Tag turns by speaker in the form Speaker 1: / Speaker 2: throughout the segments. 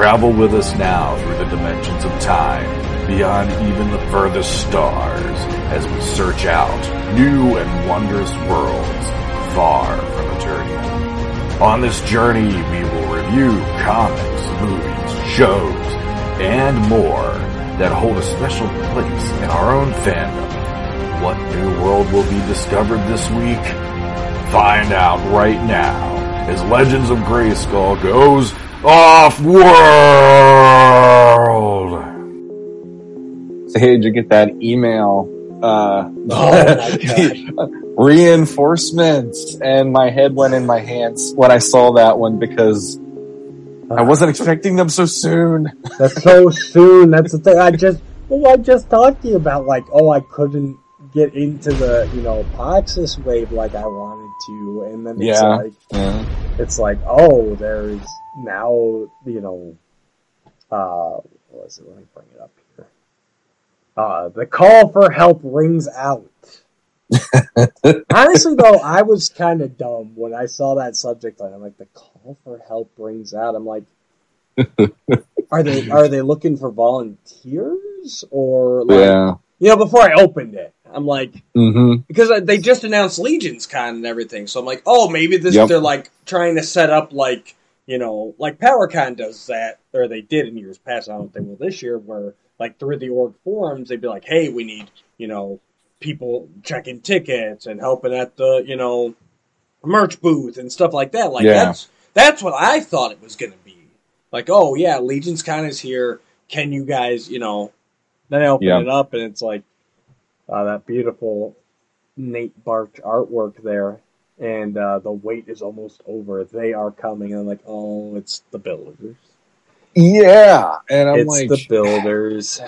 Speaker 1: Travel with us now through the dimensions of time, beyond even the furthest stars, as we search out new and wondrous worlds far from Eternia. On this journey, we will review comics, movies, shows, and more that hold a special place in our own fandom. What new world will be discovered this week? Find out right now as Legends of Grayskull goes off world.
Speaker 2: Hey, did you get that email? Uh,
Speaker 3: Oh
Speaker 2: reinforcements, and my head went in my hands when I saw that one because I wasn't expecting them so soon.
Speaker 3: That's so soon. That's the thing. I just, well, I just talked to you about like, oh, I couldn't get into the, you know, Poxxus wave like I wanted to, and then it's
Speaker 2: Yeah.
Speaker 3: like,
Speaker 2: Yeah.
Speaker 3: it's like, oh, there's now, you know, uh, what was it? Let me bring it up here. Uh, the call for help rings out. Honestly, though, I was kind of dumb when I saw that subject line. I'm like, the call for help rings out. I'm like, are they are they looking for volunteers or like,
Speaker 2: Yeah.
Speaker 3: you know? Before I opened it, I'm like,
Speaker 2: mm-hmm.
Speaker 3: because they just announced Legions Con and everything, so I'm like, oh, maybe this
Speaker 2: Yep.
Speaker 3: they're like trying to set up like you know, like PowerCon does that, or they did in years past. I don't think will this year, where like through the org forums, they'd be like, hey, we need you know people checking tickets and helping at the you know merch booth and stuff like that. Like
Speaker 2: Yeah.
Speaker 3: that's that's what I thought it was going to be. Like, oh yeah, Legions Con is here. Can you guys, you know? Then I open
Speaker 2: Yeah.
Speaker 3: it up and it's like uh, that beautiful Nate Baertsch artwork there, and uh, the wait is almost over. They are coming. and I'm like, oh, it's the builders.
Speaker 2: Yeah. And I'm
Speaker 3: it's
Speaker 2: like,
Speaker 3: the builders.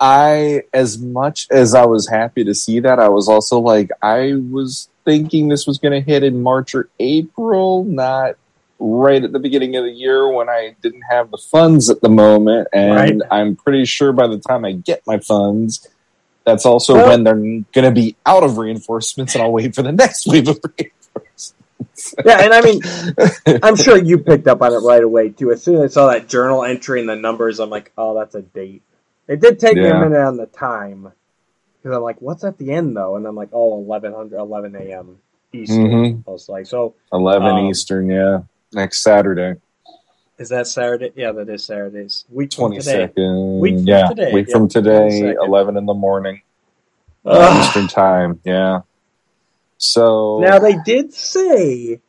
Speaker 2: I, as much as I was happy to see that, I was also like, I was thinking this was going to hit in March or April, not right at the beginning of the year when I didn't have the funds at the moment. And
Speaker 3: Right.
Speaker 2: I'm pretty sure by the time I get my funds, that's also
Speaker 3: Well-
Speaker 2: when they're going to be out of reinforcements and I'll wait for the next wave of reinforcements.
Speaker 3: yeah, and I mean, I'm sure you picked up on it right away too. As soon as I saw that journal entry and the numbers, I'm like, oh, that's a date. It did take me a minute on the time because I'm like, what's at the end though? And I'm like, oh, 1100, 11 a.m. Eastern.
Speaker 2: Mhm.
Speaker 3: I was like, so
Speaker 2: 11
Speaker 3: Um,
Speaker 2: Eastern, yeah. Next Saturday,
Speaker 3: is that Saturday? Yeah, that is Saturdays. Week today.
Speaker 2: 22nd.
Speaker 3: Week from
Speaker 2: yeah,
Speaker 3: today,
Speaker 2: week
Speaker 3: yeah,
Speaker 2: from today,
Speaker 3: 22nd.
Speaker 2: 11 in the morning. uh. Eastern time. Yeah. So
Speaker 3: Now they did say.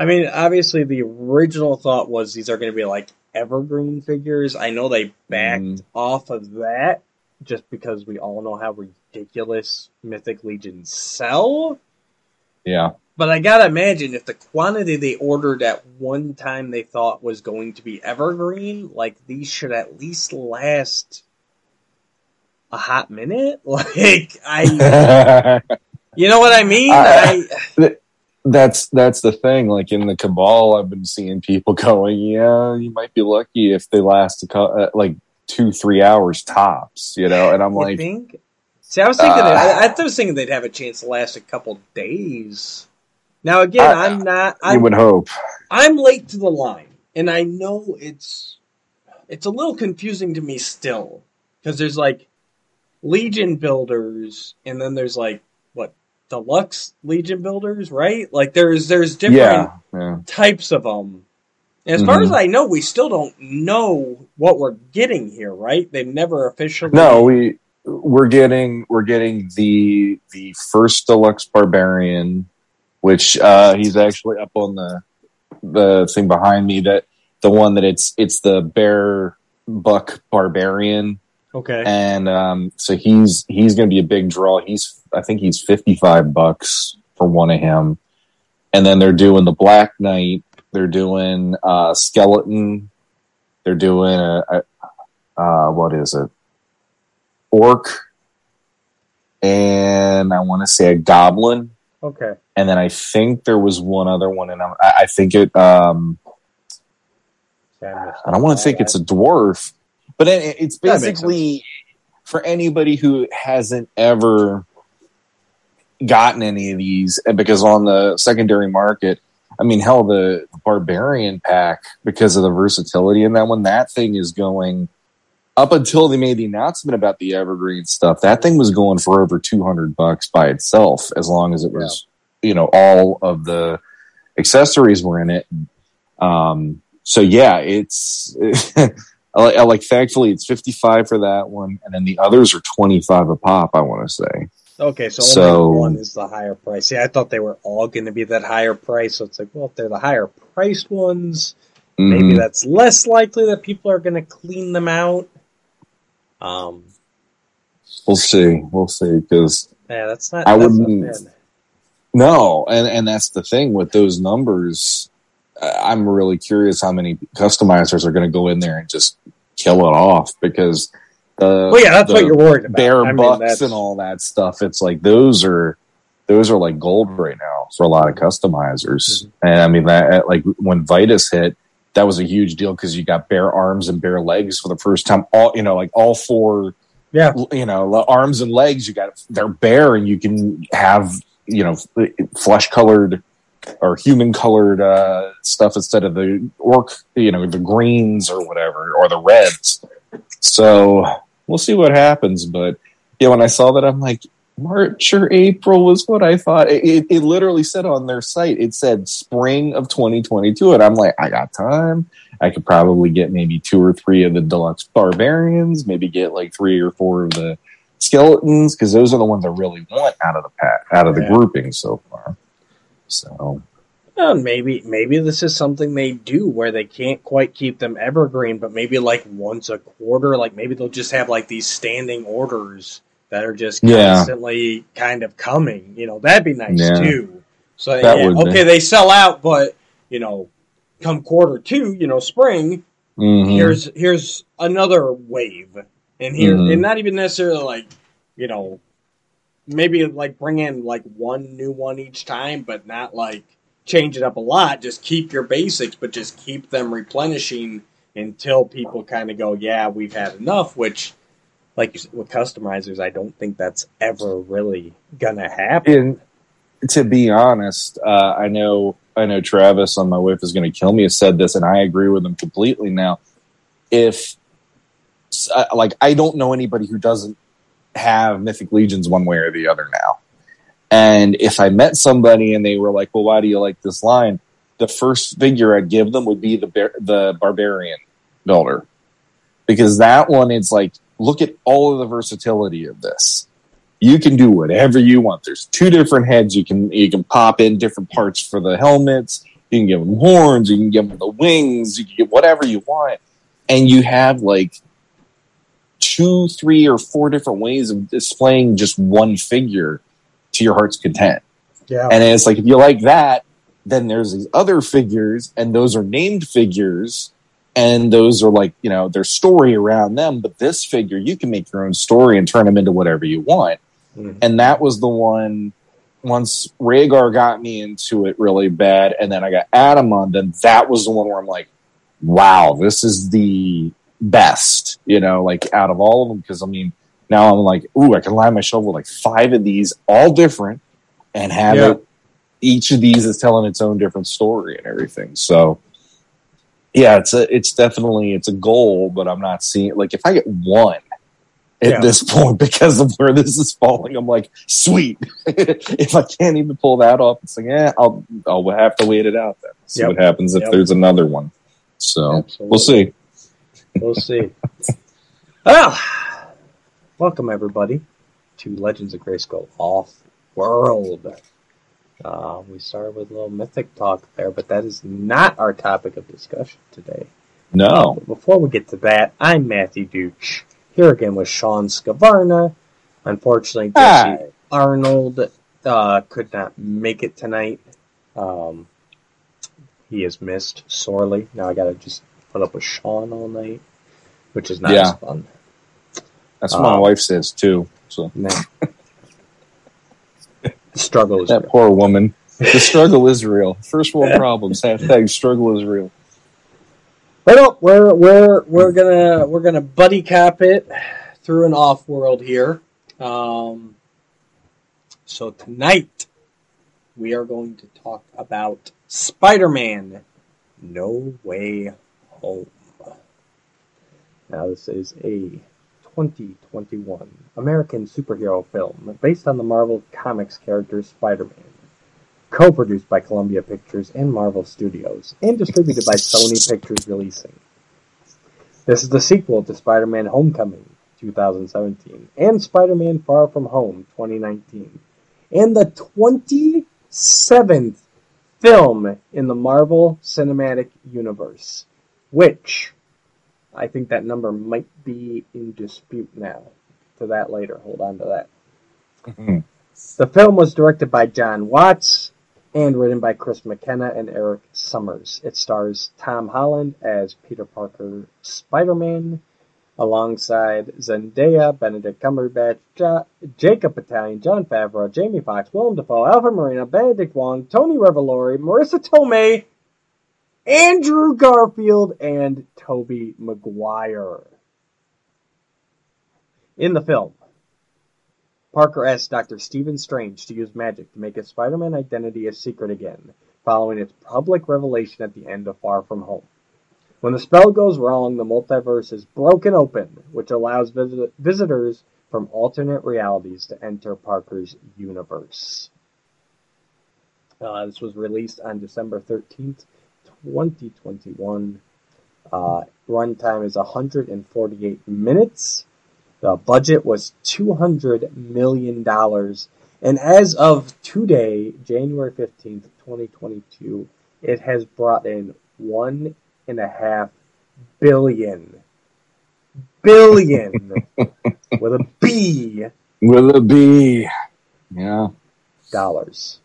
Speaker 3: I mean, obviously, the original thought was these are going to be like evergreen figures. I know they backed
Speaker 2: Mhm.
Speaker 3: off of that just because we all know how ridiculous Mythic Legions sell.
Speaker 2: yeah,
Speaker 3: But I gotta imagine if the quantity they ordered at one time they thought was going to be evergreen, like these should at least last a hot minute. Like I, you know what I mean?
Speaker 2: I-
Speaker 3: I
Speaker 2: that's that's the thing. Like in the cabal, I've been seeing people going, "Yeah, you might be lucky if they last a co- uh, like two, three hours tops." You know, and I'm
Speaker 3: You
Speaker 2: like,
Speaker 3: think? See, I was thinking,
Speaker 2: Uh,
Speaker 3: I, I was thinking they'd have a chance to last a couple days. Now, again,
Speaker 2: I-
Speaker 3: I'm not.
Speaker 2: you
Speaker 3: I'm,
Speaker 2: would hope.
Speaker 3: I'm late to the line, and I know it's it's a little confusing to me still because there's like Legion builders, and then there's like deluxe Legion builders, right? Like there's there's different
Speaker 2: Yeah, yeah.
Speaker 3: types of them. And as far
Speaker 2: Mhm.
Speaker 3: as I know, we still don't know what we're getting here, right? They've never officially.
Speaker 2: No, we we're getting we're getting the the first deluxe barbarian, which uh he's actually up on the the thing behind me that the one that it's it's the bear buck barbarian
Speaker 3: Okay.
Speaker 2: and um so he's he's gonna be a big draw he's i think he's 55 bucks for one of him. And then they're doing the black knight. They're doing uh skeleton. They're doing a, a uh what is it? Orc. And i want to say a goblin.
Speaker 3: Okay.
Speaker 2: and then i think there was one other one and i, I think it um I don't want to think it's a dwarf, but it, it's basically for anybody who hasn't ever gotten any of these, because on the secondary market, I mean, hell, the Barbarian pack because of the versatility in that one. That thing is going up until they made the announcement about the Evergreen stuff. That thing was going for over two hundred bucks by itself, as long as it was, yeah. you know, all of the accessories were in it. Um, so yeah, it's I like. Thankfully, it's fifty five for that one, and then the others are twenty five a pop. I want to say.
Speaker 3: Okay, so, so only one is the higher price. See, I thought they were all going to be that higher price. So it's like, well, if they're the higher priced ones, mm-hmm. maybe that's less likely that people are going to clean them out. Um,
Speaker 2: we'll see. We'll see because
Speaker 3: yeah, that's not. I that's wouldn't.
Speaker 2: No, and and that's the thing with those numbers. I'm really curious how many customizers are going to go in there and just kill it off because
Speaker 3: the well, yeah, that's what you're worried about.
Speaker 2: Bear I bucks and all that stuff. It's like those are those are like gold right now for a lot of customizers. Mm-hmm. And I mean that like when Vitus hit, that was a huge deal because you got bare arms and bare legs for the first time. All you know, like all four,
Speaker 3: yeah,
Speaker 2: you know, arms and legs. You got they're bare, and you can have you know flesh colored or human colored uh, stuff instead of the orc, you know, the greens or whatever or the reds. So we'll see what happens. But yeah, when I saw that, I'm like, March or April was what I thought. It, it, it, literally said on their site, it said spring of 2022. And I'm like, I got time. I could probably get maybe two or three of the deluxe barbarians, maybe get like three or four of the skeletons, because those are the ones I really want out of the pack, out of the yeah. grouping so far. So
Speaker 3: maybe maybe this is something they do where they can't quite keep them evergreen, but maybe like once a quarter, like maybe they'll just have like these standing orders that are just constantly yeah. kind of coming. You know, that'd be nice yeah. too. So yeah, okay, they sell out, but you know, come quarter two, you know, spring, mm-hmm. here's here's another wave, and here, mm-hmm. and not even necessarily like, you know, maybe like bring in like one new one each time, but not like change it up a lot. Just keep your basics, but just keep them replenishing until people kind of go, yeah, we've had enough. Which, like with customizers, I don't think that's ever really gonna happen.
Speaker 2: And to be honest, uh, I know I know Travis on my wife is to kill me has said this, and I agree with him completely. Now, if like I don't know anybody who doesn't have Mythic Legions one way or the other now. And if I met somebody and they were like, "Well, why do you like this line?" The first figure I'd give them would be the bar- the barbarian builder, because that one is like, look at all of the versatility of this. You can do whatever you want. There's two different heads. You can you can pop in different parts for the helmets. You can give them horns. You can give them the wings. You can get whatever you want, and you have like two, three, or four different ways of displaying just one figure to your heart's content.
Speaker 3: Yeah.
Speaker 2: And it's like if you like that, then there's these other figures, and those are named figures, and those are like you know their story around them. But this figure, you can make your own story and turn them into whatever you want. Mm-hmm. And that was the one. Once Rhaegar got me into it really bad, and then I got Adam on, then that was the one where I'm like, wow, this is the best, you know, like out of all of them. Because I mean, now I'm like, ooh, I can line my shelf with like five of these, all different, and have yeah. it. Each of these is telling its own different story and everything. So, yeah, it's a, it's definitely it's a goal, but I'm not seeing like if I get one at yeah. this point because of where this is falling, I'm like, sweet. if I can't even pull that off, it's like, yeah, I'll I'll have to wait it out then. See yep. what happens if yep. there's another one. So Absolutely. we'll see.
Speaker 3: We'll see. well, ah! Welcome everybody to Legends of Grayskull Off World. Uh, we started with a little mythic talk there, but that is not our topic of discussion today.
Speaker 2: No.
Speaker 3: But before we get to that, I'm Matthew Duch, here again with Sean Scavarna. Unfortunately, Jesse. Arnold uh, could not make it tonight. Um, he is missed sorely. Now I gotta just put up with Sean all night which is not yeah. fun.
Speaker 2: That's what um, my wife says too. So
Speaker 3: the struggle is
Speaker 2: that real. poor woman. The struggle is real. First world problems. Hashtag struggle is real.
Speaker 3: Well, we're we're we're gonna we're gonna buddy cap it through an off world here. Um, so tonight we are going to talk about Spider-Man: No Way Home. Now this is a 2021 American superhero film based on the Marvel Comics character Spider-Man. Co-produced by Columbia Pictures and Marvel Studios, and distributed by Sony Pictures Releasing. This is the sequel to Spider-Man Homecoming 2017 and Spider-Man Far From Home 2019, and the 27th film in the Marvel Cinematic Universe, which I think that number might be in dispute now. To that later. Hold on to that.
Speaker 2: Mhm.
Speaker 3: The film was directed by Jon Watts and written by Chris McKenna and Erik Sommers. It stars Tom Holland as Peter Parker Spider-Man, alongside Zendaya, Benedict Cumberbatch, Ja- Jacob Batalon, Jon Favreau, Jamie Foxx, Willem Dafoe, Alfred Molina, Benedict Wong, Tony Revolori, Marisa Tomei, Andrew Garfield, and Tobey Maguire. In the film, Parker asks Dr. Stephen Strange to use magic to make his Spider-Man identity a secret again, following its public revelation at the end of Far From Home. When the spell goes wrong, the multiverse is broken open, which allows vis- visitors from alternate realities to enter Parker's universe. Uh, this was released on December 13th, 2021. Uh, runtime is 148 minutes. The budget was $200 million. And as of today, January 15th, 2022, it has brought in one and a half billion. Billion with a B
Speaker 2: Will it be? Yeah.
Speaker 3: dollars.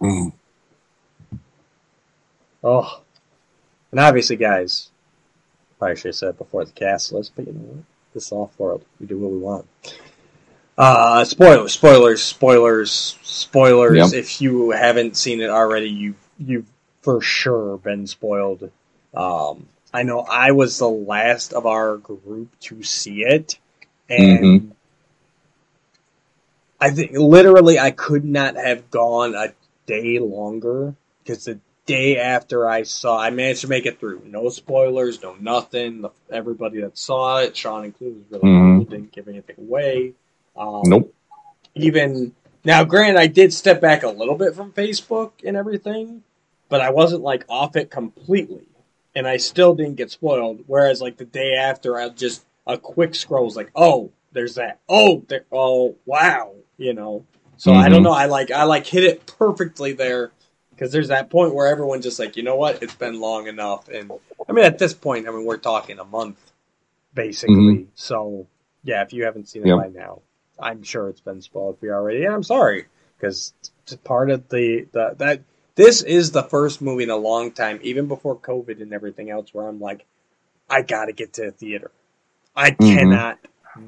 Speaker 2: Mm.
Speaker 3: Oh. And obviously, guys, probably should have said before the cast list, but you know what? This soft world. We do what we want. Uh, spoilers, spoilers, spoilers, spoilers.
Speaker 2: Yep.
Speaker 3: If you haven't seen it already, you you've for sure been spoiled. Um, I know I was the last of our group to see it, and I think literally I could not have gone a day longer because the day after I saw, I managed to make it through. No spoilers, no nothing. The, everybody that saw it, Sean included, was really
Speaker 2: Mhm.
Speaker 3: cool. Didn't give anything away. Um,
Speaker 2: Nope.
Speaker 3: Even now, granted, I did step back a little bit from Facebook and everything, but I wasn't like off it completely, and I still didn't get spoiled. Whereas, like the day after, I just a quick scroll was like, "Oh, there's that. Oh, there. Oh, wow." You know. So I don't
Speaker 2: Mhm.
Speaker 3: know. I like I like hit it perfectly there because there's that point where everyone's just like, you know what? It's been long enough, and I mean, at this point, I mean, we're talking a month, basically. So yeah, if you haven't seen it
Speaker 2: Yep.
Speaker 3: by now, I'm sure it's been spoiled for you already, and I'm sorry because part of the, the that this is the first movie in a long time, even before COVID and everything else, where I'm like, I gotta get to the theater. I
Speaker 2: Mhm.
Speaker 3: cannot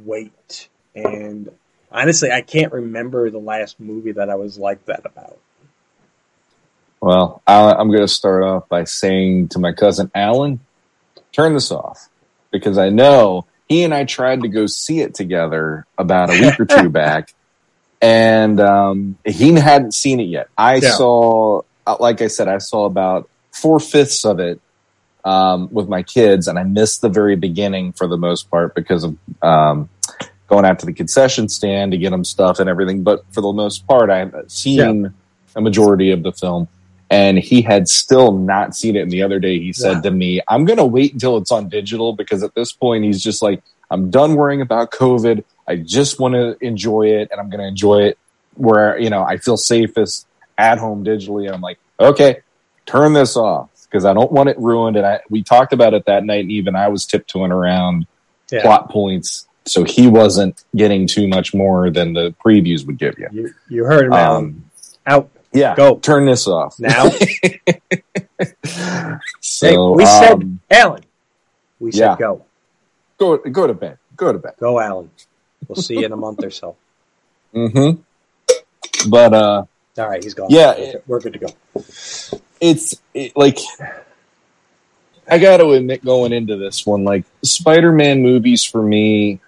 Speaker 3: wait, and honestly, I can't remember the last movie that I was like that about.
Speaker 2: Well, I, I'm going to start off by saying to my cousin Alan, turn this off because I know he and I tried to go see it together about a week or two back, and um, he hadn't seen it yet. I
Speaker 3: Yeah.
Speaker 2: saw, uh, like I said, I saw about four fifths of it um, with my kids, and I missed the very beginning for the most part because of um, going out to the concession stand to get them stuff and everything. But for the most part, I've seen a majority of the film. And he had still not seen it. And the other day he said
Speaker 3: Yeah.
Speaker 2: to me, I'm going to wait until it's on digital because at this point he's just like, I'm done worrying about COVID. I just want to enjoy it and I'm going to enjoy it where, you know, I feel safest at home digitally. And I'm like, okay, turn this off because I don't want it ruined. And I, we talked about it that night. And even I was tiptoeing around
Speaker 3: Yeah.
Speaker 2: plot points. So he wasn't getting too much more than the previews would give you.
Speaker 3: You you heard him
Speaker 2: Um,
Speaker 3: out
Speaker 2: yeah,
Speaker 3: Go.
Speaker 2: turn this off
Speaker 3: now.
Speaker 2: so
Speaker 3: Hey, we said-
Speaker 2: um,
Speaker 3: Alan, we said
Speaker 2: Yeah.
Speaker 3: go.
Speaker 2: go go to bed. Go to bed.
Speaker 3: Go, Alan. We'll see you in a month or so.
Speaker 2: Mm hmm But uh,
Speaker 3: All right, he's gone.
Speaker 2: Yeah,
Speaker 3: We're good- we're good to go.
Speaker 2: it's it, like I got to admit, going into this one, like Spider-Man movies for me,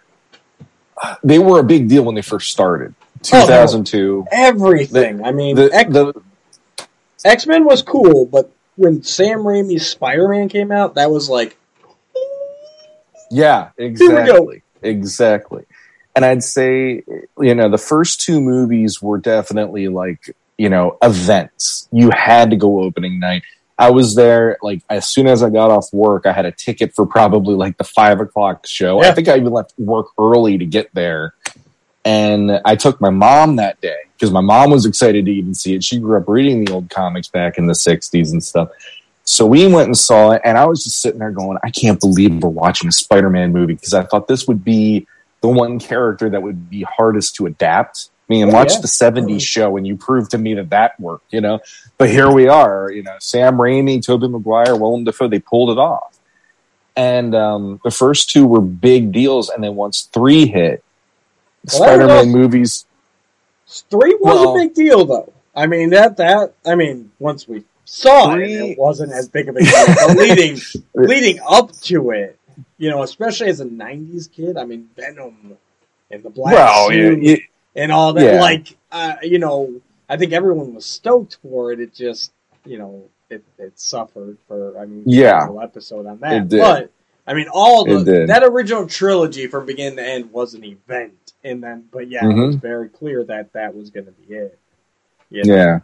Speaker 2: they were a big deal when they first started.
Speaker 3: Oh, no.
Speaker 2: 2002.
Speaker 3: Everything. I mean,
Speaker 2: the,
Speaker 3: ex-
Speaker 2: the
Speaker 3: X Men was cool, but when Sam Raimi's Spider Man came out, that was like,
Speaker 2: Yeah, exactly. Exactly. And I'd say, you know, the first two movies were definitely like, you know, events. You had to go opening night. I was there like as soon as I got off work, I had a ticket for probably like the five o'clock show.
Speaker 3: Yeah.
Speaker 2: I think I even left work early to get there. And I took my mom that day because my mom was excited to even see it. She grew up reading the old comics back in the 60s and stuff. So we went and saw it, and I was just sitting there going, I can't believe we're watching a Spider Man movie because I thought this would be the one character that would be hardest to adapt. I mean,
Speaker 3: Oh,
Speaker 2: watch
Speaker 3: yeah.
Speaker 2: the 70s show, and you proved to me that that worked, you know? But here we are, you know, Sam Raimi, Tobey Maguire, Willem Dafoe, they pulled it off. And um, the first two were big deals, and then once three hit,
Speaker 3: Well,
Speaker 2: Spider Man
Speaker 3: also-
Speaker 2: movies,
Speaker 3: three was
Speaker 2: Well-
Speaker 3: a big deal though. I mean that that I mean once we saw
Speaker 2: Three-
Speaker 3: it, it wasn't as big of a deal. Leading leading up to it, you know, especially as a '90s kid, I mean Venom and the Black
Speaker 2: well,
Speaker 3: Suit
Speaker 2: you,
Speaker 3: and all that.
Speaker 2: Yeah.
Speaker 3: Like, uh, you know, I think everyone was stoked for it. It just, you know, it, it suffered for. I mean,
Speaker 2: Yeah.
Speaker 3: whole episode on that. But I mean, all the that original trilogy from beginning to end was an event, and then, but yeah, mm-hmm. it was very clear that that was going to be it. You know?
Speaker 2: Yeah.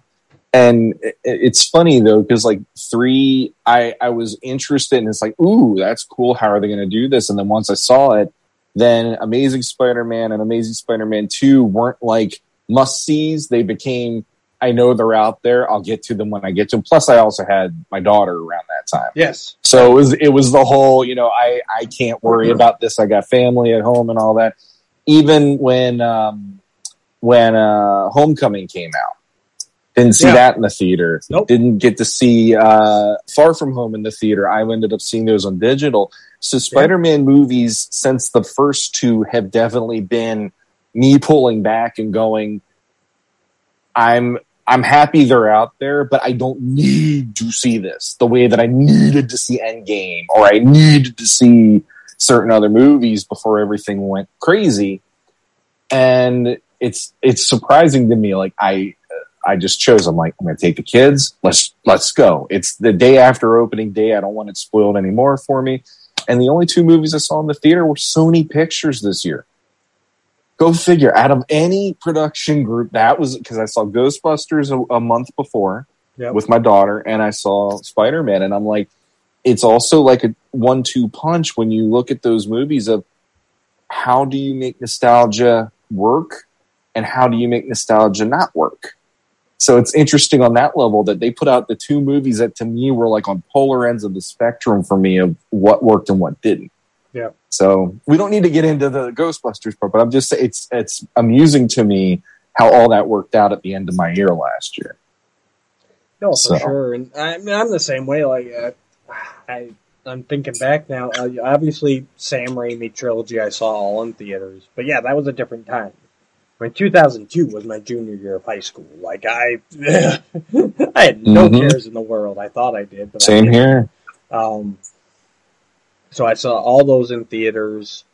Speaker 2: And it- it's funny though, because like three, I, I was interested and it's like, ooh, that's cool. How are they going to do this? And then once I saw it, then Amazing Spider Man and Amazing Spider Man 2 weren't like must sees. They became, I know they're out there. I'll get to them when I get to them. Plus, I also had my daughter around that time.
Speaker 3: Yes.
Speaker 2: So it was, it was the whole, you know, I, I can't worry about this. I got family at home and all that. Even when, um, when, uh, Homecoming came out, didn't see
Speaker 3: Yeah.
Speaker 2: that in the theater.
Speaker 3: Nope.
Speaker 2: Didn't get to see, uh, Far From Home in the theater. I ended up seeing those on digital. So Spider-Man movies, since the first two have definitely been me pulling back and going, I'm, I'm happy they're out there, but I don't need to see this the way that I needed to see Endgame or I needed to see certain other movies before everything went crazy. And it's it's surprising to me. Like I I just chose. I'm like I'm going to take the kids. Let's let's go. It's the day after opening day. I don't want it spoiled anymore for me. And the only two movies I saw in the theater were Sony Pictures this year. Go figure. Out of any production group, that was because I saw Ghostbusters a, a month before
Speaker 3: Yep.
Speaker 2: with my daughter, and I saw Spider Man, and I'm like, it's also like a one two punch when you look at those movies of how do you make nostalgia work and how do you make nostalgia not work. So it's interesting on that level that they put out the two movies that to me were like on polar ends of the spectrum for me of what worked and what didn't.
Speaker 3: Yeah.
Speaker 2: So we don't need to get into the Ghostbusters part, but I'm just saying it's it's amusing to me how all that worked out at the end of my year last year.
Speaker 3: No, for
Speaker 2: So-
Speaker 3: sure. And I mean, I'm the same way. Like, uh, I, I'm thinking back now. Uh, obviously, Sam Raimi trilogy I saw all in theaters, but yeah, that was a different time. I mean, 2002 was my junior year of high school. Like, I, I had no
Speaker 2: Mhm.
Speaker 3: cares in the world. I thought I did, but
Speaker 2: Same here.
Speaker 3: Um, so I saw all those in theaters.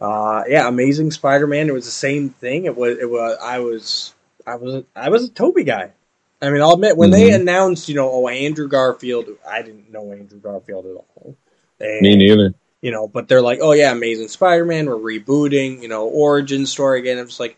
Speaker 3: Uh, yeah, Amazing Spider-Man. It was the same thing. It was. It was. I was. I was. I was a Tobey guy. I mean, I'll admit when they
Speaker 2: Mhm.
Speaker 3: announced, you know, oh Andrew Garfield. I didn't know Andrew Garfield at all. And,
Speaker 2: Me neither.
Speaker 3: You know, but they're like, oh yeah, Amazing Spider-Man. We're rebooting. You know, origin story again. I'm just like,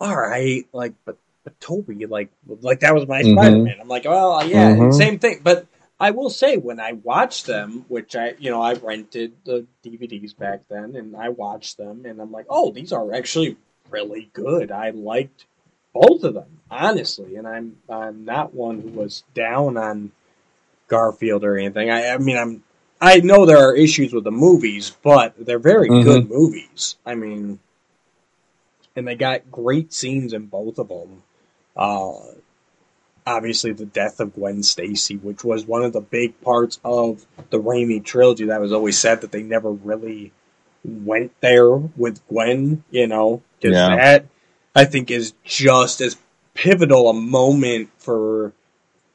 Speaker 3: all right, like, but but Tobey, like, like that was my
Speaker 2: Mhm.
Speaker 3: Spider-Man. I'm like, well, yeah,
Speaker 2: Mhm.
Speaker 3: same thing. But I will say when I watched them, which I, you know, I rented the DVDs back then, and I watched them, and I'm like, oh, these are actually really good. I liked both of them, honestly, and I'm I'm not one who was down on Garfield or anything. I, I mean, I'm I know there are issues with the movies, but they're very
Speaker 2: Mhm.
Speaker 3: good movies. I mean, and they got great scenes in both of them. Uh, obviously, the death of Gwen Stacy, which was one of the big parts of the Raimi trilogy. That was always said that they never really went there with Gwen. You know, because
Speaker 2: Yeah.
Speaker 3: that I think is just as pivotal a moment for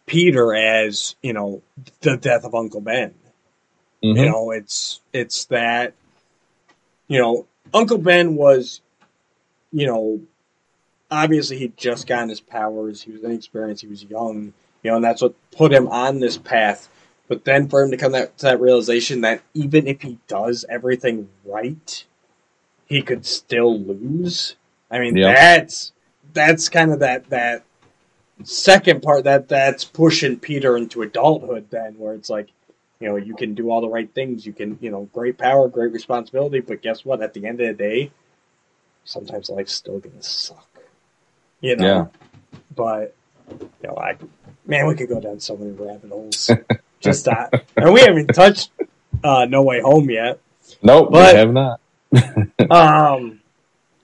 Speaker 3: Peter as you know the death of Uncle Ben.
Speaker 2: Mhm.
Speaker 3: You know, it's it's that you know Uncle Ben was, you know, obviously he'd just gotten his powers. He was inexperienced. He was young, you know, and that's what put him on this path. But then for him to come that, to that realization that even if he does everything right, he could still lose. I mean,
Speaker 2: Yeah.
Speaker 3: that's that's kind of that that second part that that's pushing Peter into adulthood. Then where it's like, you know, you can do all the right things. You can, you know, great power, great responsibility. But guess what? At the end of the day, sometimes life's still gonna suck. You know.
Speaker 2: Yeah.
Speaker 3: But you know, I man, we could go down so many rabbit holes. Just that, and we haven't touched uh, No Way Home yet.
Speaker 2: Nope,
Speaker 3: But-
Speaker 2: we have not.
Speaker 3: Um,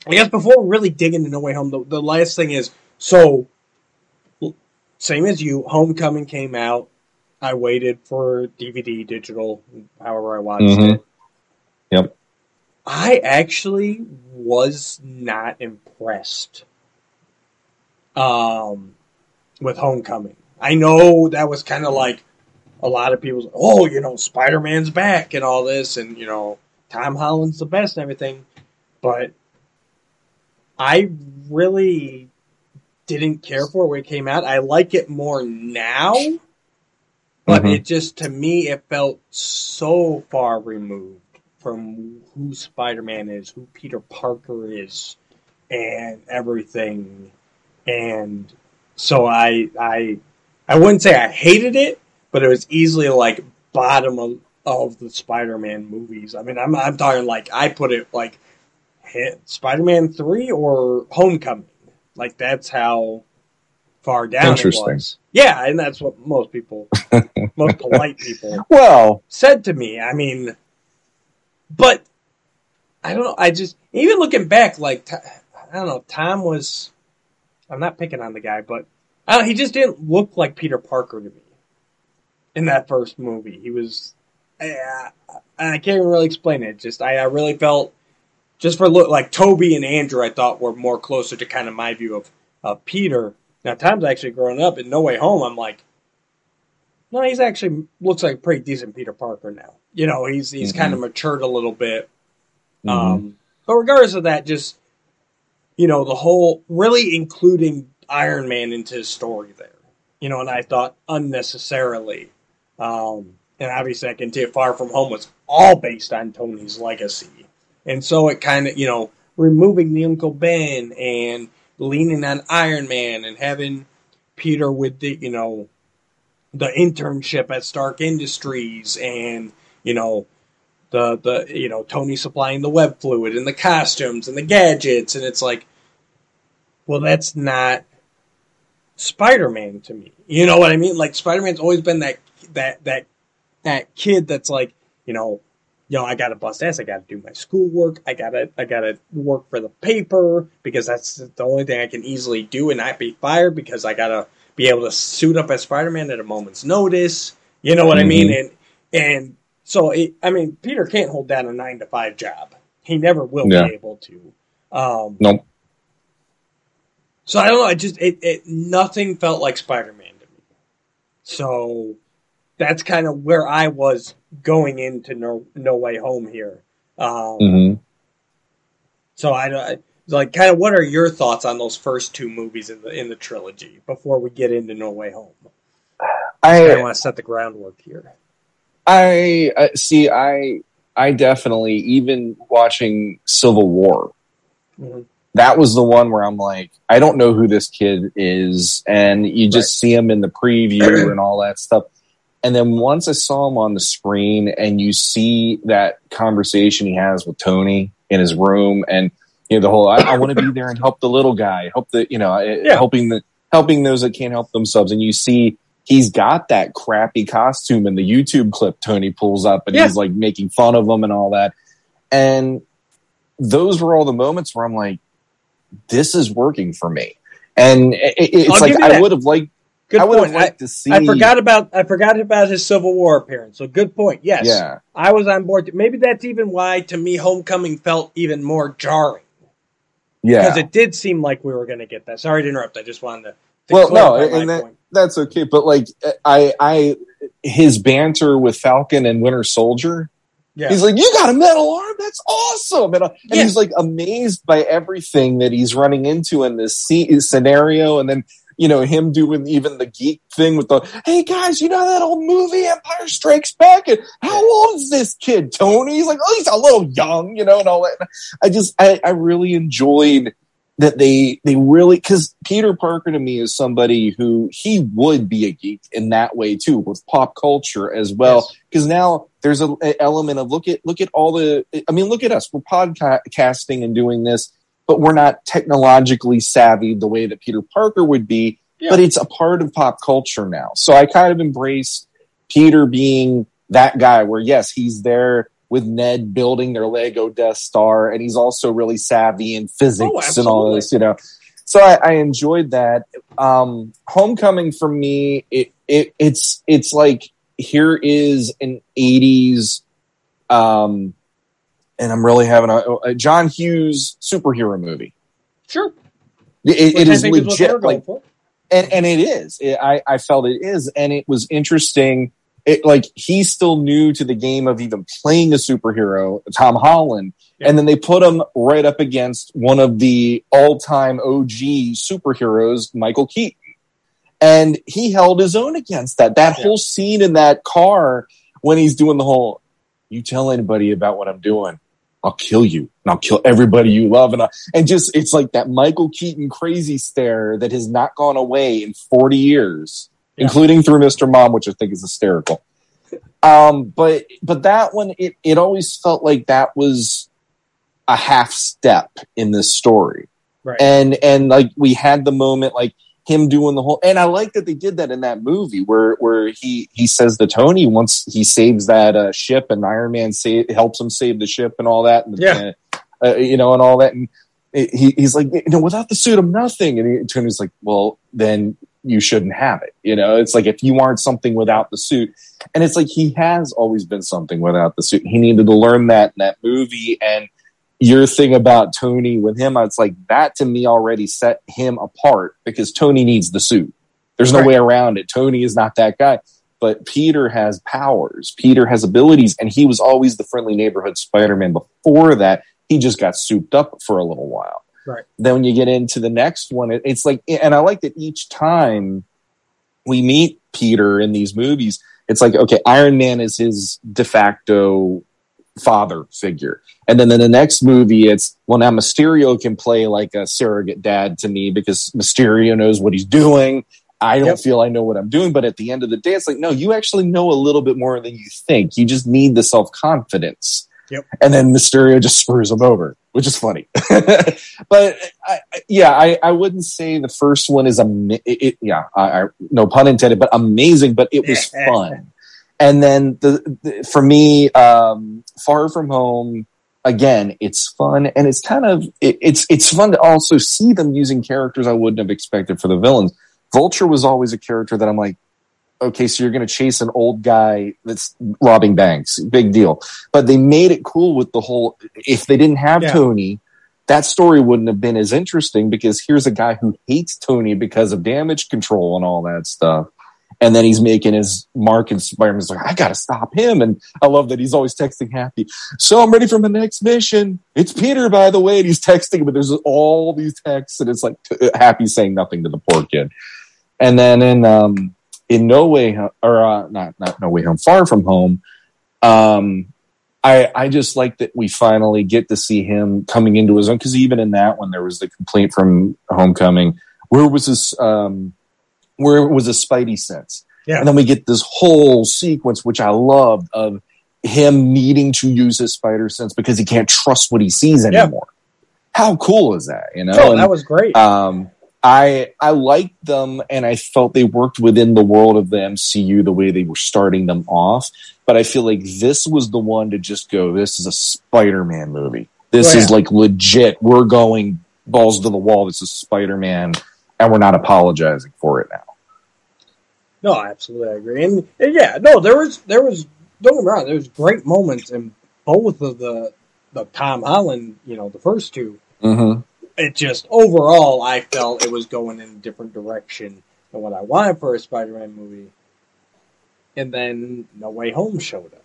Speaker 3: I guess before we really dig into No Way Home, the, the last thing is so same as you. Homecoming came out. I waited for DVD, digital, however I watched
Speaker 2: Mhm.
Speaker 3: it.
Speaker 2: Yep.
Speaker 3: I actually was not impressed um, with Homecoming. I know that was kind of like a lot of people's, oh, you know, Spider Man's back and all this, and, you know, Tom Holland's the best and everything. But I really didn't care for it when it came out. I like it more now, but
Speaker 2: Mhm.
Speaker 3: it just, to me, it felt so far removed from who Spider Man is, who Peter Parker is, and everything. And so I, I, I wouldn't say I hated it, but it was easily like bottom of, of the Spider-Man movies. I mean, I'm I'm talking like I put it like Spider-Man three or Homecoming. Like that's how far down it
Speaker 2: Interesting.
Speaker 3: was. Yeah, and that's what most people, most polite people
Speaker 2: Well,
Speaker 3: said to me. I mean, but I don't know. I just even looking back, like I don't know. Tom was. I'm not picking on the guy, but I don't, he just didn't look like Peter Parker to me in that first movie. He was. I, I can't even really explain it. Just I, I really felt just for look like Tobey and Andrew. I thought were more closer to kind of my view of of Peter. Now Tom's actually grown up in No Way Home. I'm like, no, he's actually looks like a pretty decent Peter Parker now. You know, he's he's
Speaker 2: Mhm.
Speaker 3: kind of matured a little bit.
Speaker 2: mhm.
Speaker 3: Um, but regardless of that, just you know, the whole really including Iron Man into his story there. You know, and I thought unnecessarily. Um, and obviously, I can tell Far From Home was all based on Tony's legacy, and so it kind of you know removing the Uncle Ben and leaning on Iron Man and having Peter with the you know the internship at Stark Industries and you know the the you know Tony supplying the web fluid and the costumes and the gadgets and it's like well that's not Spider-Man to me. You know what I mean? Like Spider-Man's always been that that that that kid that's like, you know, you know, I gotta bust ass, I gotta do my schoolwork, I gotta I gotta work for the paper because that's the only thing I can easily do and not be fired because I gotta be able to suit up as Spider-Man at a moment's notice. You know what I mean? And and so it, I mean, Peter can't hold down a nine to five job. He never will
Speaker 2: Yeah.
Speaker 3: be able to. Um,
Speaker 2: Nope.
Speaker 3: so I don't know. I just it, it nothing felt like Spider-Man to me. So that's kind of where I was going into No, no Way Home here. Um,
Speaker 2: hmm
Speaker 3: So I don't like kind of what are your thoughts on those first two movies in the in the trilogy before we get into No Way Home? I
Speaker 2: I
Speaker 3: want to set the groundwork here.
Speaker 2: I uh, see. I I definitely even watching Civil War.
Speaker 3: Mhm.
Speaker 2: That was the one where I'm like, I don't know who this kid is, and you just see him in the preview and all that stuff. And then once I saw him on the screen, and you see that conversation he has with Tony in his room, and you know the whole, I, I want to be there and help the little guy, help the you know,
Speaker 3: Yeah.
Speaker 2: helping the helping those that can't help themselves, and you see he's got that crappy costume in the YouTube clip Tony pulls up and
Speaker 3: Yeah.
Speaker 2: he's like making fun of him and all that. And those were all the moments where I'm like, this is working for me. And it- it's
Speaker 3: I'll
Speaker 2: like I would have liked
Speaker 3: Good
Speaker 2: I
Speaker 3: point. I,
Speaker 2: to see
Speaker 3: I forgot about I forgot about his Civil War appearance. So good point. Yes,
Speaker 2: Yeah.
Speaker 3: I was on board. Maybe that's even why to me Homecoming felt even more jarring
Speaker 2: Yeah.
Speaker 3: because it did seem like we were going to get that. Sorry to interrupt. I just wanted to. to
Speaker 2: Well, no, and that- That's okay. But like I I his banter with Falcon and Winter Soldier,
Speaker 3: Yeah,
Speaker 2: He's like, "You got a metal arm? That's awesome!" And, uh, and
Speaker 3: Yeah.
Speaker 2: he's like amazed by everything that he's running into in this scenario. And then you know, him doing even the geek thing with the, hey guys, you know that old movie Empire Strikes Back? And how old is this kid, Tony? He's like, oh, he's a little young, you know, and all that. I just, I, I really enjoyed that they, they really, cause Peter Parker to me is somebody who he would be a geek in that way too, with pop culture as well.
Speaker 3: Yes.
Speaker 2: Cause now there's a, a element of look at, look at all the, I mean, look at us. We're podcasting and doing this but we're not technologically savvy the way that Peter Parker would be.
Speaker 3: Yeah.
Speaker 2: But it's a part of pop culture now. So I kind of embrace Peter being that guy where, yes, he's there with Ned building their Lego Death Star, and he's also really savvy in physics
Speaker 3: Oh,
Speaker 2: and all this, you know. So I, I enjoyed that. Um, Homecoming for me, it, it it's it's like here is an '80s um, and I'm really having a, a John Hughes superhero movie.
Speaker 3: Sure.
Speaker 2: It, it is
Speaker 3: think is what they're
Speaker 2: legit,
Speaker 3: going
Speaker 2: like, and and it is. It, I I felt it is, and it was interesting. It like he's still new to the game of even playing a superhero, Tom Holland,
Speaker 3: Yeah.
Speaker 2: and then they put him right up against one of the all-time OG superheroes, Michael Keaton, and he held his own against that. That
Speaker 3: Yeah.
Speaker 2: whole scene in that car when he's doing the whole, "You tell anybody about what I'm doing." I'll kill you and I'll kill everybody you love. And, I, and just, it's like that Michael Keaton crazy stare that has not gone away in 40 years,
Speaker 3: Yeah.
Speaker 2: including through Mr. Mom, which I think is hysterical. Um, but, but that one, it, it always felt like that was a half step in this story.
Speaker 3: Right.
Speaker 2: And, and like we had the moment, like him doing the whole, and I like that they did that in that movie where, where he, he says to Tony once he saves that uh, ship and Iron Man sa- helps him save the ship and all that. And,
Speaker 3: Yeah.
Speaker 2: uh, you know, and all that. And he, he's like, you know, without the suit, I'm nothing. And he, Tony's like, well, then you shouldn't have it. You know, it's like if you aren't something without the suit, and it's like he has always been something without the suit. He needed to learn that in that movie. And your thing about Tony with him, it's like that to me already set him apart because Tony needs the suit. There's no
Speaker 3: Right.
Speaker 2: way around it. Tony is not that guy. But Peter has powers. Peter has abilities, and he was always the friendly neighborhood Spider-Man. Before that, he just got souped up for a little while.
Speaker 3: Right.
Speaker 2: Then when you get into the next one, it, it's like, and I like that each time we meet Peter in these movies, it's like, okay, Iron Man is his de facto father figure. And then in the next movie, it's, well, now Mysterio can play like a surrogate dad to me because Mysterio knows what he's doing. I don't
Speaker 3: Yep.
Speaker 2: feel I know what I'm doing. But at the end of the day, it's like, no, you actually know a little bit more than you think. You just need the self confidence.
Speaker 3: Yep.
Speaker 2: And then Mysterio just screws him over, which is funny. but I, yeah, I, I wouldn't say the first one is a, it, yeah, I, I, no pun intended, but amazing, but it was fun. And then the, the for me, um, Far From Home, again, it's fun and it's kind of it, it's it's fun to also see them using characters I wouldn't have expected for the villains. Vulture was always a character that I'm like, okay, so you're going to chase an old guy that's robbing banks, big deal. But they made it cool with the whole. If they didn't have
Speaker 3: Yeah.
Speaker 2: Tony, that story wouldn't have been as interesting because here's a guy who hates Tony because of damage control and all that stuff. And then he's making his mark and Spider-Man's like, I gotta stop him. And I love that he's always texting Happy. So I'm ready for my next mission. It's Peter, by the way. And he's texting, but there's all these texts and it's like Happy saying nothing to the poor kid. And then in, um, in No Way, or, uh, not, not No Way Home, Far From Home, um, I, I just like that we finally get to see him coming into his own. Cause even in that one, there was the complaint from Homecoming. Where was his, um, where it was a spidey sense?
Speaker 3: Yeah.
Speaker 2: And then we get this whole sequence, which I loved, of him needing to use his spider sense because he can't trust what he sees
Speaker 3: Yeah.
Speaker 2: anymore. How cool is that? You know,
Speaker 3: Oh,
Speaker 2: And,
Speaker 3: that was great.
Speaker 2: um, I I liked them, and I felt they worked within the world of the MCU the way they were starting them off. But I feel like this was the one to just go. This is a Spider-Man movie. This
Speaker 3: Oh,
Speaker 2: is like legit. We're going balls to the wall. This is Spider-Man, and we're not apologizing for it now.
Speaker 3: No, absolutely, I agree. And, and yeah, no, there was there was don't get me wrong, there was great moments in both of the the Tom Holland, you know, the first two.
Speaker 2: Mm-hmm.
Speaker 3: It just overall, I felt it was going in a different direction than what I wanted for a Spider-Man movie. And then No Way Home showed up.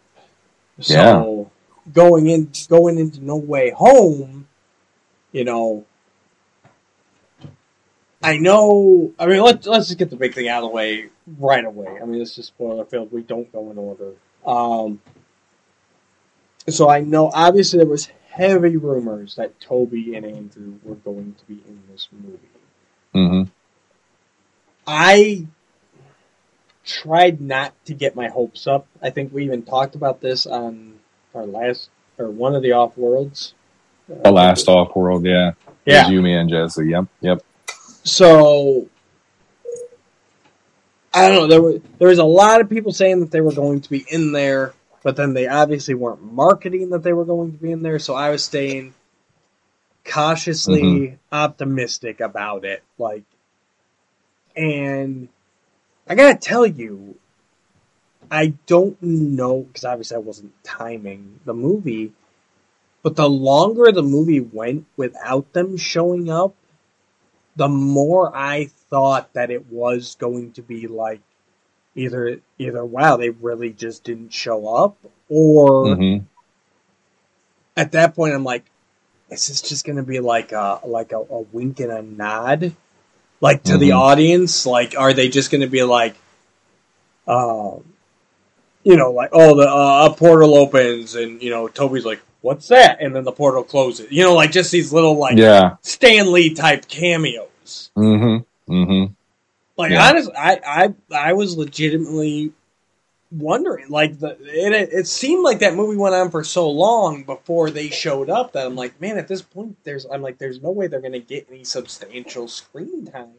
Speaker 3: So going in going into No Way Home, you know, I know. I mean, let's let's just get the big thing out of the way right away. I mean, this is spoiler filled. We don't go in order. Um, so I know obviously there was heavy rumors that Tobey and Andrew were going to be in this movie.
Speaker 2: hmm
Speaker 3: I tried not to get my hopes up. I think we even talked about this on our last or one of the off worlds.
Speaker 2: The last off world, yeah.
Speaker 3: Yeah.
Speaker 2: you, me, and Jesse. Yep, yep.
Speaker 3: So I don't know. There were there was a lot of people saying that they were going to be in there, but then they obviously weren't marketing that they were going to be in there. So I was staying cautiously mm-hmm. optimistic about it. Like, and I gotta tell you, I don't know because obviously I wasn't timing the movie. But the longer the movie went without them showing up, the more I thought that it was going to be like either either wow they really just didn't show up or
Speaker 2: hmm
Speaker 3: at that point I'm like is this just going to be like a like a, a wink and a nod? Like to the
Speaker 2: Mhm.
Speaker 3: audience? Like are they just going to be like um you know like oh the uh, a portal opens and you know Tobey's like what's that? And then the portal closes. You know like just these little like
Speaker 2: Yeah.
Speaker 3: Stan Lee type cameos
Speaker 2: hmm hmm
Speaker 3: Like
Speaker 2: Yeah.
Speaker 3: honestly, I, I I was legitimately wondering. Like the it it seemed like that movie went on for so long before they showed up that I'm like, man, at this point, there's I'm like, there's no way they're gonna get any substantial screen time.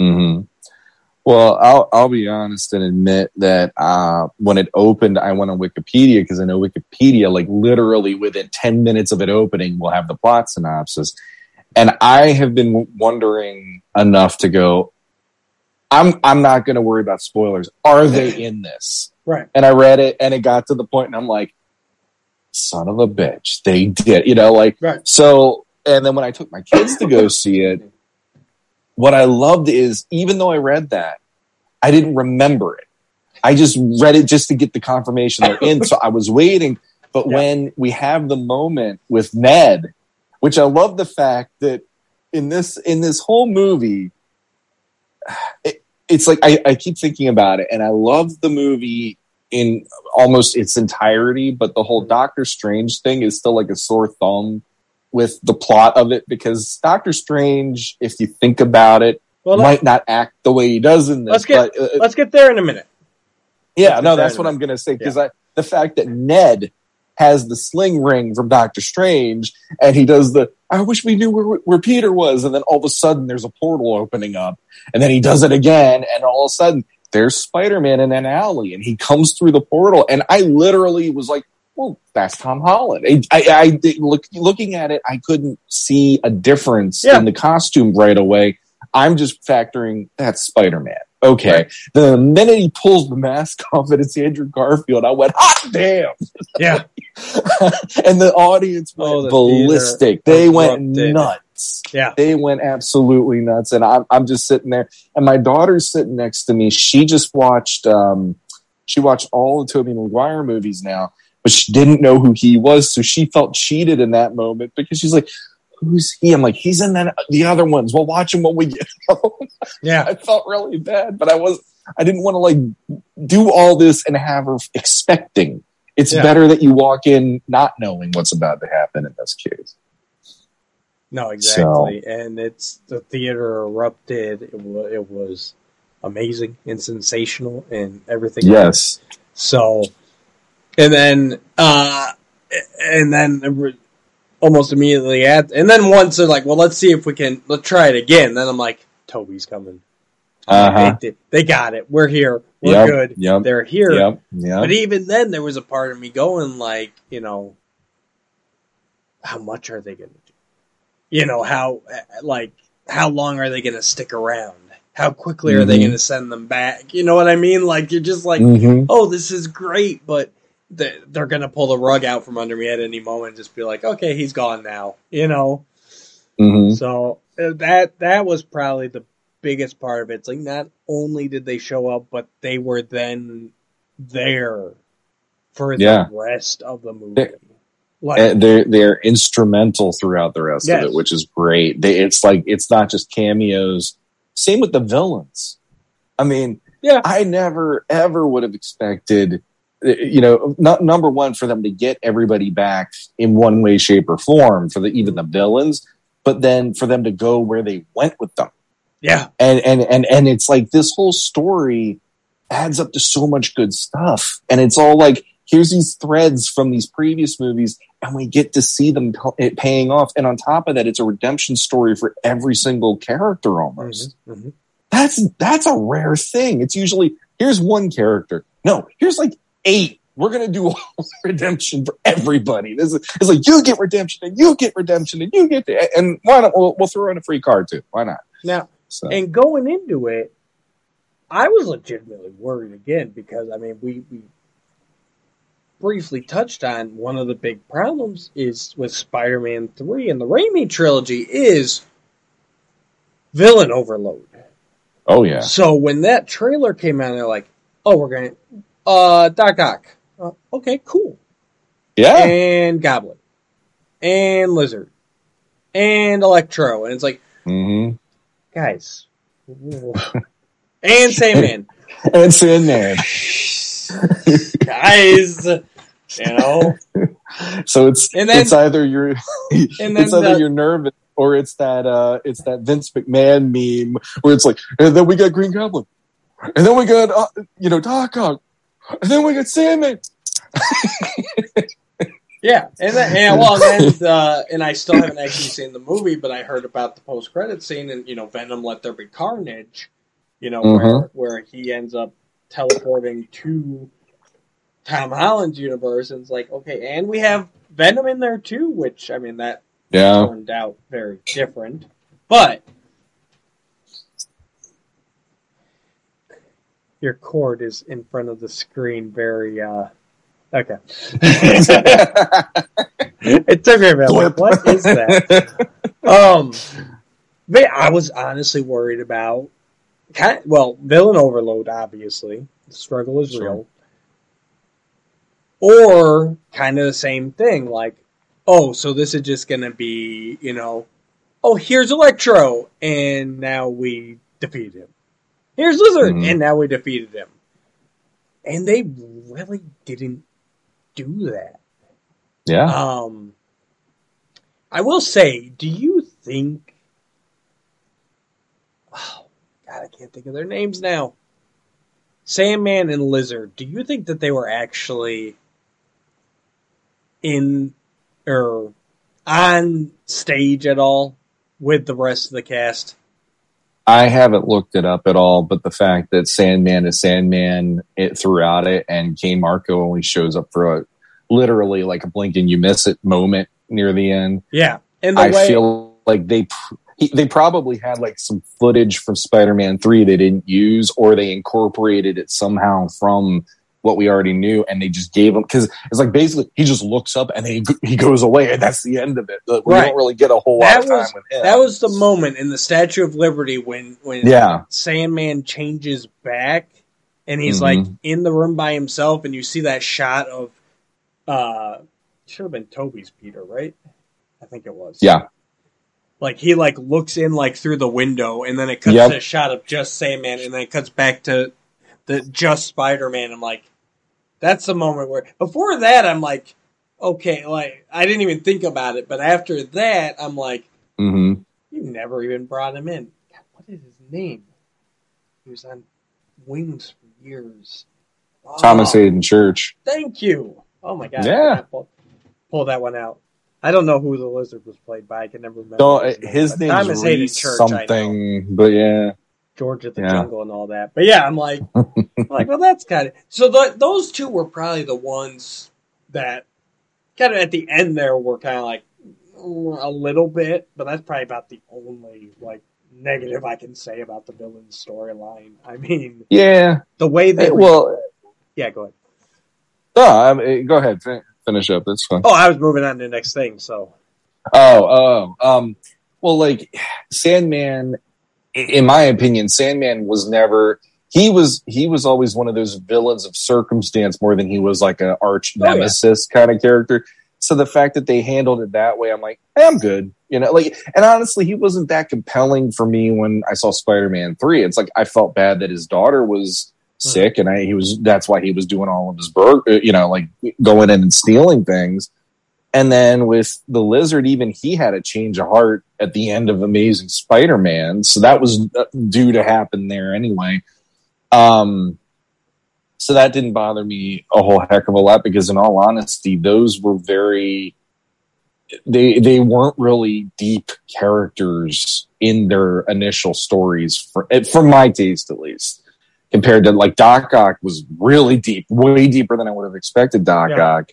Speaker 2: Mm-hmm. Well, I'll I'll be honest and admit that uh, when it opened, I went on Wikipedia because I know Wikipedia, like literally within ten minutes of it opening, will have the plot synopsis, and I have been wondering enough to go. I'm I'm not going to worry about spoilers. Are they in this?
Speaker 3: Right.
Speaker 2: And I read it, and it got to the point, and I'm like, son of a bitch, they did. You know, like
Speaker 3: Right.
Speaker 2: so. And then when I took my kids to go see it, what I loved is even though I read that, I didn't remember it. I just read it just to get the confirmation they're in. so I was waiting. But
Speaker 3: Yeah.
Speaker 2: when we have the moment with Ned, which I love the fact that in this in this whole movie, it, it's like I, I keep thinking about it, and I love the movie in almost its entirety, but the whole Doctor Strange thing is still like a sore thumb with the plot of it because Doctor Strange, if you think about it,
Speaker 3: Well,
Speaker 2: might not act the way he does in this.
Speaker 3: Let's get-
Speaker 2: but, uh,
Speaker 3: let's get there in a minute.
Speaker 2: yeah,
Speaker 3: let's
Speaker 2: no, that's what I'm going to say because I the fact that Ned has the sling ring from Doctor Strange and he does the I wish we knew where where Peter was and then all of a sudden there's a portal opening up and then he does it again and all of a sudden there's Spider-Man in an alley and he comes through the portal and I literally was like well, that's Tom Holland. I, I, I look, looking at it, I couldn't see a difference
Speaker 3: Yeah.
Speaker 2: in the costume right away. I'm just factoring that's Spider Man. Okay. The minute he pulls the mask off and it's Andrew Garfield, I went, hot damn.
Speaker 3: Yeah.
Speaker 2: and the audience went
Speaker 3: Oh, the
Speaker 2: ballistic. They went nuts.
Speaker 3: Yeah.
Speaker 2: They went absolutely nuts. And I'm, I'm just sitting there. And my daughter's sitting next to me. She just watched, um, she watched all the Tobey Maguire movies now, but she didn't know who he was. So she felt cheated in that moment because she's like, who's he? I'm like, he's in that, the other ones. We'll watch him when we get home.
Speaker 3: Yeah.
Speaker 2: I felt really bad, but I was, I didn't want to like do all this and have her expecting. It's
Speaker 3: Yeah.
Speaker 2: better that you walk in not knowing what's about to happen in this case.
Speaker 3: No, exactly. And it's the theater erupted. It was, it was amazing and sensational and everything.
Speaker 2: Yes.
Speaker 3: So, and then, uh, and then almost immediately at, and then once they're like, well, let's see if we can, let's try it again. Then I'm like, Tobey's coming.
Speaker 2: Uh-huh.
Speaker 3: They, they got it. We're here. We're
Speaker 2: Yep,
Speaker 3: good.
Speaker 2: yep,
Speaker 3: They're here.
Speaker 2: Yep. Yep.
Speaker 3: But even then, there was a part of me going like, you know, how much are they going to do? You know, how like how long are they going to stick around? How quickly are they
Speaker 2: Mhm.
Speaker 3: going to send them back? You know what I mean? Like you're just like,
Speaker 2: Mhm.
Speaker 3: oh, this is great, but they're going to pull the rug out from under me at any moment and just be like, okay, he's gone now. You know.
Speaker 2: Mhm.
Speaker 3: So uh, that that was probably the biggest part of it. It's like not only did they show up, but they were then there for
Speaker 2: Yeah.
Speaker 3: the rest of the movie.
Speaker 2: They,
Speaker 3: like,
Speaker 2: they're they're instrumental throughout the rest
Speaker 3: Yes.
Speaker 2: of it, which is great. They, it's like it's not just cameos. Same with the villains. I mean,
Speaker 3: Yeah.
Speaker 2: I never ever would have expected, you know, not number one for them to get everybody back in one way, shape, or form for the even the villains, but then for them to go where they went with them.
Speaker 3: Yeah,
Speaker 2: and and and and it's like this whole story adds up to so much good stuff. And it's all like here's these threads from these previous movies and we get to see them p- paying off. And on top of that it's a redemption story for every single character almost.
Speaker 3: Mhm, mhm.
Speaker 2: that's that's a rare thing. It's usually here's one character. No here's like eight we're gonna do all redemption for everybody. This is it's like you get redemption and you get redemption and you get the, and why not? We'll, we'll throw in a free card too. Why not?
Speaker 3: Now,
Speaker 2: So
Speaker 3: and going into it, I was legitimately worried again because I mean we, we briefly touched on one of the big problems is with Spider-Man three and the Raimi trilogy is villain overload.
Speaker 2: oh yeah,
Speaker 3: So when that trailer came out, they're like, "Oh, we're going to uh Doc Ock, uh, okay, cool,
Speaker 2: yeah.
Speaker 3: and Goblin, and Lizard, and Electro," and it's like,
Speaker 2: mm-hmm.
Speaker 3: guys, and Sandman.
Speaker 2: And Sandman.
Speaker 3: guys, you know,
Speaker 2: So it's
Speaker 3: And then-
Speaker 2: it's either you're
Speaker 3: and then
Speaker 2: it's either
Speaker 3: the-
Speaker 2: you're nervous or it's that uh it's that Vince McMahon meme where it's like and then we got Green Goblin. And then we got uh, you know Doc Ock and then we got Sandman.
Speaker 3: yeah, and then, and well, and then, uh, and I still haven't actually seen the movie, but I heard about the post credit scene, and you know, Venom let there be carnage, you know, where
Speaker 2: Mhm.
Speaker 3: where he ends up teleporting to Tom Holland's universe, and it's like, okay, and we have Venom in there too, which I mean that
Speaker 2: Yeah.
Speaker 3: turned out very different, but. Your cord is in front of the screen very uh okay. it took me a minute. Like, what is that? Um I was honestly worried about kind well, villain overload obviously. The struggle is
Speaker 2: Sure.
Speaker 3: real. Or kind of the same thing, like, oh, so this is just gonna be, you know, oh, here's Electro, and now we defeat him. Here's Lizard,
Speaker 2: Mhm.
Speaker 3: and now we defeated him. And they really didn't do that.
Speaker 2: yeah.
Speaker 3: Um, I will say, do you think? Oh God, I can't think of their names now. Sandman and Lizard. Do you think that they were actually in or on stage at all with the rest of the cast?
Speaker 2: I haven't looked it up at all, but the fact that Sandman is Sandman it throughout it, and K Marko only shows up for a literally like a blink and you miss it moment near the end.
Speaker 3: Yeah, and the
Speaker 2: I
Speaker 3: way
Speaker 2: feel like they he- they probably had like some footage from Spider-Man Three they didn't use, or they incorporated it somehow from what we already knew, and they just gave him because it's like basically he just looks up and then he, he goes away, and that's the end of it. Like, we
Speaker 3: Right.
Speaker 2: don't really get a whole
Speaker 3: That
Speaker 2: lot of time
Speaker 3: was-
Speaker 2: with him.
Speaker 3: that was the moment in the Statue of Liberty when when
Speaker 2: yeah,
Speaker 3: Sandman changes back and he's
Speaker 2: Mhm.
Speaker 3: like in the room by himself and you see that shot of uh should have been Tobey's Peter, right? I think it was.
Speaker 2: yeah,
Speaker 3: Like he like looks in like through the window and then it cuts
Speaker 2: Yep.
Speaker 3: to a shot of just Sandman and then it cuts back to the just Spider Man. I'm like, that's the moment where before that I'm like, okay, like I didn't even think about it, but after that I'm like,
Speaker 2: mm-hmm.
Speaker 3: you never even brought him in. God, what is his name? He was on Wings for years.
Speaker 2: Thomas
Speaker 3: Oh,
Speaker 2: Haden Church.
Speaker 3: Thank you. Oh my god.
Speaker 2: Yeah.
Speaker 3: Pull, pull that one out. I don't know who the lizard was played by. I can never remember.
Speaker 2: No,
Speaker 3: his name,
Speaker 2: his
Speaker 3: Thomas
Speaker 2: Reese
Speaker 3: Church.
Speaker 2: Something, but yeah,
Speaker 3: George of the
Speaker 2: Yeah.
Speaker 3: Jungle and all that. But yeah, I'm like, I'm like, well, that's kind of so. The, those two were probably the ones that kind of at the end there were kind of like mm, a little bit, but that's probably about the only like negative I can say about the villain storyline. I mean,
Speaker 2: yeah.
Speaker 3: the way
Speaker 2: Eh,
Speaker 3: were,
Speaker 2: well,
Speaker 3: yeah, go ahead.
Speaker 2: no, I mean, go ahead, fin- finish up. That's fine.
Speaker 3: Oh, I was moving on to the next thing. So
Speaker 2: Oh, oh, um, well, like Sandman, in my opinion, Sandman was never. He was he was always one of those villains of circumstance more than he was like an arch
Speaker 3: Oh, yeah.
Speaker 2: nemesis kind of character. So the fact that they handled it that way, I'm like, hey, I'm good. You know, like, and honestly, he wasn't that compelling for me when I saw Spider Man three. It's like I felt bad that his daughter was
Speaker 3: Hmm.
Speaker 2: sick, and I he was that's why he was doing all of his bur- uh, you know, like going in and stealing things. And then with the lizard, even he had a change of heart at the end of Amazing Spider Man, so that was uh, due to happen there anyway. Um, so that didn't bother me a whole heck of a lot because, in all honesty, those were very they they weren't really deep characters in their initial stories for from my taste at least compared to like Doc Ock was really deep, way deeper than I would have expected Doc
Speaker 3: Yeah.
Speaker 2: Ock.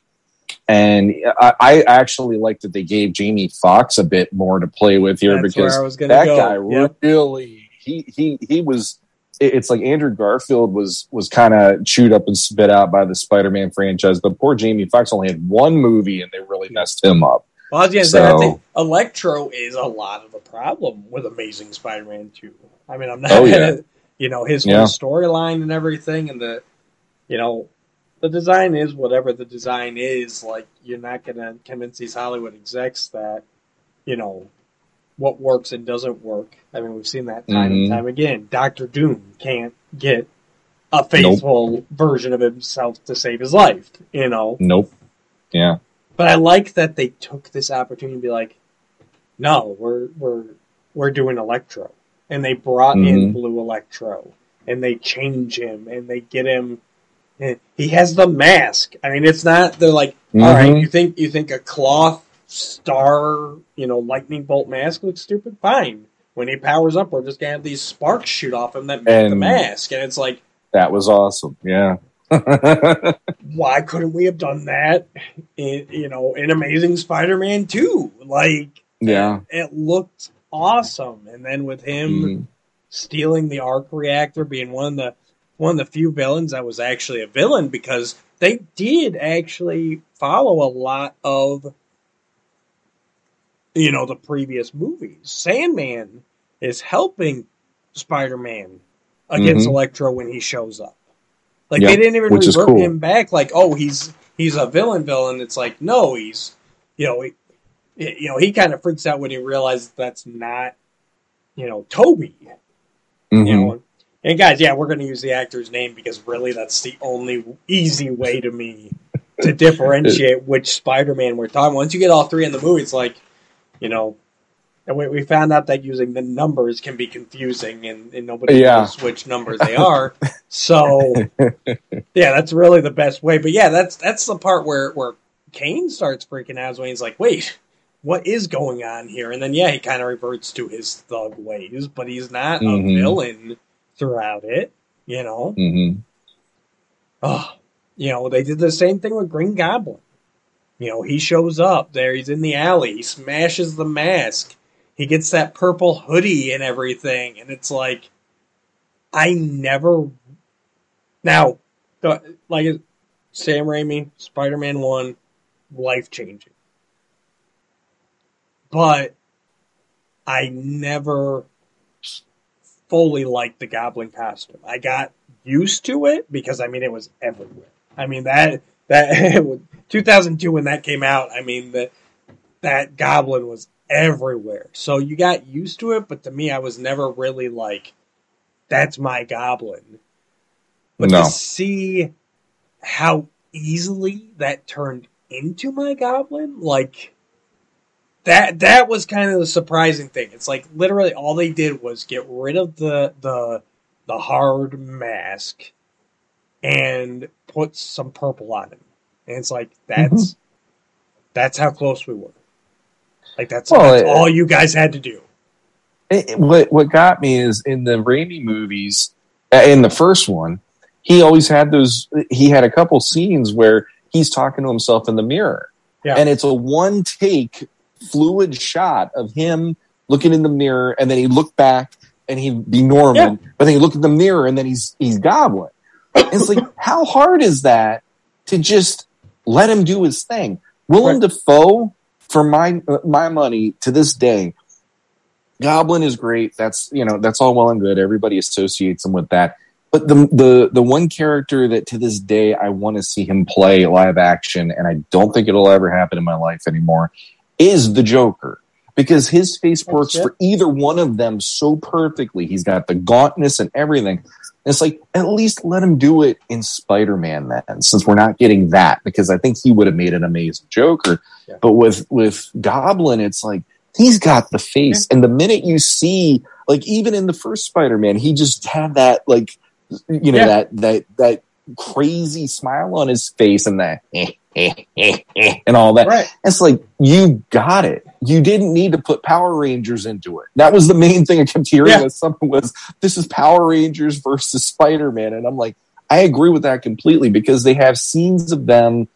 Speaker 2: And I, I actually like that they gave Jamie Foxx a bit more to play with here
Speaker 3: That's
Speaker 2: because that
Speaker 3: go.
Speaker 2: guy
Speaker 3: Yep.
Speaker 2: really he he he was it's like Andrew Garfield was was kind of chewed up and spit out by the Spider-Man franchise, but poor Jamie Foxx only had one movie and they really messed him up.
Speaker 3: Well, I was I
Speaker 2: So-
Speaker 3: think Electro is a lot of the problem with Amazing Spider-Man 2. I mean, I'm not,
Speaker 2: Oh, yeah.
Speaker 3: you know, his
Speaker 2: Yeah.
Speaker 3: storyline and everything, and the, you know, the design is whatever the design is. Like, you're not gonna convince these Hollywood execs that, you know, what works and doesn't work. I mean, we've seen that time
Speaker 2: Mhm.
Speaker 3: and time again. Doctor Doom can't get a faithful version of himself to save his life. You know,
Speaker 2: Nope. Yeah.
Speaker 3: but I like that they took this opportunity to be like, no, we're we're we're doing Electro, and they brought in
Speaker 2: Mhm.
Speaker 3: Blue Electro, and they change him, and they get him. He has the mask. I mean, it's not. They're like, all right,
Speaker 2: Mhm.
Speaker 3: you think you think a cloth star, you know, lightning bolt mask looks stupid? Fine. When he powers up, we're just gonna have these sparks shoot off him that make the mask, and it's like,
Speaker 2: That was awesome. Yeah.
Speaker 3: why couldn't we have done that? In you know, in Amazing Spider-Man two, like.
Speaker 2: yeah.
Speaker 3: it looked awesome. And then with him
Speaker 2: Mhm.
Speaker 3: stealing the arc reactor, being one of the one of the few villains that was actually a villain, because they did actually follow a lot of you know the previous movies. Sandman is helping Spider-Man against
Speaker 2: Mhm.
Speaker 3: Electro when he shows up. Like
Speaker 2: Yep,
Speaker 3: they didn't even revert
Speaker 2: cool.
Speaker 3: him back. Like, oh, he's he's a villain. Villain. It's like no, he's you know he, you know he kind of freaks out when he realizes that's not you know Tobey.
Speaker 2: Mhm.
Speaker 3: You know, and guys, yeah, we're going to use the actor's name because really that's the only easy way to me to differentiate which Spider-Man we're talking. Once you get all three in the movie, it's like you know. And we, we found out that using the numbers can be confusing, and, and nobody
Speaker 2: Yeah.
Speaker 3: knows which numbers they are. So, yeah, that's really the best way. But yeah, that's that's the part where where Kane starts freaking out when he's like, "Wait, what is going on here?" And then yeah, he kind of reverts to his thug ways, but he's not a
Speaker 2: Mhm.
Speaker 3: villain throughout it. You know,
Speaker 2: Mhm.
Speaker 3: oh, you know they did the same thing with Green Goblin. You know, he shows up there. He's in the alley. He smashes the mask. He gets that purple hoodie and everything, and it's like, I never. Now, like Sam Raimi, Spider Man One, life changing. But I never fully liked the Goblin costume. I got used to it because I mean it was everywhere. I mean that that 2002 when that came out. I mean that that Goblin was everywhere. So you got used to it, but to me, I was never really like, "That's my Goblin." But
Speaker 2: No.
Speaker 3: to see how easily that turned into my Goblin, like that that was kind of the surprising thing. It's like literally all they did was get rid of the the the hard mask and put some purple on him. And it's like that's that's how close we were. Like that's,
Speaker 2: Well,
Speaker 3: that's
Speaker 2: it-
Speaker 3: all you guys had to do.
Speaker 2: It- it- what what got me is in the Raimi movies, uh, in the first one, he always had those. He had a couple scenes where he's talking to himself in the mirror,
Speaker 3: Yeah.
Speaker 2: and it's a one take fluid shot of him looking in the mirror, and then he look back and he'd be Norman, but then he look in the mirror and then he's he's Goblin. And it's like, how hard is that to just let him do his thing? Willem
Speaker 3: Right.
Speaker 2: Dafoe, for my my money, to this day, Goblin is great. That's you know that's all well and good. Everybody associates him with that. But the the the one character that to this day I want to see him play live action, and I don't think it'll ever happen in my life anymore, is the Joker. Because his face works for either one of them so perfectly. He's got the gauntness and everything. And it's like, at least let him do it in Spider Man then, since we're not getting that, because I think he would have made an amazing Joker.
Speaker 3: Yeah.
Speaker 2: But with with Goblin, it's like he's got the face. And the minute you see, like even in the first Spider Man, he just had that like you know,
Speaker 3: Yeah.
Speaker 2: that that that crazy smile on his face and that eh, and all that.
Speaker 3: Right.
Speaker 2: It's like you got it. You didn't need to put Power Rangers into it. That was the main thing I kept hearing
Speaker 3: Yeah.
Speaker 2: with someone was this is Power Rangers versus Spider Man, and I'm like, I agree with that completely because they have scenes of them,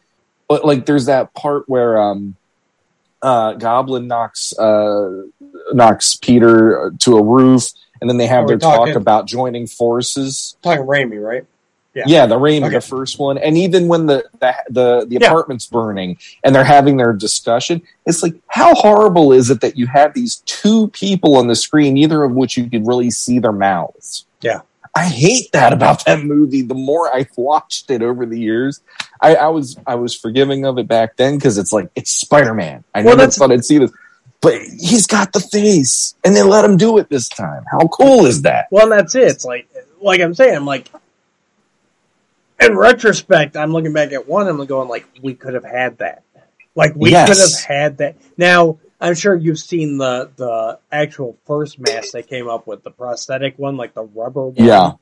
Speaker 2: but like there's that part where um, uh, Goblin knocks uh, knocks Peter to a roof, and then they have
Speaker 3: Are we
Speaker 2: their talk about joining forces.
Speaker 3: Talking Raimi, right? Yeah.
Speaker 2: Yeah, the rain,
Speaker 3: Okay.
Speaker 2: the first one, and even when the the the, the
Speaker 3: Yeah.
Speaker 2: apartment's burning and they're having their discussion, it's like how horrible is it that you have these two people on the screen, neither of which you could really see their mouths.
Speaker 3: Yeah.
Speaker 2: I hate that about that movie. The more I've watched it over the years, I, I was I was forgiving of it back then because it's like it's Spider Man. I
Speaker 3: Well,
Speaker 2: never thought I'd see this, but he's got the face, and they let him do it this time. How cool is that?
Speaker 3: Well, and that's it. It's like, like I'm saying, I'm like, in retrospect, I'm looking back at one, I'm going like, we could have had that. Like we
Speaker 2: Yes.
Speaker 3: could have had that. Now, I'm sure you've seen the the actual first mask they came up with, the prosthetic one, like the rubber one.
Speaker 2: Yeah,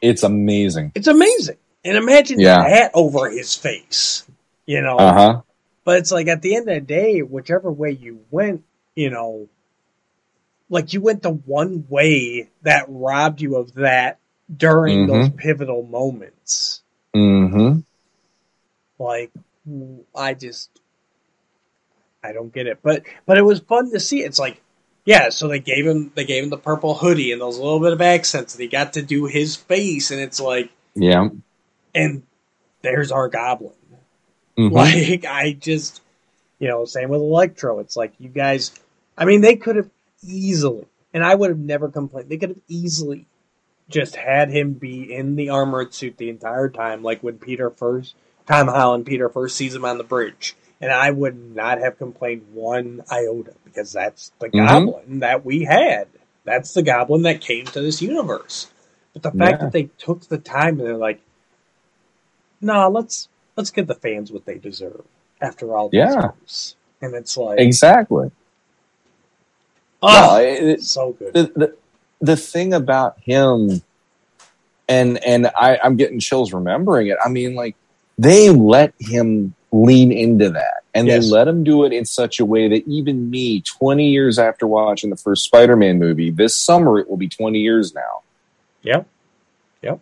Speaker 2: it's amazing.
Speaker 3: it's amazing. And imagine
Speaker 2: Yeah.
Speaker 3: that over his face, you know.
Speaker 2: Uh huh.
Speaker 3: But it's like at the end of the day, whichever way you went, you know, like you went the one way that robbed you of that during
Speaker 2: Mhm.
Speaker 3: those pivotal moments.
Speaker 2: Mm-hmm.
Speaker 3: Like, I just, I don't get it. But but it was fun to see. It's like, yeah. So they gave him they gave him the purple hoodie and those little bit of accents, and he got to do his face, and it's like,
Speaker 2: Yeah.
Speaker 3: and there's our goblin.
Speaker 2: Mhm.
Speaker 3: Like I just, you know, same with Electro. It's like you guys. I mean, they could have easily, and I would have never complained. They could have easily just had him be in the armored suit the entire time, like when Peter first, Tom Holland, Peter first sees him on the bridge, and I would not have complained one iota because that's the
Speaker 2: Mhm.
Speaker 3: goblin that we had. That's the goblin that came to this universe. But the fact
Speaker 2: Yeah.
Speaker 3: that they took the time and they're like, "Nah, let's let's give the fans what they deserve." After all these
Speaker 2: Yeah.
Speaker 3: years, and it's like,
Speaker 2: Exactly.
Speaker 3: oh,
Speaker 2: No, it-
Speaker 3: so good.
Speaker 2: the, the the thing about him, and and I, I'm getting chills remembering it. I mean, like they let him lean into that, and
Speaker 3: Yes.
Speaker 2: they let him do it in such a way that even me, 20 years after watching the first Spider-Man movie, this summer it will be 20 years now. Yeah.
Speaker 3: Yep.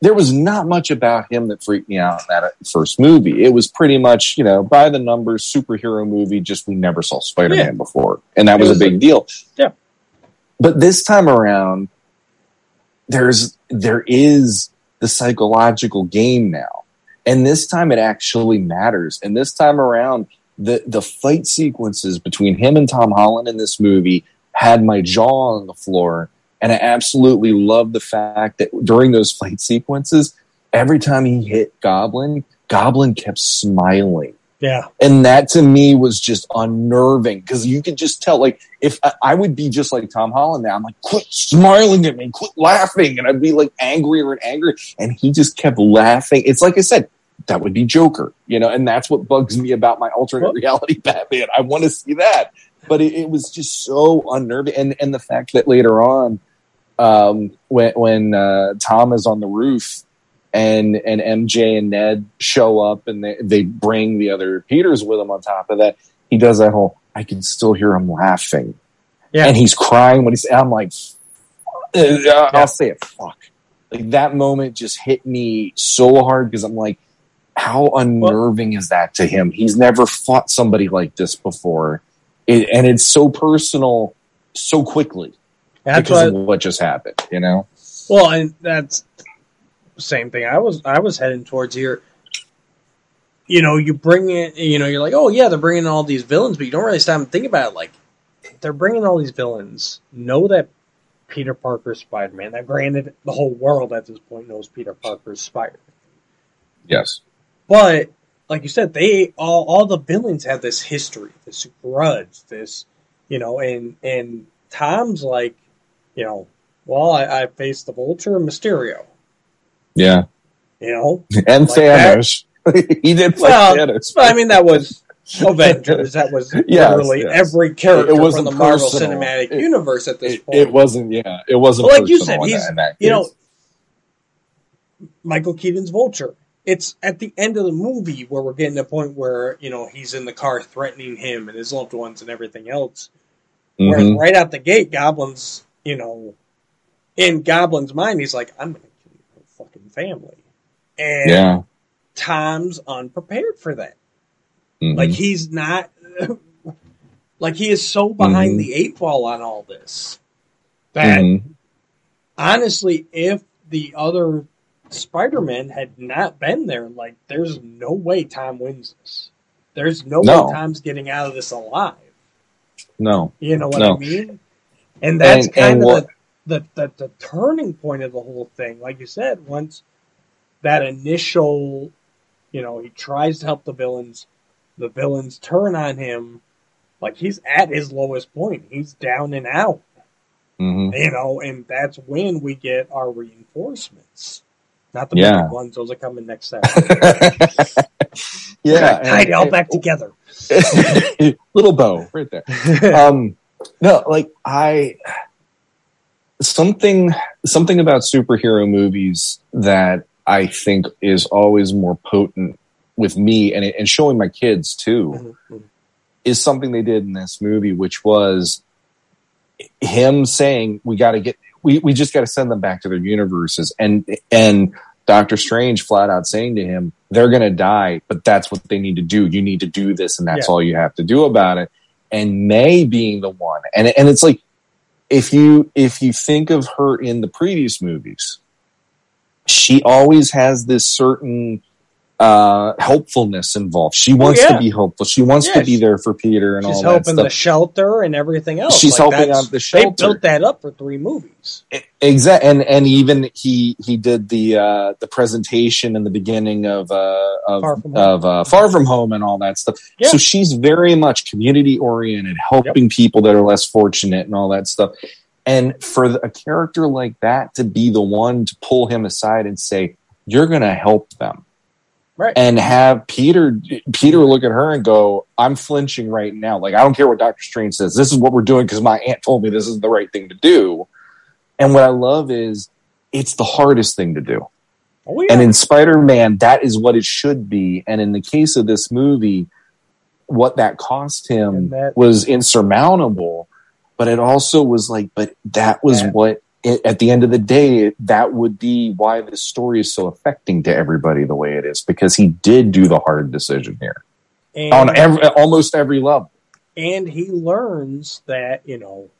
Speaker 2: there was not much about him that freaked me out in that uh, first movie. It was pretty much, you know, by the numbers superhero movie, just we never saw Spider Man
Speaker 3: Yeah.
Speaker 2: before. And that was,
Speaker 3: was
Speaker 2: a big deal.
Speaker 3: Yeah.
Speaker 2: But this time around, there's there is the psychological game now. And this time it actually matters. And this time around, the the fight sequences between him and Tom Holland in this movie had my jaw on the floor. And I absolutely love the fact that during those fight sequences, every time he hit Goblin, Goblin kept smiling.
Speaker 3: Yeah,
Speaker 2: And that to me was just unnerving because you could just tell, like, if I, I would be just like Tom Holland now, I'm like, quit smiling at me, quit laughing. And I'd be like angrier and angrier. And he just kept laughing. It's like I said, that would be Joker, you know, and that's what bugs me about my alternate reality Batman. I want to see that. But it, it was just so unnerving. And, and the fact that later on, um, when, when uh, Tom is on the roof and and MJ and Ned show up and they, they bring the other Peters with them on top of that. He does that whole I can still hear him laughing.
Speaker 3: Yeah.
Speaker 2: And he's crying when he's I'm like uh, I'll say it fuck. Like that moment just hit me so hard because I'm like how unnerving is that to him? He's never fought somebody like this before. It, and it's so personal so quickly because
Speaker 3: what.
Speaker 2: of what just happened, you know?
Speaker 3: Well, and that's same thing. I was I was heading towards here. You know, you bring it. You know, you're like, oh yeah, they're bringing all these villains, but you don't really stop and think about it. Like, they're bringing all these villains. Know that Peter Parker Spider Man. Now, granted, the whole world at this point knows Peter Parker's Spider Man.
Speaker 2: Yes.
Speaker 3: But like you said, they all all the villains have this history, this grudge, this you know, and and Tom's like, you know, well, I, I faced the Vulture and Mysterio,
Speaker 2: Yeah.
Speaker 3: you know.
Speaker 2: And
Speaker 3: Like?
Speaker 2: Thanos. he did play
Speaker 3: Well,
Speaker 2: Thanos.
Speaker 3: I mean, that was Avengers. That was
Speaker 2: Yes,
Speaker 3: literally
Speaker 2: yes.
Speaker 3: every character
Speaker 2: It
Speaker 3: from
Speaker 2: wasn't
Speaker 3: the Marvel
Speaker 2: personal.
Speaker 3: Cinematic
Speaker 2: It-
Speaker 3: Universe at this
Speaker 2: It,
Speaker 3: point.
Speaker 2: it wasn't. Yeah. It wasn't.
Speaker 3: Like you said, he's- you know. Michael Keaton's Vulture. It's at the end of the movie where we're getting to a point where you know he's in the car threatening him and his loved ones and everything else.
Speaker 2: Mhm.
Speaker 3: right out the gate, Goblin's, you know, in Goblin's mind, he's like, I'm going to kill your whole fucking family. And
Speaker 2: Yeah.
Speaker 3: Tom's unprepared for that.
Speaker 2: Mhm.
Speaker 3: Like, he's not, like, he is so behind
Speaker 2: Mhm.
Speaker 3: the eight ball on all this that,
Speaker 2: Mhm.
Speaker 3: honestly, if the other Spider Man had not been there, like, there's no way Tom wins this. There's no,
Speaker 2: No.
Speaker 3: way Tom's getting out of this alive.
Speaker 2: No.
Speaker 3: You know what
Speaker 2: No.
Speaker 3: I mean? And that's
Speaker 2: And-
Speaker 3: kind
Speaker 2: and
Speaker 3: of
Speaker 2: what-
Speaker 3: the, the, the, the turning point of the whole thing. Like you said, once that initial, you know, he tries to help the villains, the villains turn on him. Like he's at his lowest point. He's down and out,
Speaker 2: hmm
Speaker 3: you know, and that's when we get our reinforcements. Not the
Speaker 2: Yeah.
Speaker 3: big ones; those are coming next Saturday.
Speaker 2: yeah.
Speaker 3: tie it all back together.
Speaker 2: little bow right there. um no like i something something about superhero movies that i think is always more potent with me and, and showing my kids too
Speaker 3: Mhm, mhm.
Speaker 2: is something they did in this movie which was him saying we got to get we, we just got to send them back to their universes and and Doctor Strange flat out saying to him, they're going to die, but that's what they need to do. You need to do this, and that's
Speaker 3: Yeah.
Speaker 2: all you have to do about it. And May being the one, and and it's like if you if you think of her in the previous movies, she always has this certain uh helpfulness involved. She wants
Speaker 3: yeah.
Speaker 2: to be helpful. She wants
Speaker 3: Yeah,
Speaker 2: to be there for Peter and all that
Speaker 3: She's
Speaker 2: helping
Speaker 3: the shelter and everything else.
Speaker 2: She's helping out the shelter.
Speaker 3: They built that up for three movies.
Speaker 2: Exactly, and and even he he did the uh, the presentation in the beginning of uh, of
Speaker 3: Far From Home.
Speaker 2: of uh, Far From Home and all that stuff.
Speaker 3: Yeah.
Speaker 2: So she's very much community oriented, helping people that are less fortunate and all that stuff. And for the- a character like that to be the one to pull him aside and say, "You're going to help them,"
Speaker 3: Right.
Speaker 2: and have Peter Peter look at her and go, "I'm flinching right now. Like I don't care what Doctor Strange says. This is what we're doing because my aunt told me this is the right thing to do." And what I love is it's the hardest thing to do.
Speaker 3: Oh yeah.
Speaker 2: And in Spider Man, that is what it should be. And in the case of this movie, what that cost him
Speaker 3: that-
Speaker 2: was insurmountable. But it also was like, but that was
Speaker 3: That-
Speaker 2: what, it, at the end of the day, that would be why this story is so affecting to everybody the way it is, because he did do the hard decision here
Speaker 3: and,
Speaker 2: on every, almost every level.
Speaker 3: and he learns that you know,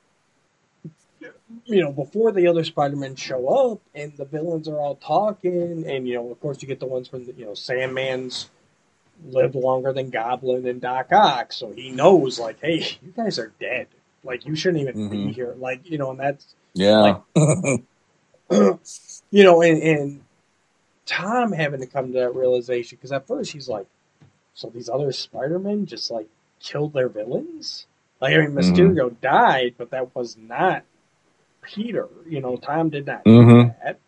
Speaker 3: you know, before the other Spider-Men show up and the villains are all talking, and you know, of course, you get the ones from the, you know, Sandman's lived longer than Goblin and Doc Ock, so he knows like, hey, you guys are dead. Like you shouldn't even be
Speaker 2: Mhm.
Speaker 3: here. Like you know, and that's
Speaker 2: Yeah.
Speaker 3: you know, and, and Tom having to come to that realization because at first he's like, so these other Spider-Men just like killed their villains? Like, I mean,
Speaker 2: Mhm.
Speaker 3: Mysterio died, but that was not Peter. You know, Tom did not
Speaker 2: Mhm.
Speaker 3: do that.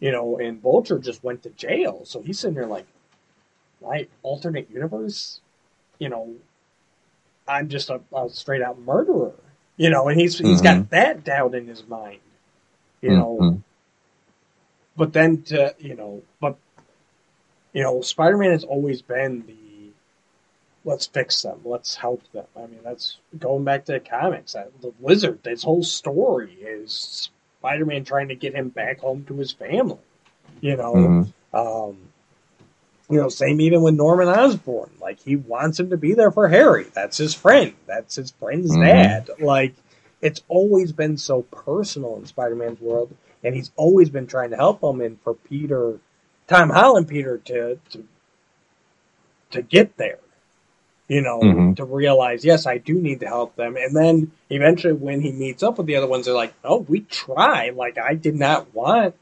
Speaker 3: You know, and Vulture just went to jail, so he's sitting there like, right, alternate universe. You know, I'm just a, a straight out murderer. You know, and he's he's got that doubt in his mind. You know,
Speaker 2: Mhm.
Speaker 3: but then to you know, but you know, Spider Man has always been the let's fix them, let's help them. I mean, that's going back to the comics. That, the Lizard, this whole story is Spider Man trying to get him back home to his family. You know,
Speaker 2: Mhm.
Speaker 3: um, you know, same even with Norman Osborn. Like he wants him to be there for Harry. That's his friend. That's his friend's
Speaker 2: Mhm.
Speaker 3: dad. Like it's always been so personal in Spider-Man's world, and he's always been trying to help him. And for Peter, Tom Holland, Peter to to to get there, you know,
Speaker 2: Mhm.
Speaker 3: to realize, yes, I do need to help them. And then eventually, when he meets up with the other ones, they're like, oh, we try. Like, I did not want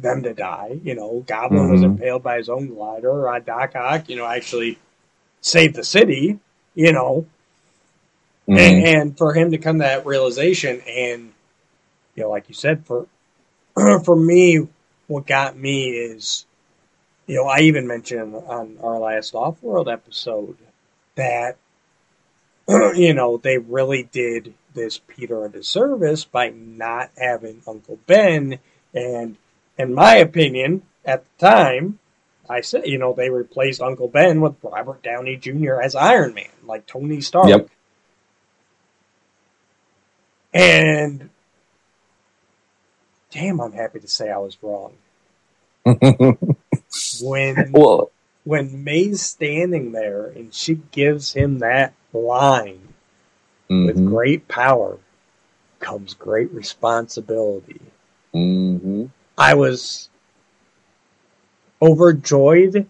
Speaker 3: them to die. You know, Goblin was
Speaker 2: Mhm.
Speaker 3: impaled by his own glider. Uh, Doc Ock, you know, actually saved the city, you know.
Speaker 2: Mhm.
Speaker 3: And, and for him to come to that realization, and you know, like you said, for for me, what got me is, you know, I even mentioned on our last Off World episode that you know they really did this Peter a disservice by not having Uncle Ben, and in my opinion, at the time. I said, you know, they replaced Uncle Ben with Robert Downey Jr. as Iron Man, like Tony Stark.
Speaker 2: Yep.
Speaker 3: And damn, I'm happy to say I was wrong. When
Speaker 2: well,
Speaker 3: when May's standing there and she gives him that line, with
Speaker 2: mhm,
Speaker 3: great power comes great responsibility.
Speaker 2: mhm.
Speaker 3: I was overjoyed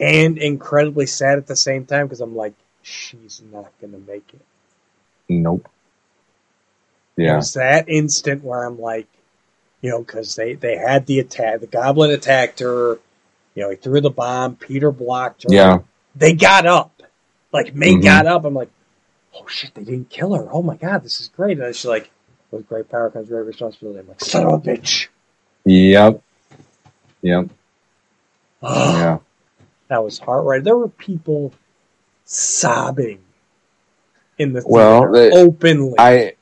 Speaker 3: and incredibly sad at the same time because I'm like, she's not gonna make it.
Speaker 2: nope.
Speaker 3: It
Speaker 2: Yeah,
Speaker 3: was that instant where I'm like, you know, because they they had the attack, the goblin attacked her. You know, he threw the bomb. Peter blocked her.
Speaker 2: yeah,
Speaker 3: they got up. Like May
Speaker 2: Mhm.
Speaker 3: got up. I'm like, oh shit, they didn't kill her. Oh my god, this is great. And she's like, with great power comes great responsibility. I'm like, son of a bitch.
Speaker 2: yep, yep,
Speaker 3: Oh,
Speaker 2: yeah.
Speaker 3: That was heart right. There were people sobbing in the theater
Speaker 2: Well, they-
Speaker 3: openly.
Speaker 2: I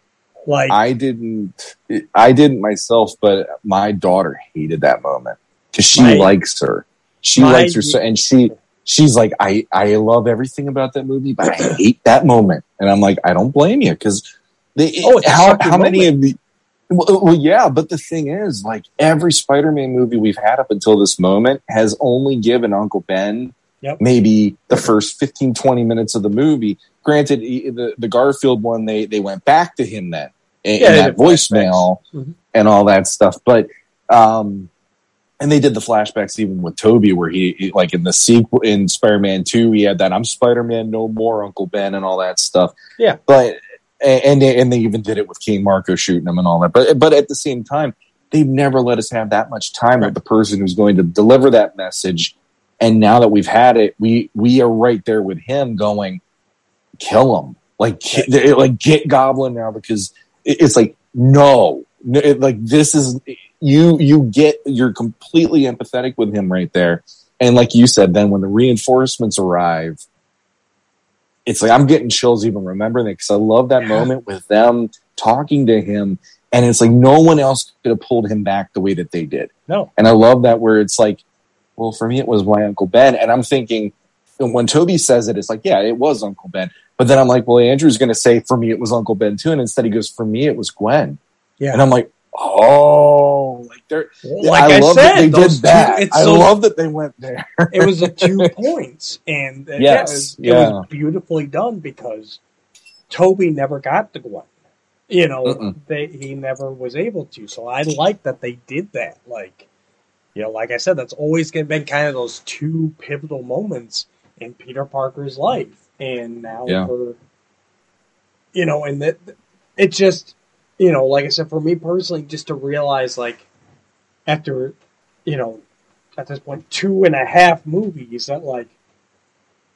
Speaker 3: like,
Speaker 2: I didn't I didn't myself, but my daughter hated that moment because she
Speaker 3: My-
Speaker 2: likes her. She
Speaker 3: my-
Speaker 2: likes her so, and she she's like I I love everything about that movie, but I hate that moment. And I'm like, I don't blame you because they
Speaker 3: Oh,
Speaker 2: how how many of the well, well, yeah, but the thing is, like every Spider-Man movie we've had up until this moment has only given Uncle Ben
Speaker 3: Yep.
Speaker 2: maybe the first 15, 20 minutes of the movie. Granted, he- the, the Garfield one, they, they went back to him then in,
Speaker 3: Yeah,
Speaker 2: in that voicemail
Speaker 3: Mhm.
Speaker 2: and all that stuff. But, um, and they did the flashbacks even with Tobey, where he, he- like in the sequel in Spider-Man Two, he had that "I'm Spider-Man no more, Uncle Ben" and all that stuff.
Speaker 3: Yeah.
Speaker 2: but and they, and they even did it with King Marko shooting him and all that. But but at the same time, they've never let us have that much time with the person who's going to deliver that message. And now that we've had it, we we are right there with him, going, kill him, like ki- like get Goblin now because it's like no, no it- like this is you you get you're completely empathetic with him right there, and like you said, then when the reinforcements arrive, it's like I'm getting chills even remembering it because I love that
Speaker 3: Yeah.
Speaker 2: moment with them talking to him, and it's like no one else could have pulled him back the way that they did.
Speaker 3: no.
Speaker 2: And I love that where it's like, well, for me, it was my Uncle Ben. And I'm thinking, when Tobey says it, it's like, yeah, it was Uncle Ben. But then I'm like, well, Andrew's going to say, for me, it was Uncle Ben too. And instead he goes, for me, it was Gwen.
Speaker 3: Yeah.
Speaker 2: And I'm like, oh, like they're,
Speaker 3: Like I,
Speaker 2: love
Speaker 3: said,
Speaker 2: they did that.
Speaker 3: Two, it's
Speaker 2: I
Speaker 3: those-
Speaker 2: love that they went there.
Speaker 3: it was the two points, and uh,
Speaker 2: Yes,
Speaker 3: yeah, it, was- it was beautifully done because Tobey never got the Gwen. You know,
Speaker 2: Mm-mm.
Speaker 3: they he never was able to. So I like that they did that. Like, you know, like I said, that's always been kind of those two pivotal moments in Peter Parker's life, and now
Speaker 2: Yeah.
Speaker 3: for you know, and that it just you know, like I said, for me personally, just to realize like after you know at this point two and a half movies that like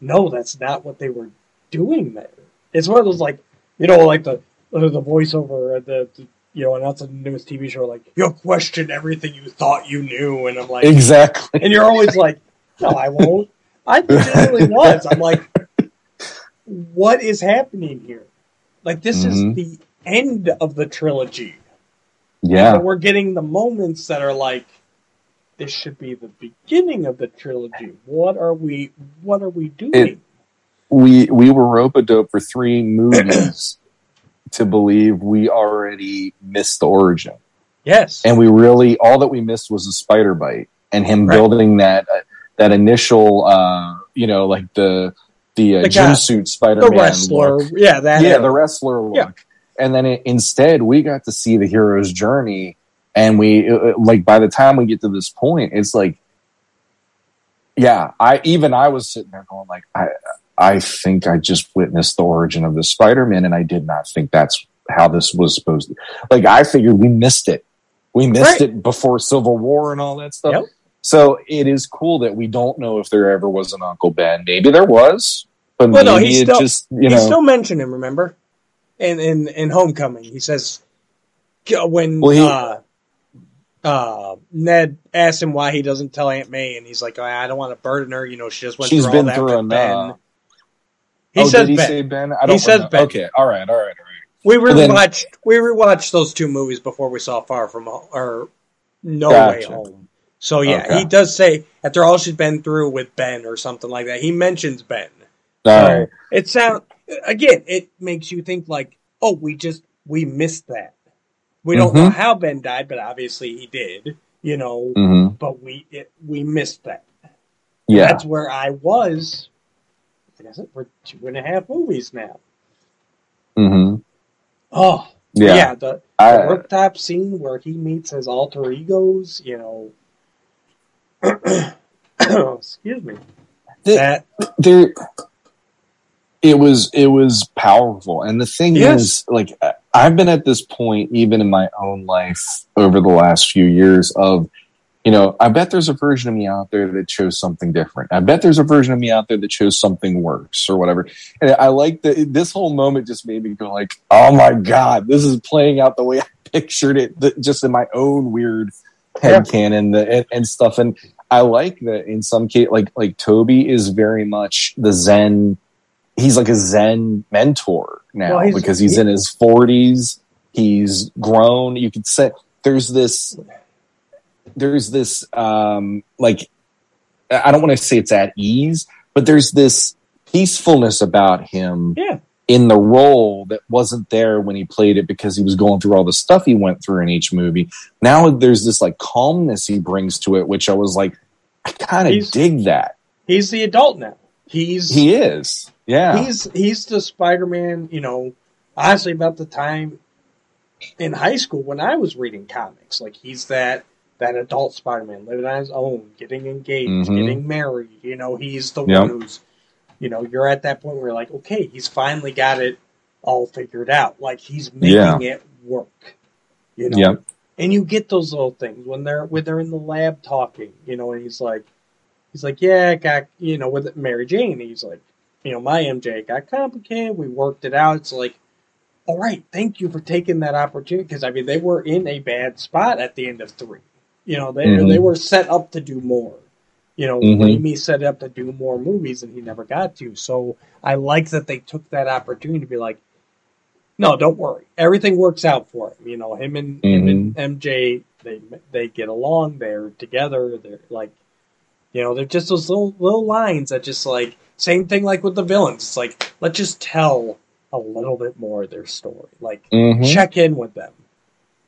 Speaker 3: no that's not what they were doing there it's one of those like you know like the the voiceover at the, the you know announce the newest tv show like you'll question everything you thought you knew and i'm like
Speaker 2: exactly.
Speaker 3: and you're always like no i won't i genuinely was i'm like what is happening here like this
Speaker 2: Mhm.
Speaker 3: is the end of the trilogy
Speaker 2: Yeah.
Speaker 3: but we're getting the moments that are like this should be the beginning of the trilogy. What are we what are we doing?
Speaker 2: we we were rope a dope for three movies to believe we already missed the origin,
Speaker 3: yes.
Speaker 2: and we really all that we missed was a spider bite and him
Speaker 3: Right.
Speaker 2: building that uh, that initial uh, you know like the the, uh,
Speaker 3: The
Speaker 2: gym
Speaker 3: guy-
Speaker 2: suit Spider
Speaker 3: the
Speaker 2: Man
Speaker 3: wrestler. Yeah, that
Speaker 2: yeah
Speaker 3: era.
Speaker 2: the wrestler look,
Speaker 3: Yeah.
Speaker 2: And then it, instead we got to see the hero's journey, and we uh, like by the time we get to this point, it's like. Yeah, I even I was sitting there going like I I think I just witnessed the origin of the Spider-Man, and I did not think that's how this was supposed to. Like I figured we missed it. We missed
Speaker 3: Right.
Speaker 2: it before Civil War and all that stuff.
Speaker 3: Yep.
Speaker 2: So it is cool that we don't know if there ever was an Uncle Ben. Maybe there was, but
Speaker 3: Well, no,
Speaker 2: maybe
Speaker 3: he's
Speaker 2: it
Speaker 3: still-
Speaker 2: just you
Speaker 3: he
Speaker 2: know.
Speaker 3: still mentioned him, remember? In in in Homecoming, he says when
Speaker 2: Well, he-
Speaker 3: uh, uh, Ned asked him why he doesn't tell Aunt May, and he's like, "I don't want to burden her. You know, she just went
Speaker 2: She's
Speaker 3: through
Speaker 2: been
Speaker 3: all that
Speaker 2: through
Speaker 3: with Ben." He
Speaker 2: oh,
Speaker 3: says
Speaker 2: did he
Speaker 3: Ben.
Speaker 2: say Ben? I
Speaker 3: He
Speaker 2: don't
Speaker 3: says
Speaker 2: remember.
Speaker 3: Ben.
Speaker 2: Okay, all right, all right, all right.
Speaker 3: We
Speaker 2: Well, then-
Speaker 3: rewatched we rewatched those two movies before we saw Far From Home or No Way Home. So yeah,
Speaker 2: Okay.
Speaker 3: he does say after all she's been through with Ben or something like that. He mentions Ben.
Speaker 2: All
Speaker 3: So
Speaker 2: right.
Speaker 3: it sound again. It makes you think like, oh, we just we missed that. We don't know
Speaker 2: Mhm.
Speaker 3: how Ben died, but obviously he did. You know,
Speaker 2: hmm
Speaker 3: but we it, we missed that.
Speaker 2: Yeah.
Speaker 3: That's where I was. I said, we're two and a half movies now.
Speaker 2: Mm-hmm.
Speaker 3: Oh
Speaker 2: Yeah.
Speaker 3: yeah, the, the
Speaker 2: I,
Speaker 3: rooftop scene where he meets his alter egos. You know, excuse me.
Speaker 2: The-
Speaker 3: That
Speaker 2: there it was it was powerful and the thing
Speaker 3: Yes.
Speaker 2: is like i've been at this point even in my own life over the last few years of you know i bet there's a version of me out there that chose something different i bet there's a version of me out there that chose something worse or whatever and i like that this whole moment just made me go like oh my god this is playing out the way i pictured it just in my own weird head canon and, and stuff and I like that in some case, like like Tobey is very much the Zen. He's like a Zen mentor now
Speaker 3: Well, he's-
Speaker 2: because he's
Speaker 3: he-
Speaker 2: in his forties. He's grown. You could say there's this, there's this, um, like I don't want to say it's at ease, but there's this peacefulness about him
Speaker 3: yeah,
Speaker 2: in the role that wasn't there when he played it because he was going through all the stuff he went through in each movie. Now there's this like calmness he brings to it, which I was like, I kind of dig that.
Speaker 3: he's the adult now. He's
Speaker 2: He is. Yeah.
Speaker 3: he's he's the Spider-Man. You know, honestly, about the time in high school when I was reading comics, like he's that that adult Spider-Man living on his own, getting engaged,
Speaker 2: Mhm.
Speaker 3: getting married. You know, he's the
Speaker 2: Yep.
Speaker 3: one who's, you know, you're at that point where you're like, okay, he's finally got it all figured out. Like he's making it work. You know,
Speaker 2: Yep.
Speaker 3: and you get those little things when they're when they're in the lab talking, you know, and he's like, he's like, yeah, it got you know with Mary Jane, he's like, you know, my MJ got complicated, we worked it out. It's like, all right, thank you for taking that opportunity because I mean they were in a bad spot at the end of three, you know, they
Speaker 2: Mhm.
Speaker 3: they were set up to do more. You know,
Speaker 2: Mhm.
Speaker 3: Raimi set up to do more movies and he never got to. So I like that they took that opportunity to be like, no, don't worry. Everything works out for him. You know, him and him and MJ, they they get along. They're together. They're like, you know, they're just those little little lines that just like same thing like with the villains. It's like let's just tell a little bit more of their story. Like
Speaker 2: Mhm.
Speaker 3: check in with them.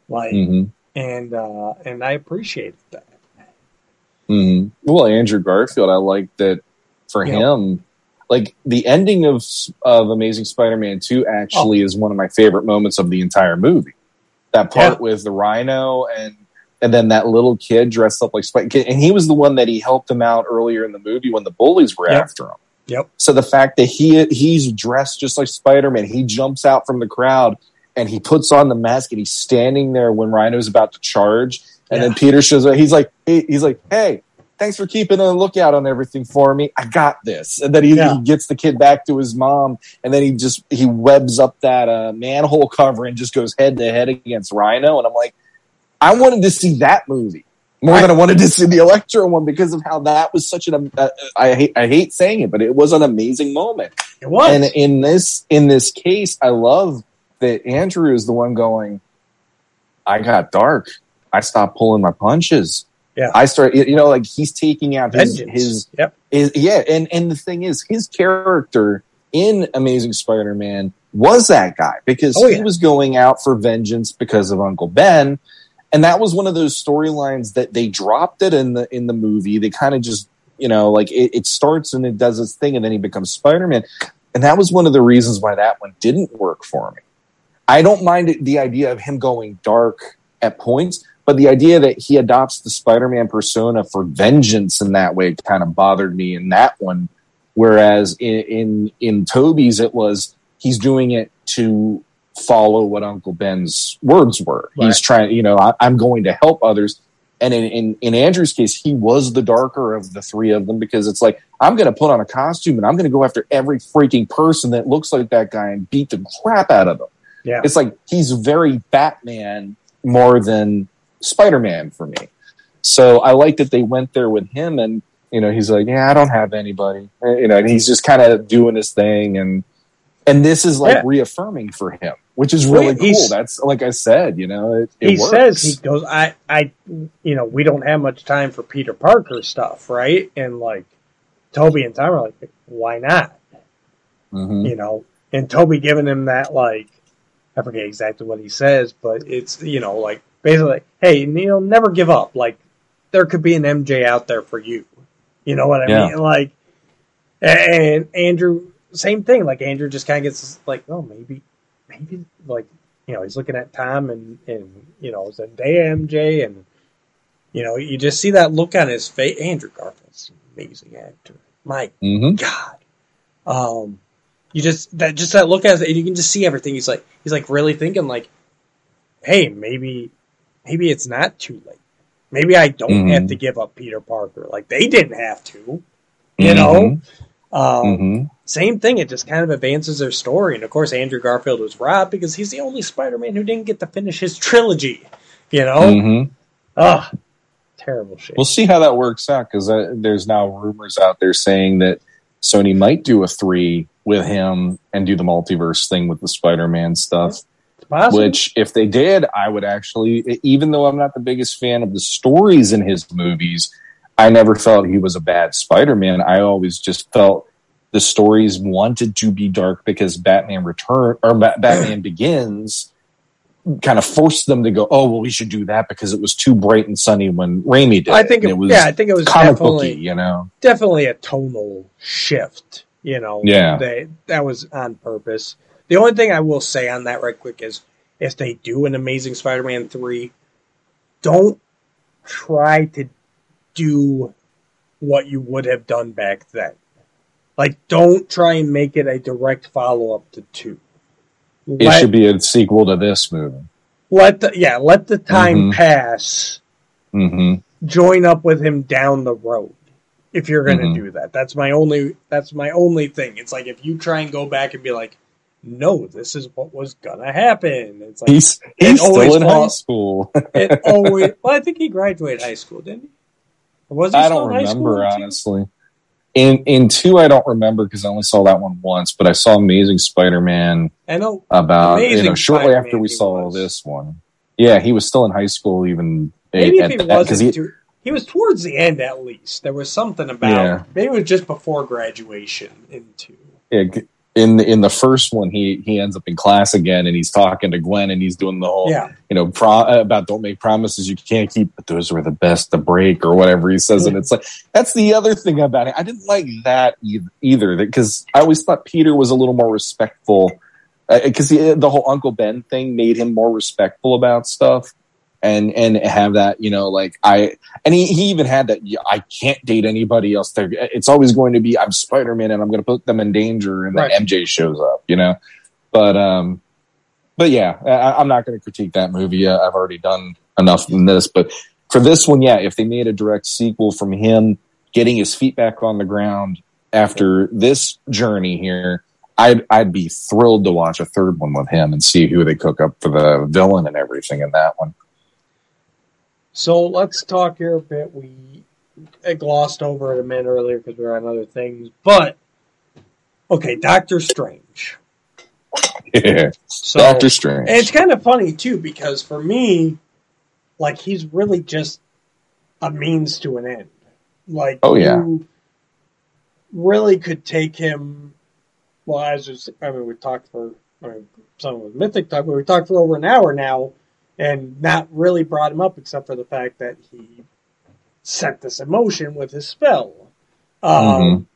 Speaker 3: Like
Speaker 2: Mhm.
Speaker 3: and uh and I appreciate that.
Speaker 2: Mhm. Well, Andrew Garfield, I like that for him. Like the ending of of Amazing Spider-Man
Speaker 3: 2
Speaker 2: actually is one of my favorite moments of the entire movie. That part
Speaker 3: Yeah.
Speaker 2: with the Rhino and and then that little kid dressed up like Spider, and he was the one that he helped him out earlier in the movie when the bullies were
Speaker 3: Yep.
Speaker 2: after him.
Speaker 3: Yep.
Speaker 2: So the fact that he he's dressed just like Spider Man, he jumps out from the crowd and he puts on the mask and he's standing there when Rhino's about to charge, and then Peter shows up. He's like, he, he's like, hey. Thanks for keeping a lookout on everything for me. I got this. And then he,
Speaker 3: Yeah.
Speaker 2: he gets the kid back to his mom, and then he just he webs up that uh, manhole cover and just goes head to head against Rhino. And I'm like, I wanted to see that movie more than I wanted to see the Electro one because of how that was such an. Uh, I hate I hate saying it, but it was an amazing moment.
Speaker 3: It was.
Speaker 2: And in this in this case, I love that Andrew is the one going. I got dark. I stopped pulling my punches.
Speaker 3: Yeah.
Speaker 2: I start. You know, like he's taking out his his
Speaker 3: yep.
Speaker 2: is yeah, and and the thing is, his character in Amazing Spider-Man was that guy because
Speaker 3: Oh,
Speaker 2: he
Speaker 3: yeah.
Speaker 2: was going out for vengeance because of Uncle Ben, and that was one of those storylines that they dropped it in the in the movie. They kind of just you know like it, it starts and it does its thing, and then he becomes Spider-Man, and that was one of the reasons why that one didn't work for me. I don't mind the idea of him going dark at points, but the idea that he adopts the Spider-Man persona for vengeance in that way kind of bothered me in that one Whereas in, in in Tobey's, it was he's doing it to follow what Uncle Ben's words were.
Speaker 3: Right.
Speaker 2: He's trying, you know, I, I'm going to help others. And in, in, in Andrew's case, he was the darker of the three of them because it's like, I'm going to put on a costume and I'm going to go after every freaking person that looks like that guy and beat the crap out of them.
Speaker 3: Yeah.
Speaker 2: It's like he's very Batman more than Spider Man for me. So I like that they went there with him and, you know, he's like, yeah, I don't have anybody, you know, and he's just kind of doing his thing. And, and this is like
Speaker 3: Yeah.
Speaker 2: reaffirming for him, which is
Speaker 3: Well,
Speaker 2: really cool. That's like I said, you know, it, it
Speaker 3: he
Speaker 2: works.
Speaker 3: says he goes i i you know we don't have much time for peter parker stuff right and like tobey and tom are like why not
Speaker 2: Mhm.
Speaker 3: you know and tobey giving him that like i forget exactly what he says but it's you know like basically like, hey know never give up like there could be an mj out there for you you know what i
Speaker 2: Yeah.
Speaker 3: mean like and andrew same thing like andrew just kind of gets like oh maybe maybe like you know he's looking at tom and and you know zendaya mj and you know you just see that look on his face andrew garfield's an amazing actor my
Speaker 2: Mhm.
Speaker 3: God. Um, you just that just that look at it, and you can just see everything. He's like he's like really thinking like, hey, maybe maybe it's not too late. Maybe I don't
Speaker 2: Mhm.
Speaker 3: have to give up Peter Parker. Like they didn't have to, you know. Um,
Speaker 2: Mhm.
Speaker 3: Same thing. It just kind of advances their story. And of course, Andrew Garfield was robbed because he's the only Spider-Man who didn't get to finish his trilogy. You know,
Speaker 2: Mhm.
Speaker 3: ugh, terrible shit.
Speaker 2: We'll see how that works out because uh, there's now rumors out there saying that Sony might do a three with him and do the multiverse thing with the Spider-Man stuff. Which, if they did, I would actually, even though I'm not the biggest fan of the stories in his movies, I never felt he was a bad Spider-Man. I always just felt the stories wanted to be dark because Batman Return or Ba- Batman Begins kind of forced them to go, oh well, we should do that because it was too bright and sunny when Raimi did.
Speaker 3: I think it,
Speaker 2: it was
Speaker 3: yeah, I think it was
Speaker 2: comic booky, you know.
Speaker 3: definitely a tonal shift. You know,
Speaker 2: Yeah.
Speaker 3: they, that was on purpose. The only thing I will say on that right quick is if they do an Amazing Spider-Man three, don't try to do what you would have done back then. Like, don't try and make it a direct follow up to two.
Speaker 2: It should be a sequel to this movie.
Speaker 3: let the yeah let the time
Speaker 2: Mhm.
Speaker 3: pass
Speaker 2: hmm
Speaker 3: join up with him down the road if you're going to
Speaker 2: Mhm.
Speaker 3: do that that's my only that's my only thing it's like if you try and go back and be like no this is what was gonna happen it's like
Speaker 2: He's he's
Speaker 3: always
Speaker 2: still in high school.
Speaker 3: it always well i think he graduated high school didn't he was
Speaker 2: I don't
Speaker 3: in high school
Speaker 2: remember honestly. In in two, I don't remember because I only saw that one once. But I saw Amazing Spider-Man
Speaker 3: i know
Speaker 2: about you know shortly
Speaker 3: Spider-Man
Speaker 2: after we saw
Speaker 3: was.
Speaker 2: this one. Yeah, he was still in high school even
Speaker 3: maybe
Speaker 2: at
Speaker 3: if he
Speaker 2: that-
Speaker 3: wasn't
Speaker 2: he-
Speaker 3: too, he was towards the end at least there was something about
Speaker 2: Yeah.
Speaker 3: maybe it was just before graduation in two
Speaker 2: yeah, in the, in the first one, he he ends up in class again, and he's talking to Gwen, and he's doing the whole
Speaker 3: yeah
Speaker 2: you know pro, about don't make promises you can't keep, but those were the best to break or whatever he says, and it's like that's the other thing about it. I didn't like that either because I always thought Peter was a little more respectful uh, because the, the whole Uncle Ben thing made him more respectful about stuff. And and have that you know like I and he, he even had that yeah, I can't date anybody else. There, it's always going to be I'm Spider Man and I'm going to put them in danger, and then MJ shows up, you know. But um, but yeah, I, I'm not going to critique that movie. Uh, I've already done enough in this. But for this one, yeah, if they made a direct sequel from him getting his feet back on the ground after this journey here, I'd I'd be thrilled to watch a third one with him and see who they cook up for the villain and everything in that one.
Speaker 3: So let's talk here a bit. We I glossed over it a minute earlier because we were on other things, but okay, Doctor Strange.
Speaker 2: Yeah,
Speaker 3: So
Speaker 2: Doctor Strange.
Speaker 3: it's kind of funny too because for me, like he's really just a means to an end. Like
Speaker 2: Oh, yeah.
Speaker 3: you really could take him. Well, as I mean, we talked for I mean, some of mythic talk, but we talked for over an hour now, and not really brought him up except for the fact that he set this emotion with his spell. Um,
Speaker 2: Mhm.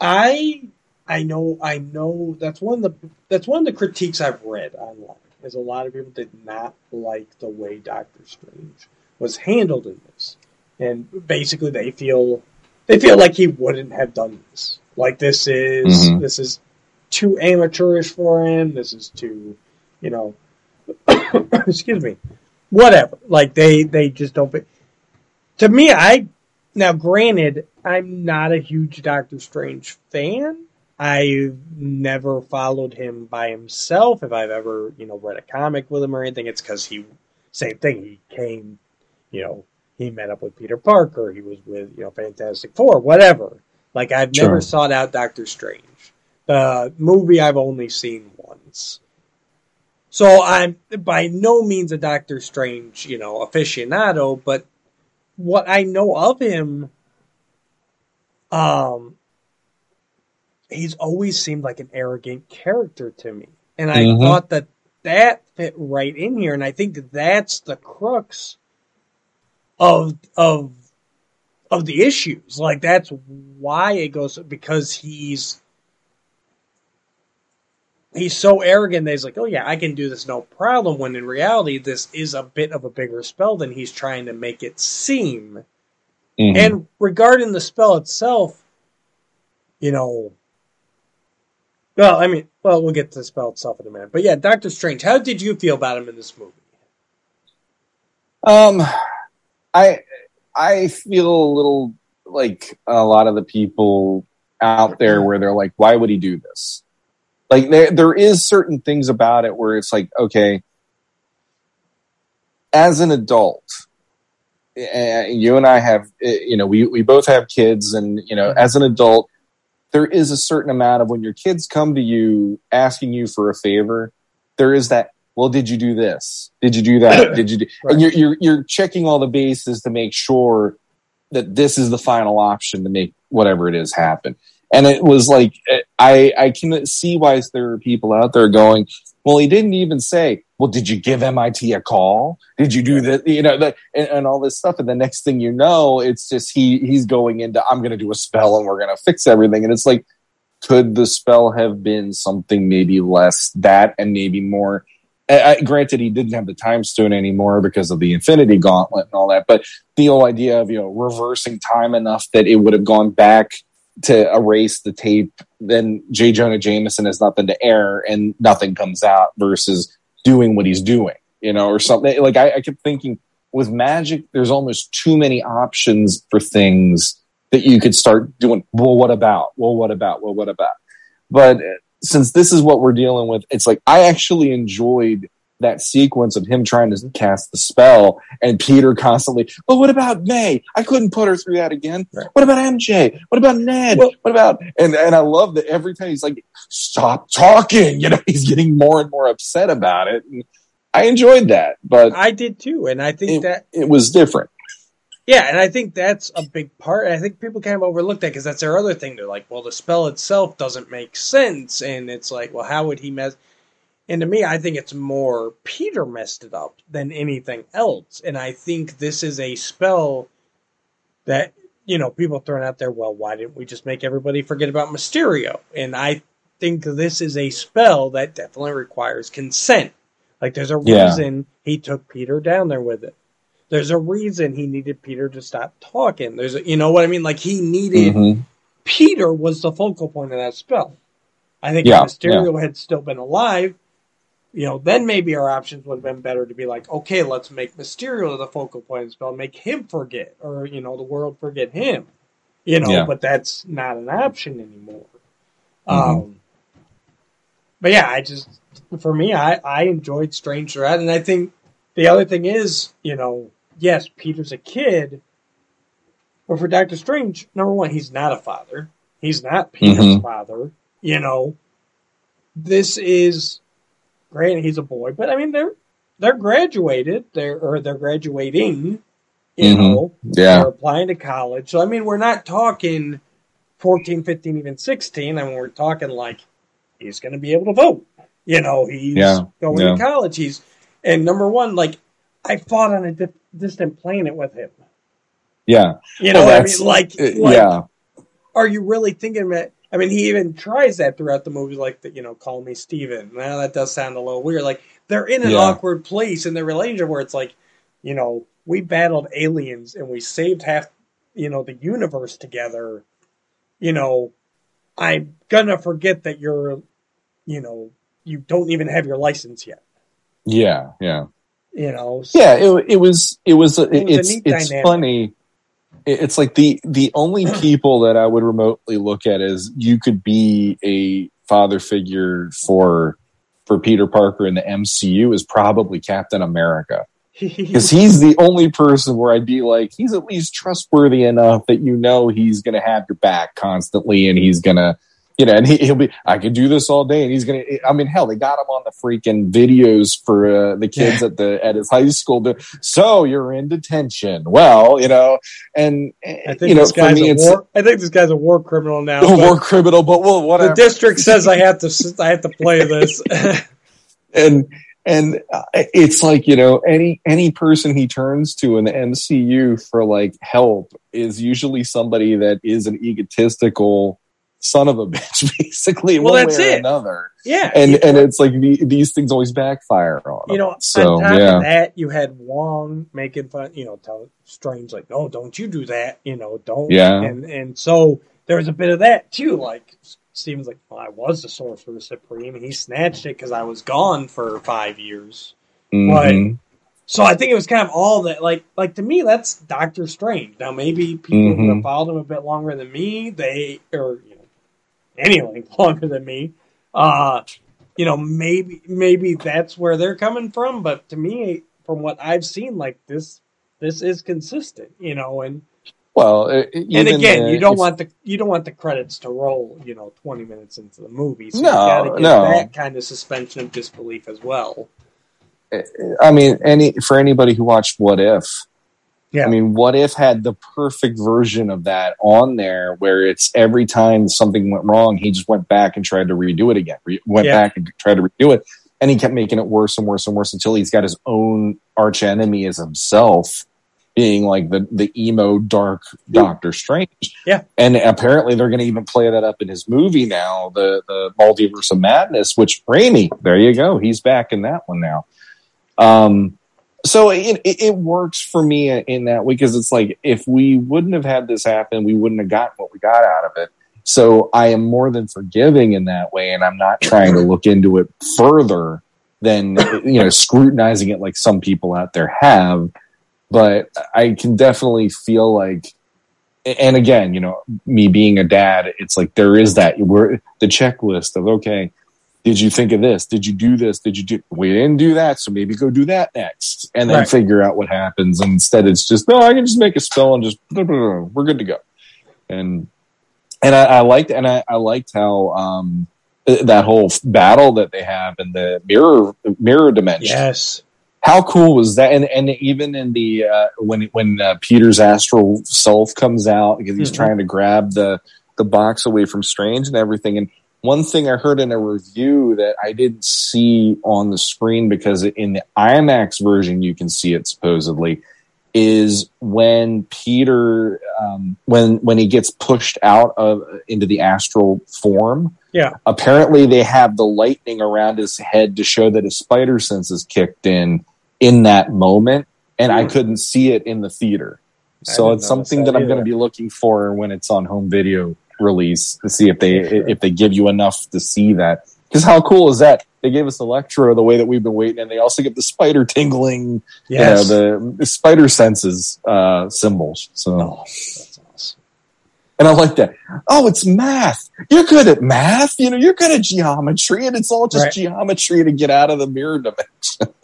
Speaker 3: I I know I know that's one of the that's one of the critiques I've read online is a lot of people did not like the way Doctor Strange was handled in this. And basically they feel they feel like he wouldn't have done this. Like this is
Speaker 2: Mhm.
Speaker 3: this is too amateurish for him. This is too, you know, excuse me, whatever. Like they they just don't. Be, to me, I now granted, I'm not a huge Doctor Strange fan. I've never followed him by himself. If I've ever, you know, read a comic with him or anything, it's because he, same thing. He came, you know, he met up with Peter Parker. He was with, you know, Fantastic Four, whatever. Like I've never sought out Doctor Strange. The movie I've only seen once. So I'm by no means a Doctor Strange, you know, aficionado, but what I know of him, um, he's always seemed like an arrogant character to me, and I
Speaker 2: Mhm.
Speaker 3: thought that that fit right in here, and I think that's the crux of of of the issues. Like that's why it goes because he's he's so arrogant that he's like, oh yeah, I can do this no problem. When in reality, this is a bit of a bigger spell than he's trying to make it seem.
Speaker 2: Mhm.
Speaker 3: And regarding the spell itself, you know, well, I mean, well, we'll get to the spell itself in a minute. But yeah, Doctor Strange, how did you feel about him in this movie?
Speaker 2: Um, I I feel a little like a lot of the people out there where they're like, why would he do this? Like there there is certain things about it where it's like, okay, as an adult, uh, you and I have, uh, you know, we we both have kids, and you know, as an adult, there is a certain amount of when your kids come to you asking you for a favor, there is that. Well, did you do this? Did you do that? Did you do?
Speaker 3: Right.
Speaker 2: And you're, you're you're checking all the bases to make sure that this is the final option to make whatever it is happen. And it was like I I can see why there are people out there going, well, he didn't even say, well, did you give MIT a call? Did you do that? You know, the, and, and all this stuff. And the next thing you know, it's just he he's going into I'm going to do a spell and we're going to fix everything. And it's like, could the spell have been something maybe less that and maybe more? I, I- granted, he didn't have the time stone anymore because of the Infinity Gauntlet and all that. But the whole idea of you know reversing time enough that it would have gone back to erase the tape, then J. Jonah Jameson has nothing to air and nothing comes out versus doing what he's doing, you know, or something. Like I, I kept thinking with magic, there's almost too many options for things that you could start doing. Well, what about? Well, what about? Well, what about? But since this is what we're dealing with, it's like I actually enjoyed that sequence of him trying to cast the spell and Peter constantly, well, what about May? I couldn't put her through that again.
Speaker 3: Right.
Speaker 2: What about MJ? What about Ned?
Speaker 3: Well-
Speaker 2: what about, and, and I love that every time he's like, stop talking, you know, he's getting more and more upset about it. And I enjoyed that, but
Speaker 3: I did too, and I think
Speaker 2: it,
Speaker 3: that
Speaker 2: it was different.
Speaker 3: Yeah, and I think that's a big part. And I think people kind of overlook that because that's their other thing. They're like, well, the spell itself doesn't make sense. And it's like, well, how would he mess? And to me, I think it's more Peter messed it up than anything else. And I think this is a spell that, you know, people throwing out there, well, why didn't we just make everybody forget about Mysterio? And I think this is a spell that definitely requires consent. Like, there's a
Speaker 2: Yeah.
Speaker 3: reason he took Peter down there with it. There's a reason he needed Peter to stop talking. There's a, you know what I mean? Like he needed
Speaker 2: Mhm.
Speaker 3: Peter was the focal point of that spell. I think
Speaker 2: Yeah,
Speaker 3: if Mysterio had still been alive, you know, then maybe our options would have been better to be like, okay, let's make Mysterio the focal point of the spell, make him forget, or you know, the world forget him. You know,
Speaker 2: Yeah.
Speaker 3: but that's not an option anymore.
Speaker 2: Mhm.
Speaker 3: Um, but yeah, I just for me, I I enjoyed Strange Threat, and I think the other thing is, you know, yes, Peter's a kid, but for Doctor Strange, number one, he's not a father. He's not Peter's
Speaker 2: Mhm.
Speaker 3: father. You know, this is granted he's a boy, but I mean they're they're graduated, they're or they're graduating. You
Speaker 2: Mhm.
Speaker 3: know,
Speaker 2: Yeah.
Speaker 3: they're applying to college. So I mean, we're not talking 14, 15, even 16. I mean, we're talking like he's going to be able to vote. You know, he's
Speaker 2: Yeah,
Speaker 3: going
Speaker 2: yeah.
Speaker 3: to college. He's and number one, like I fought on a di- distant planet with him.
Speaker 2: Yeah.
Speaker 3: You know,
Speaker 2: Well,
Speaker 3: I mean, like,
Speaker 2: Uh,
Speaker 3: like
Speaker 2: yeah.
Speaker 3: are you really thinking about? I mean, he even tries that throughout the movie, like that. You know, call me Stephen. Now that does sound a little weird. Like they're in an
Speaker 2: Yeah.
Speaker 3: awkward place in their relationship where it's like, you know, we battled aliens and we saved half, you know the universe together, you know, I'm gonna forget that you're, you know, you don't even have your license yet.
Speaker 2: Yeah, yeah,
Speaker 3: You know, so-
Speaker 2: yeah. It, it was it was
Speaker 3: It was
Speaker 2: it's it's
Speaker 3: dynamic.
Speaker 2: funny. It- It's like the the only people that I would remotely look at is you could be a father figure for for Peter Parker in the MCU is probably Captain America. because he's the only person where I'd be like, he's at least trustworthy enough that you know he's going to have your back constantly, and he's going to, you know, and he, he'll be, I could do this all day, and he's going to. I mean, hell, they got him on the freaking videos for uh, the kids at the at his high school. To, so you're in detention. Well, you know, and
Speaker 3: I think
Speaker 2: you know,
Speaker 3: this guy's
Speaker 2: me,
Speaker 3: a war. I think this guy's a war criminal now.
Speaker 2: a war criminal, but well,
Speaker 3: the district says I have to. I have to play this.
Speaker 2: and and uh, it's like you know any any person he turns to in the MCU for like help is usually somebody that is an egotistical son of a bitch, basically.
Speaker 3: Well,
Speaker 2: one
Speaker 3: that's
Speaker 2: way or
Speaker 3: it.
Speaker 2: another,
Speaker 3: yeah,
Speaker 2: and and it's like the, these things always backfire on
Speaker 3: you
Speaker 2: them.
Speaker 3: know,
Speaker 2: so
Speaker 3: on top
Speaker 2: yeah,
Speaker 3: of that, you had Wong making fun. You know, tell Strange like, "No, don't you do that." You know, don't.
Speaker 2: Yeah.
Speaker 3: and and so there was a bit of that too. Like Stephen's like, well, "I was the Sorcerer Supreme, and he snatched it because I was gone for five years."
Speaker 2: Mhm.
Speaker 3: So I think it was kind of all that, like, like to me, that's Doctor Strange. Now maybe people who
Speaker 2: Mhm.
Speaker 3: have followed him a bit longer than me, they or know, any length longer than me, uh, you know, maybe maybe that's where they're coming from. But to me, from what I've seen, like this, this is consistent, you know, and
Speaker 2: well, uh,
Speaker 3: and again,
Speaker 2: uh,
Speaker 3: you don't want the you don't want the credits to roll, you know, twenty minutes into the movie. So
Speaker 2: No,
Speaker 3: you gotta get
Speaker 2: no.
Speaker 3: that kind of suspension of disbelief as well.
Speaker 2: I mean, any for anybody who watched What If,
Speaker 3: Yeah.
Speaker 2: I mean, What If had the perfect version of that on there, where it's every time something went wrong, he just went back and tried to redo it again. Re- went
Speaker 3: Yeah.
Speaker 2: back and tried to redo it, and he kept making it worse and worse and worse until he's got his own arch enemy as himself, being like the the emo dark Doctor Strange.
Speaker 3: Yeah.
Speaker 2: and apparently they're going to even play that up in his movie now, the the Multiverse of Madness. Which Raimi, there you go, he's back in that one now. Um, so it, it, works for me in that way because it's like if we wouldn't have had this happen, we wouldn't have gotten what we got out of it. So I am more than forgiving in that way, and I'm not trying to look into it further than you know scrutinizing it like some people out there have. But I can definitely feel like, and again, you know, me being a dad, it's like there is that we're the checklist of okay, did you think of this? Did you do this? Did you do? We didn't do that, so maybe go do that next, and then
Speaker 3: Right.
Speaker 2: figure out what happens. And instead, it's just no, I can just make a spell and just we're good to go. And and I, I liked and I, I liked how um that whole battle that they have in the mirror mirror dimension
Speaker 3: Yes.
Speaker 2: how cool was that? And and even in the uh, when when uh, Peter's astral self comes out because he's
Speaker 3: Mhm.
Speaker 2: trying to grab the the box away from Strange and everything. And one thing I heard in a review that I didn't see on the screen because in the IMAX version you can see it supposedly is when Peter um, when when he gets pushed out of into the astral form
Speaker 3: Yeah.
Speaker 2: apparently they have the lightning around his head to show that his spider sense senses kicked in in that moment and i
Speaker 3: Hmm.
Speaker 2: couldn't see it in the theater so it's something that
Speaker 3: that
Speaker 2: i'm going to be looking for when it's on home video release to see if they
Speaker 3: Sure.
Speaker 2: if they give you enough to see that because how cool is that they gave us electro the way that we've been waiting and they also get the spider tingling
Speaker 3: Yes.
Speaker 2: you know, the, spider senses uh symbols so
Speaker 3: oh, that's awesome.
Speaker 2: and I like that. Oh, it's math. You're good at math. You know, you're good at geometry, and it's all just
Speaker 3: Right.
Speaker 2: geometry to get out of the mirror dimension.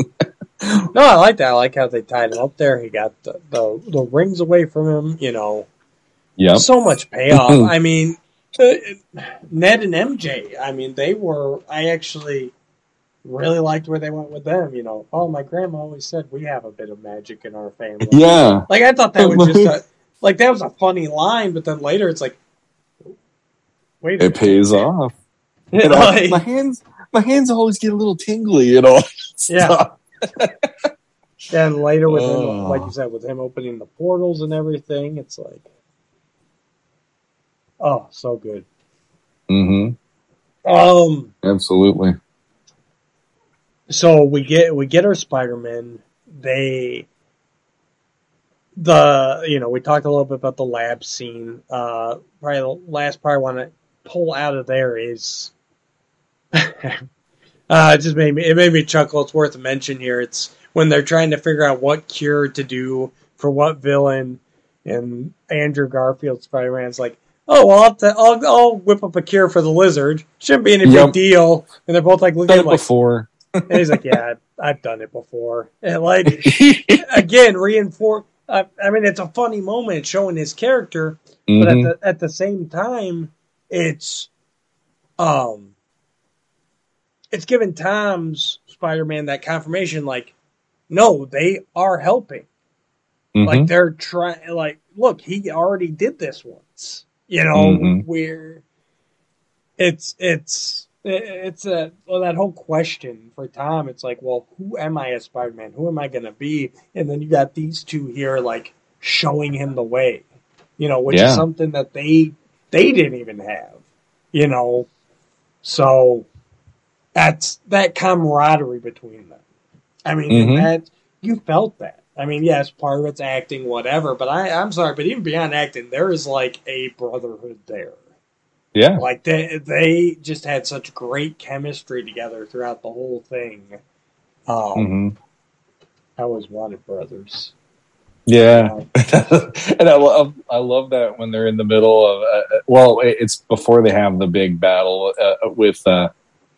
Speaker 3: No, I like that. I like how they tied him up there. He got the, the, the rings away from him. You know,
Speaker 2: Yep.
Speaker 3: so much payoff. I mean, uh, Ned and MJ. I mean, they were. I actually really liked where they went with them. You know, oh, my grandma always said we have a bit of magic in our family.
Speaker 2: Yeah.
Speaker 3: Like I thought that was just a, like that was a funny line, but then later it's like, wait,
Speaker 2: It pays off. You know,
Speaker 3: Like,
Speaker 2: my hands, my hands always get a little tingly. You know.
Speaker 3: Yeah. Then later with him,
Speaker 2: Oh.
Speaker 3: like you said, with him opening the portals and everything, it's like, oh, so good.
Speaker 2: Mm-hmm.
Speaker 3: Um,
Speaker 2: Absolutely.
Speaker 3: so we get we get our Spider Man. They the you know we talked a little bit about the lab scene. Uh, probably the last part I want to pull out of there is. uh, it just made me it made me chuckle. It's worth a mention here. It's when they're trying to figure out what cure to do for what villain, and Andrew Garfield Spider Man's like, "Oh, well, I'll, to, I'll I'll whip up a cure for the lizard. Shouldn't be any
Speaker 2: Yep.
Speaker 3: big deal." And they're both like looking
Speaker 2: Done
Speaker 3: at
Speaker 2: it
Speaker 3: like,
Speaker 2: before.
Speaker 3: and he's like, "Yeah, I've, done it before." And like again, reinforce. I, I mean, it's a funny moment showing his character, but at
Speaker 2: Mhm.
Speaker 3: the at the same time, it's um, it's giving Tom's Spider-Man that confirmation, like, no, they are helping. Like
Speaker 2: Mhm.
Speaker 3: they're trying. Like, look, he already did this once. You know,
Speaker 2: Mhm.
Speaker 3: where it's it's it's a well, that whole question for Tom. It's like, well, who am I as Spider-Man? Who am I going to be? And then you got these two here, like showing him the way. You know, which
Speaker 2: Yeah.
Speaker 3: is something that they they didn't even have. You know, so that's that camaraderie between them. I mean,
Speaker 2: Mhm.
Speaker 3: that you felt that. I mean, yes, part of it's acting, whatever. But I, I'm sorry, but even beyond acting, there is like a brotherhood there.
Speaker 2: yeah.
Speaker 3: Like they they just had such great chemistry together throughout the whole thing. Um,
Speaker 2: hmm
Speaker 3: I always wanted brothers.
Speaker 2: Yeah.
Speaker 3: Uh,
Speaker 2: and I love I love that when they're in the middle of uh, well, it's before they have the big battle uh, with uh,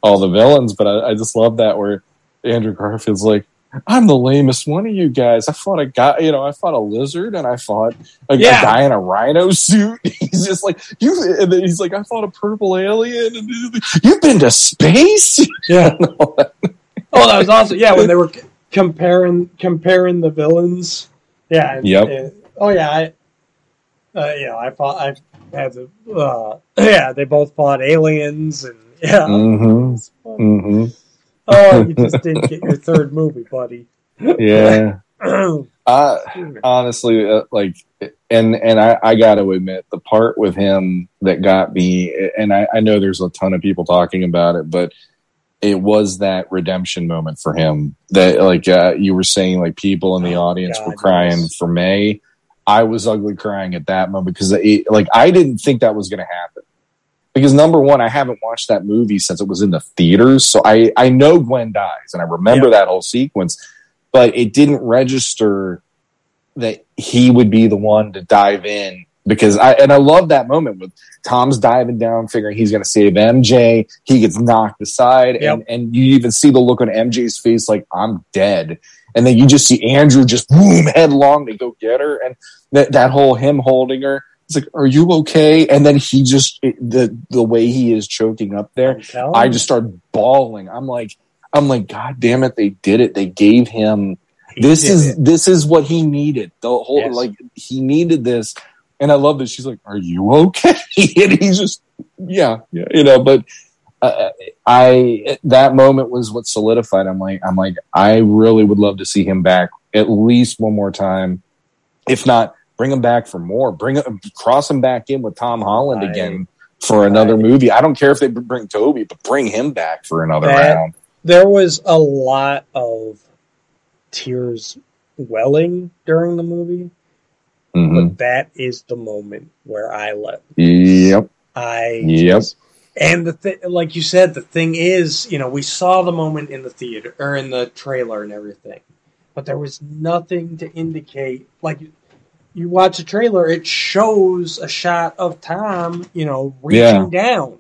Speaker 2: all the villains, but I, I just love that where Andrew Garfield's like, "I'm the lamest one of you guys. I fought a guy, you know, I fought a lizard and I fought a, a guy in a rhino suit. He's just like you, and then he's like, I fought a purple alien. And you've been to space.
Speaker 3: yeah. Oh, that was awesome. Yeah, when they were comparing comparing the villains. Yeah. and-
Speaker 2: Yep.
Speaker 3: and- oh yeah. I. Uh, yeah, I fought. I had to. Uh, yeah, they both fought aliens, and yeah.
Speaker 2: hmm
Speaker 3: It's fun.
Speaker 2: hmm
Speaker 3: Oh, you just didn't get your third movie, buddy.
Speaker 2: Yeah. Uh, honestly uh, like and and I, I got to admit the part with him that got me and I, I know there's a ton of people talking about it but it was that redemption moment for him that like uh, you were saying like people in the
Speaker 3: Oh,
Speaker 2: audience
Speaker 3: God,
Speaker 2: were crying
Speaker 3: yes.
Speaker 2: for may i was ugly crying at that moment because it, like i didn't think that was going to happen because number one i haven't watched that movie since it was in the theaters so i i know gwen dies and i remember that whole sequence but it didn't register that he would be the one to dive in because I and I love that moment with Tom's diving down, figuring he's going to save MJ. He gets knocked aside,
Speaker 3: Yep.
Speaker 2: and and you even see the look on MJ's face, like I'm dead. And then you just see Andrew just boom headlong to go get her, and that that whole him holding her. It's like, are you okay? And then he just it, the the way he is choking up there. I just start bawling. I'm like, I'm like, God damn it, they did it. They gave him
Speaker 3: He
Speaker 2: this is
Speaker 3: it.
Speaker 2: this is what he needed. The whole
Speaker 3: Yes.
Speaker 2: like he needed this, and I love that she's like, "Are you okay?" and he's just, yeah, yeah, you know. But uh, I that moment was what solidified. I'm like, I'm like, I really would love to see him back at least one more time, if not bring him back for more. Bring him, cross him back in with Tom Holland
Speaker 3: Right.
Speaker 2: again for another movie. I don't care if they bring Tobey, but bring him back for another
Speaker 3: That-
Speaker 2: round.
Speaker 3: there was a lot of tears welling during the movie,
Speaker 2: hmm
Speaker 3: but that is the moment where I let
Speaker 2: Yep.
Speaker 3: I
Speaker 2: Yep.
Speaker 3: just- and the thing, like you said, the thing is, you know, we saw the moment in the theater or in the trailer and everything, but there was nothing to indicate. Like you watch a trailer, it shows a shot of Tom, you know, reaching down.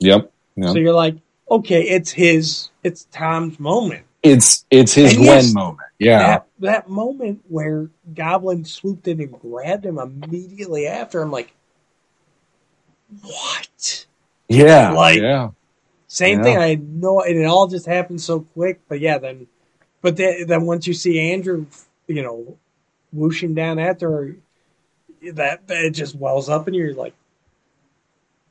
Speaker 2: Yep. Yep.
Speaker 3: So you're like, okay, it's his, it's Tom's moment.
Speaker 2: it's it's his
Speaker 3: And
Speaker 2: win
Speaker 3: yes,
Speaker 2: moment. Yeah.
Speaker 3: That that moment where Goblin swooped in and grabbed him immediately after, I'm like, what?
Speaker 2: yeah.
Speaker 3: like-
Speaker 2: yeah.
Speaker 3: Same
Speaker 2: Yeah.
Speaker 3: thing. I know, and it all just happened so quick. But yeah, then, but then, then once you see Andrew, you know, whooshing down after that, that it just wells up, and you're like,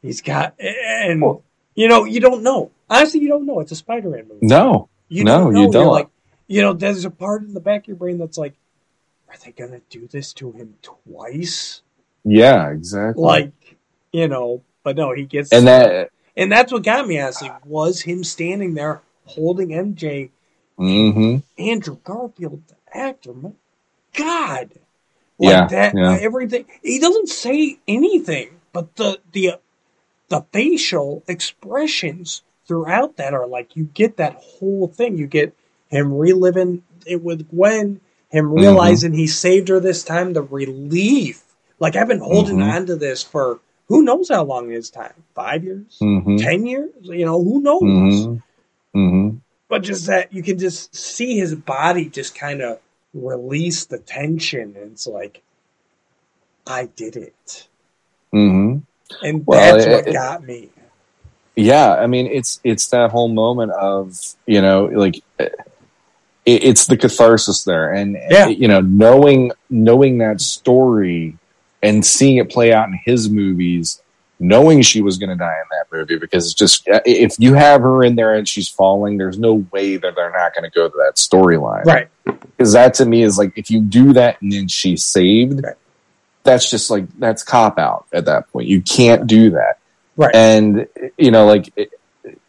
Speaker 3: he's got, and
Speaker 2: Well-
Speaker 3: you know, you don't know. Honestly, you don't know. It's a Spider-Man movie.
Speaker 2: No.
Speaker 3: You
Speaker 2: No,
Speaker 3: don't know.
Speaker 2: you
Speaker 3: You're
Speaker 2: don't.
Speaker 3: like, you know, there's a part in the back of your brain that's like, are they gonna do this to him twice?
Speaker 2: Yeah, exactly.
Speaker 3: Like, you know, but no, he gets
Speaker 2: and that
Speaker 3: and that's what got me honestly was him standing there holding MJ
Speaker 2: hmm
Speaker 3: Andrew Garfield, the actor. My God, Like
Speaker 2: Yeah,
Speaker 3: that,
Speaker 2: yeah.
Speaker 3: everything. He doesn't say anything, but the the the facial expressions throughout that are like you get that whole thing. You get him reliving it with Gwen, him
Speaker 2: Mm-hmm.
Speaker 3: realizing he saved her this time, the relief. Like I've been holding
Speaker 2: Mhm.
Speaker 3: on to this for who knows how long is time? Five years?
Speaker 2: hmm
Speaker 3: Ten years? You know, who knows?
Speaker 2: hmm hmm
Speaker 3: But just that you can just see his body just kind of release the tension, and it's like, I did it,
Speaker 2: hmm
Speaker 3: and
Speaker 2: Well,
Speaker 3: that's
Speaker 2: it-
Speaker 3: what
Speaker 2: it-
Speaker 3: got me.
Speaker 2: Yeah, I mean, it's it's that whole moment of you know, like it, it's the catharsis there, and
Speaker 3: Yeah.
Speaker 2: you know, knowing knowing that story and seeing it play out in his movies, knowing she was going to die in that movie because it's just uh, if you have her in there and she's falling, there's no way that they're not going to go to that storyline,
Speaker 3: Right,
Speaker 2: Because that to me is like if you do that and then she's saved,
Speaker 3: Right.
Speaker 2: that's just like that's cop out at that point. You can't do that
Speaker 3: right,
Speaker 2: and you know like it,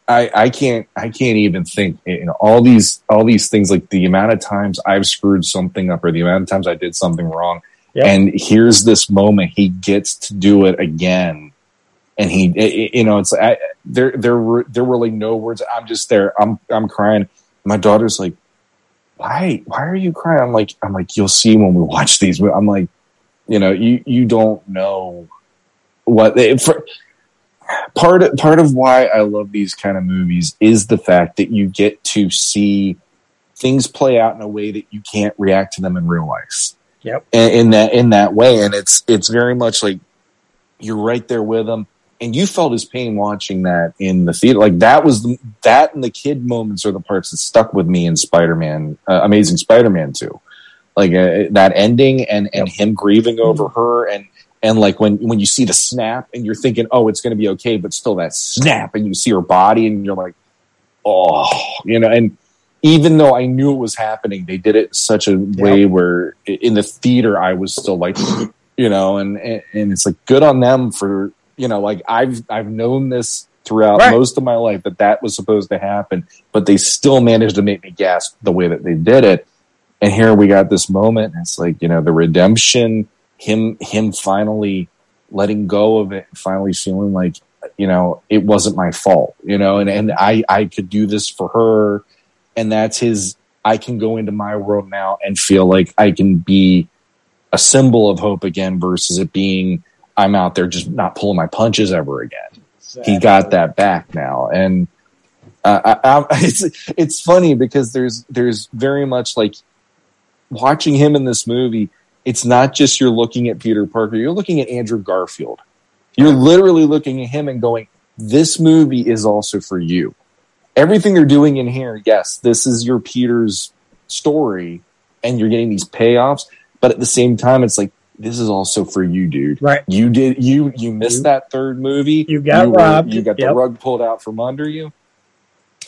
Speaker 2: i i can't i can't even think you know all these all these things like the amount of times i've screwed something up or the amount of times i did something wrong
Speaker 3: Yep.
Speaker 2: and here's this moment he gets to do it again and he it- you know it's I, there there were there were like no words. I'm just there. I'm i'm crying. My daughter's like why why are you crying? I'm like i'm like you'll see when we watch these. I'm like you know you you don't know what they, for, part of, part of why I love these kind of movies is the fact that you get to see things play out in a way that you can't react to them in real life.
Speaker 3: Yep.
Speaker 2: In, in that in that way, and it's it's very much like you're right there with him, and you felt his pain watching that in the theater. Like that was the, that and the kid moments are the parts that stuck with me in Spider Man, uh, Amazing Spider Man two. Like uh, that ending and and him grieving over her and and like when when you see the snap and you're thinking oh it's going to be okay but still that snap and you see her body and you're like oh you know and even though i knew it was happening they did it in such a way where in the theater i was still like you know and and, and it's like good on them for you know like i've i've known this throughout
Speaker 3: Right.
Speaker 2: most of my life that that was supposed to happen but they still managed to make me gasp the way that they did it and here we got this moment and it's like you know the redemption him him finally letting go of it finally feeling like you know it wasn't my fault you know and and i i could do this for her and that's his i can go into my world now and feel like i can be a symbol of hope again versus it being i'm out there just not pulling my punches ever again. He got that back now. And uh, I, I, it's it's funny because there's there's very much like watching him in this movie it's not just you're looking at Peter Parker you're looking at Andrew Garfield. You're literally looking at him and going this movie is also for you. Everything they're doing in here yes this is your Peter's story and you're getting these payoffs but at the same time it's like this is also for you dude
Speaker 3: Right.
Speaker 2: you did you you missed
Speaker 3: You-
Speaker 2: that third movie
Speaker 3: You got
Speaker 2: were-
Speaker 3: robbed.
Speaker 2: you got the
Speaker 3: Yep.
Speaker 2: rug pulled out from under you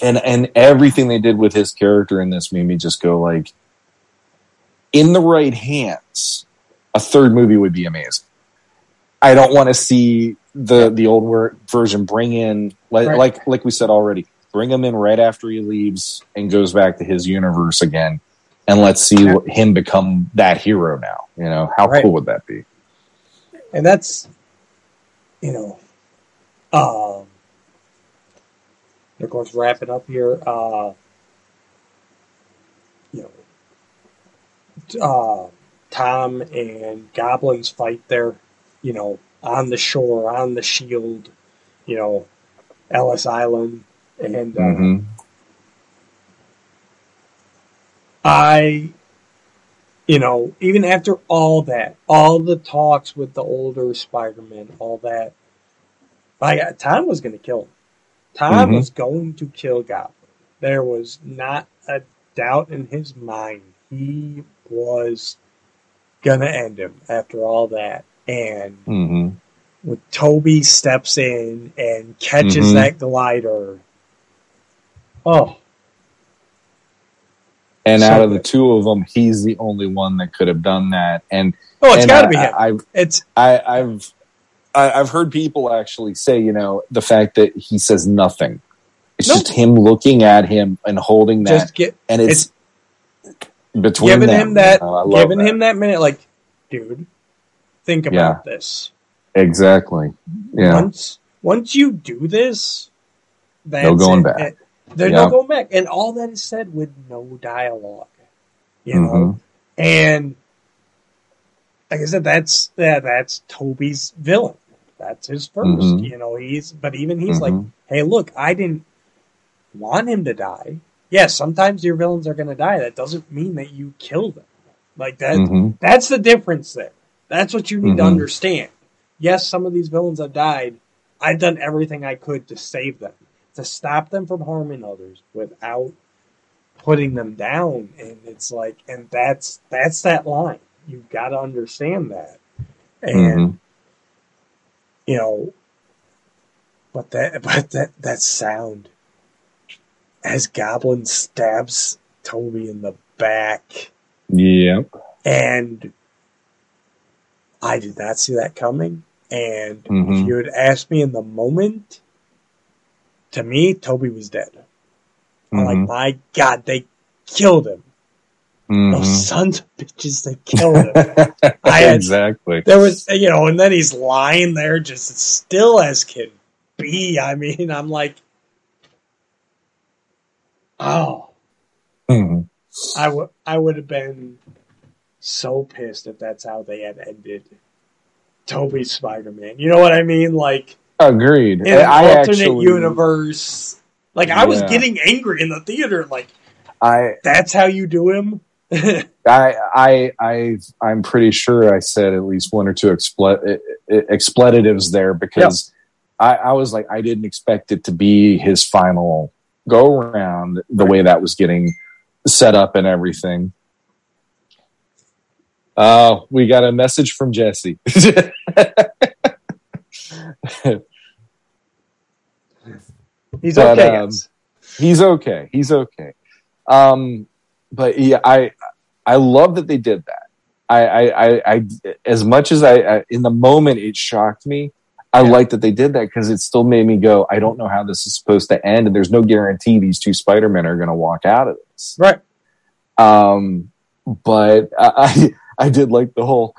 Speaker 2: and and everything they did with his character in this made me just go like in the right hands a third movie would be amazing i don't want to see the the old version bring in like
Speaker 3: Right.
Speaker 2: like like we said already bring him in right after he leaves and goes back to his universe again and let's see
Speaker 3: Yeah.
Speaker 2: him become that hero now you know how
Speaker 3: Right.
Speaker 2: cool would that be
Speaker 3: and that's you know um of course wrap it up here uh you know uh tom and goblins fight there you know on the shore on the shield you know ellis island and uh,
Speaker 2: Mhm.
Speaker 3: I, you know, even after all that, all the talks with the older Spider-Man, all that, my God, Tom was going to kill him. Tom
Speaker 2: Mhm.
Speaker 3: was going to kill Goblin. There was not a doubt in his mind. He was going to end him after all that. And
Speaker 2: Mhm.
Speaker 3: when Tobey steps in and catches
Speaker 2: Mhm.
Speaker 3: that glider, oh,
Speaker 2: and
Speaker 3: So
Speaker 2: out of the two of them he's the only one that could have done that and
Speaker 3: oh, it's got to be him.
Speaker 2: I, I've
Speaker 3: It's
Speaker 2: I, I've I, I've heard people actually say, you know, the fact that he says nothing. It's
Speaker 3: No.
Speaker 2: just him looking at him and holding that,
Speaker 3: get
Speaker 2: and it's, between
Speaker 3: giving
Speaker 2: them,
Speaker 3: him that,
Speaker 2: you know,
Speaker 3: giving
Speaker 2: that.
Speaker 3: him that minute, like dude. Think about this.
Speaker 2: Exactly. Yeah.
Speaker 3: Once once you do this, that's
Speaker 2: No going
Speaker 3: it.
Speaker 2: back.
Speaker 3: It- There's
Speaker 2: Yeah.
Speaker 3: no going back, and all that is said with no dialogue. You know,
Speaker 2: Mhm.
Speaker 3: and like I said, that's yeah, that's Tobey's villain. That's his 1st
Speaker 2: Mhm.
Speaker 3: You know, he's but even he's like,
Speaker 2: Mhm.
Speaker 3: hey, look, I didn't want him to die. Yes, sometimes your villains are going to die. That doesn't mean that you kill them. Like that.
Speaker 2: Mhm.
Speaker 3: That's the difference there. That's what you need to
Speaker 2: Mhm.
Speaker 3: understand. Yes, some of these villains have died. I've done everything I could to save them, to stop them from harming others without putting them down. And it's like, and that's that's that line. You've got to understand that. And
Speaker 2: Mhm.
Speaker 3: you know, but that but that that sound as Goblin stabs Tobey in the back,
Speaker 2: Yep.
Speaker 3: and I did not see that coming. And
Speaker 2: Mhm.
Speaker 3: if you had asked me in the moment, to me, Tobey was dead. I'm like,
Speaker 2: Mhm.
Speaker 3: my God, they killed him.
Speaker 2: Mhm.
Speaker 3: Those sons of bitches, they killed him. I had-
Speaker 2: exactly.
Speaker 3: there was, you know, and then he's lying there just still as can be. I mean, I'm like, oh,
Speaker 2: Mhm.
Speaker 3: I would, I would have been so pissed if that's how they had ended Tobey's Spider-Man. You know what I mean? Like
Speaker 2: Agreed.
Speaker 3: in an
Speaker 2: I
Speaker 3: alternate
Speaker 2: actually,
Speaker 3: universe. Like I was getting angry in the theater. Like
Speaker 2: I,
Speaker 3: that's how you do him.
Speaker 2: I, I, I, I'm pretty sure I said at least one or two expl- expletives there because I, I was like, I didn't expect it to be his final go around the way that was getting set up and everything. Uh, we got a message from Jesse.
Speaker 3: He's
Speaker 2: But,
Speaker 3: okay.
Speaker 2: um, he's okay. He's okay. Um, but yeah, I I love that they did that. I I, I, I as much as I, I in the moment it shocked me. I
Speaker 3: Yeah.
Speaker 2: like that they did that because it still made me go. I don't know how this is supposed to end, and there's no guarantee these two Spider Men are going to walk out of this.
Speaker 3: right.
Speaker 2: Um, but I I I did like the whole.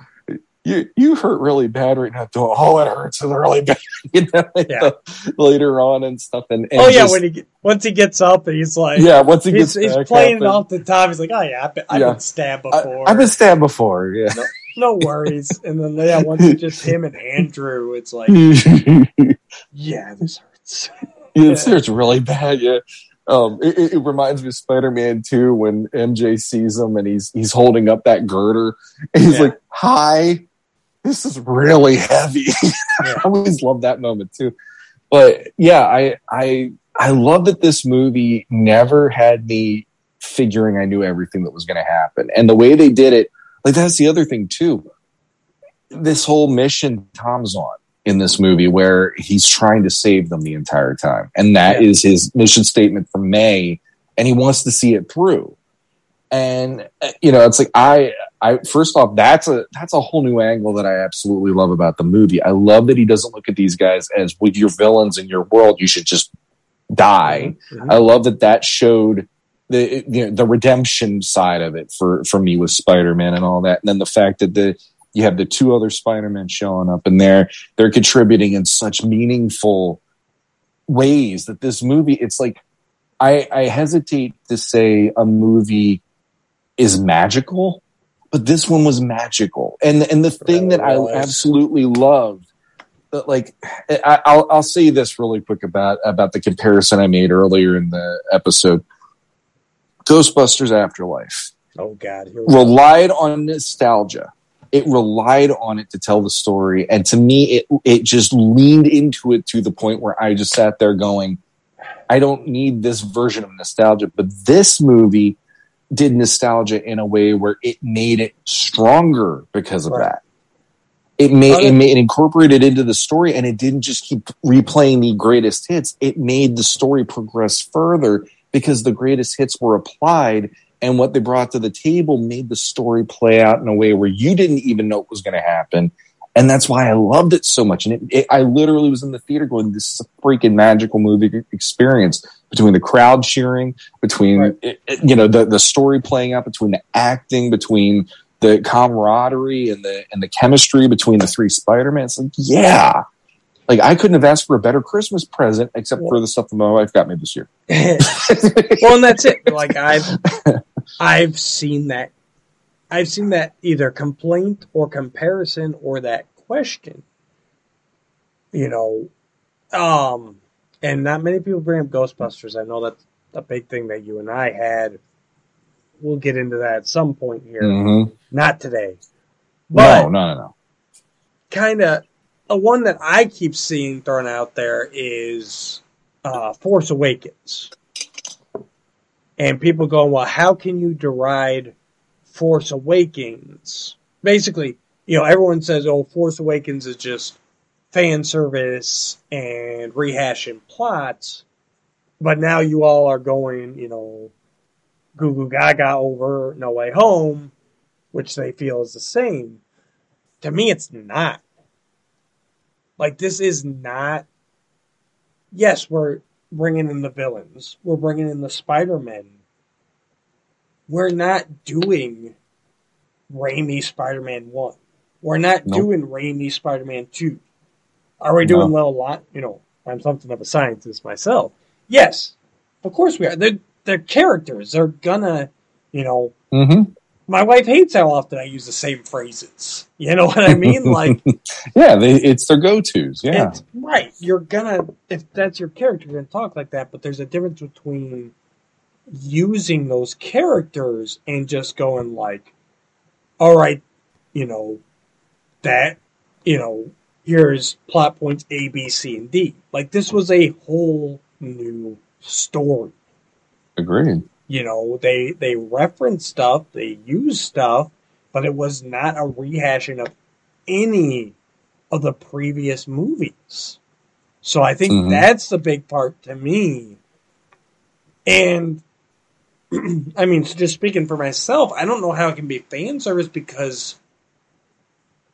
Speaker 2: You you hurt really bad right now. Oh, it hurts really bad. You know,
Speaker 3: Yeah.
Speaker 2: later on and stuff. And, and
Speaker 3: oh yeah,
Speaker 2: just-
Speaker 3: when he once he gets up and he's like,
Speaker 2: yeah. Once he gets
Speaker 3: he's
Speaker 2: back
Speaker 3: playing
Speaker 2: and-
Speaker 3: off the top. He's like, oh yeah, I've been, I've
Speaker 2: Yeah.
Speaker 3: been stabbed before.
Speaker 2: I've been stabbed before. Yeah.
Speaker 3: no worries. And then yeah, once it's just him and Andrew, it's like, yeah, this hurts.
Speaker 2: it's really bad. Yeah. Um, it, it- it reminds me of Spider-Man 2 when MJ sees him and he's he's holding up that girder. And he's
Speaker 3: Yeah.
Speaker 2: like, "Hi, this is really heavy."
Speaker 3: Yeah.
Speaker 2: I always love that moment too. But yeah, I I I love that this movie never had me figuring I knew everything that was going to happen, and the way they did it, like that's the other thing too. This whole mission Tom's on in this movie, where he's trying to save them the entire time, and that is
Speaker 3: Yeah.
Speaker 2: his mission statement from May, and he wants to see it through. And uh, you know, it's like I I first off, that's a that's a whole new angle that I absolutely love about the movie. I love that he doesn't look at these guys as with your villains in your world. You should just die.
Speaker 3: Mhm.
Speaker 2: I love that that showed the you know, the redemption side of it for for me with Spider Man and all that, and then the fact that the you have the two other Spider Men showing up and they're they're contributing in such meaningful ways that this movie it's like I I hesitate to say a movie is magical, but this one was magical. And and the thing that I absolutely loved that like I, I'll I'll say this really quick about about the comparison I made earlier in the episode. Ghostbusters Afterlife
Speaker 3: Oh god,
Speaker 2: relied on nostalgia. It relied on it to tell the story, and to me, it it just leaned into it to the point where I just sat there going, "I don't need this version of nostalgia." But this movie did nostalgia in a way where it made it stronger because of
Speaker 3: Right.
Speaker 2: that. It made it made it incorporated into the story, and it didn't just keep replaying the greatest hits. It made the story progress further because the greatest hits were applied and what they brought to the table made the story play out in a way where you didn't even know it was going to happen and that's why i loved it so much and it, it, i literally was in the theater going this is a freaking magical movie experience between the crowd cheering between
Speaker 3: Right.
Speaker 2: it- you know the, the story playing out between the acting between the camaraderie and the and the chemistry between the three Spider-Man. It's like, yeah. Like I couldn't have asked for a better Christmas present except for the stuff that my wife got me this year.
Speaker 3: well, and that's it. Like I've I've seen that I've seen that either complaint or comparison or that question. You know, um, and not many people bring up Ghostbusters. I know that's a big thing that you and I had. We'll get into that at some point here.
Speaker 2: Mhm.
Speaker 3: Not today. But
Speaker 2: No, no, no, no.
Speaker 3: kind of a one that I keep seeing thrown out there is uh, Force Awakens, and people going, "Well, how can you deride Force Awakens?" Basically, you know, everyone says, "Oh, Force Awakens is just fan service and rehashing plots," but now you all are going, you know, goo goo gaga over No Way Home, which they feel is the same. To me, it's not. Like this is not. Yes, we're bringing in the villains. We're bringing in the Spider Men. We're not doing Raimi Spider Man one. We're not
Speaker 2: Nope.
Speaker 3: doing Raimi Spider Man two. Are we doing
Speaker 2: No.
Speaker 3: little lot? You know, I'm something of a scientist myself. Yes, of course we are. They're they're characters. They're gonna, you know,
Speaker 2: hmm
Speaker 3: my wife hates how often I use the same phrases. You know what I mean? Like,
Speaker 2: Yeah, they, it's their go-tos. Yeah.
Speaker 3: it's, right. You're gonna, if that's your character, you're gonna talk like that, but there's a difference between using those characters and just going like, all right, you know, that, you know, here's plot points A, B, C, and D. Like, this was a whole new story
Speaker 2: Agreed.
Speaker 3: you know they they reference stuff they use stuff but it was not a rehashing of any of the previous movies so i think
Speaker 2: Mhm.
Speaker 3: that's the big part to me and i mean so just speaking for myself i don't know how it can be fan service because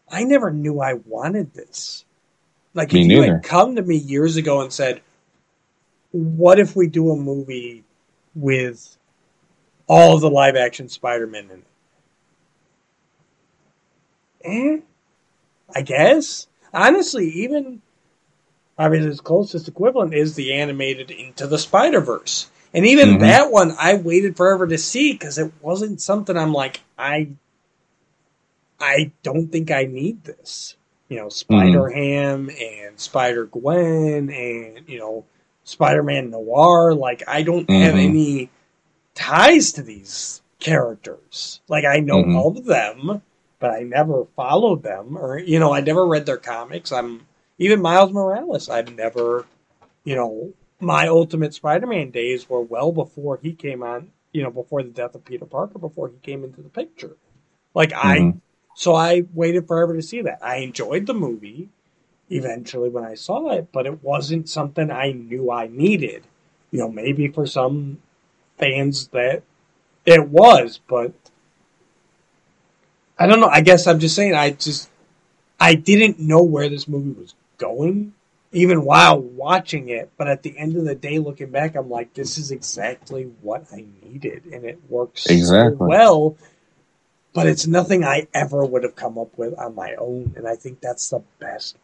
Speaker 3: i never knew i wanted this like
Speaker 2: Me
Speaker 3: if you
Speaker 2: neither.
Speaker 3: had come to me years ago and said what if we do a movie with all the live action Spider-Man in it. Eh? I guess. Honestly, even I mean its closest equivalent is the animated Into the Spider-Verse. And even
Speaker 2: Mhm.
Speaker 3: that one I waited forever to see because it wasn't something I'm like, I I don't think I need this. You know, Spider Ham and Spider Gwen and, you know, Spider Man Noir. Like I don't have
Speaker 2: Mhm.
Speaker 3: any ties to these characters. Like I know
Speaker 2: Mhm.
Speaker 3: of them, but I never followed them or you know, I never read their comics. I'm even Miles Morales, I've never you know, my ultimate Spider Man days were well before he came on, you know, before the death of Peter Parker, before he came into the picture. Like I
Speaker 2: Mhm.
Speaker 3: So I waited forever to see that. I enjoyed the movie eventually when I saw it, but it wasn't something I knew I needed. You know, maybe for some fans that it was, but I don't know. I guess I'm just saying I just I didn't know where this movie was going even while watching it, but at the end of the day looking back I'm like this is exactly what I needed and it works so
Speaker 2: Exactly.
Speaker 3: well but it's nothing I ever would have come up with on my own. And I think that's the best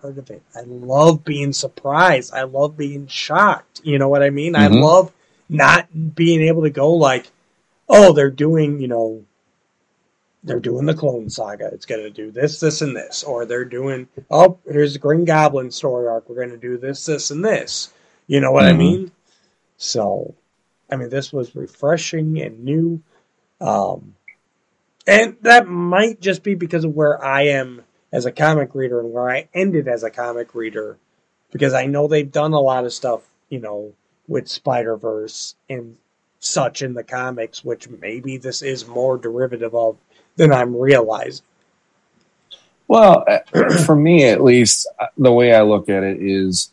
Speaker 3: part of it. I love being surprised. I love being shocked. You know what I mean? I
Speaker 2: Mhm.
Speaker 3: love not being able to go like, oh, they're doing, you know, they're doing the Clone Saga. It's going to do this, this, and this. Or they're doing, oh, here's the Green Goblin story arc. We're going to do this, this, and this. You know what I
Speaker 2: Mhm.
Speaker 3: mean? So, I mean, this was refreshing and new. Um, and that might just be because of where I am as a comic reader and where I ended as a comic reader. Because I know they've done a lot of stuff, you know, with Spider Verse and such in the comics, which maybe this is more derivative of than I'm realizing.
Speaker 2: Well, for me at least, the way I look at it is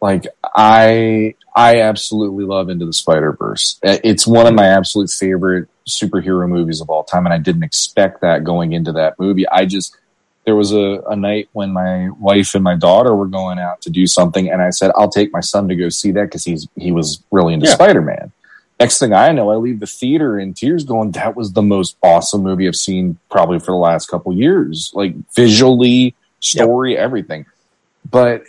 Speaker 2: like I I absolutely love Into the Spider Verse. It's one of my absolute favorite superhero movies of all time, and I didn't expect that going into that movie. I just there was a, a night when my wife and my daughter were going out to do something, and I said I'll take my son to go see that because he's he was really into
Speaker 3: Yeah.
Speaker 2: Spider Man. next thing I know, I leave the theater in tears going, that was the most awesome movie I've seen probably for the last couple years. Like visually, story, yep. everything. But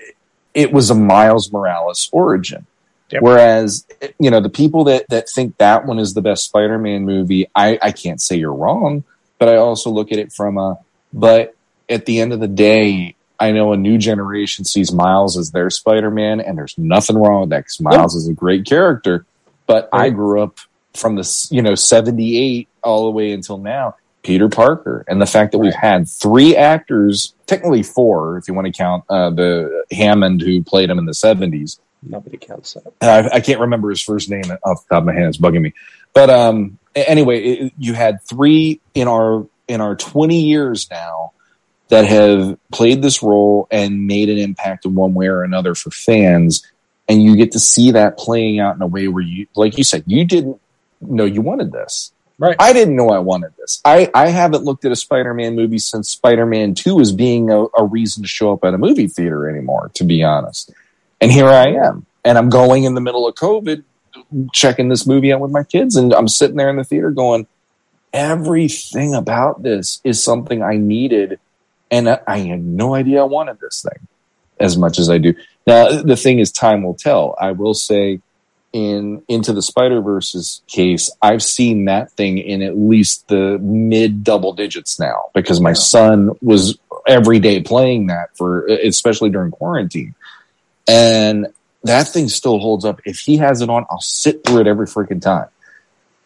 Speaker 2: it was a Miles Morales origin. Yep. Whereas, you know, the people that, that think that one is the best Spider-Man movie, I, I can't say you're wrong, but I also look at it from a, but at the end of the day, I know a new generation sees Miles as their Spider-Man and there's nothing wrong with that because Miles yep. is a great character. But right. I grew up from the, you know, 78 all the way until now, Peter Parker. And the fact that right. we've had three actors, technically four, if you want to count uh, the Hammond who played him in the 70s,
Speaker 3: Nobody counts that.
Speaker 2: I, I, can't remember his first name off the top of my head. It's bugging me. But um, anyway, it, you had three in our in our 20 years now that have played this role and made an impact in one way or another for fans. And you get to see that playing out in a way where you, like you said, you didn't know you wanted this.
Speaker 3: Right.
Speaker 2: I didn't know I wanted this. I, I haven't looked at a Spider-Man movie since Spider-Man 2 as being a, a reason to show up at a movie theater anymore, to be honest. And here I am. And I'm going in the middle of COVID, checking this movie out with my kids. And I'm sitting there in the theater going, everything about this is something I needed. And I had no idea I wanted this thing as much as I do. Now, the thing is, time will tell. I will say, in Into the Spider Verse's case, I've seen that thing in at least the mid double digits now because my son was every day playing that for, especially during quarantine. And that thing still holds up. If he has it on, I'll sit through it every freaking time.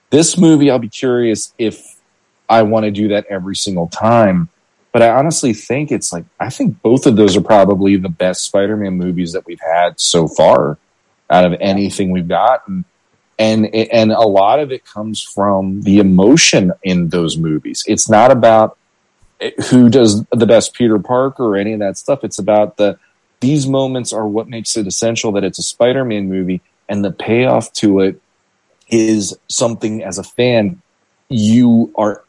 Speaker 2: This movie, I'll be curious if I want to do that every single time. But I honestly think it's like, I think both of those are probably the best Spider Man movies that we've had so far out of anything we've gotten. And, and a lot of it comes from the emotion in those movies. It's not about who does the best Peter Parker or any of that stuff. It's about the, these moments are what makes it essential that it's a Spider-Man movie and the payoff to it is something as a fan you are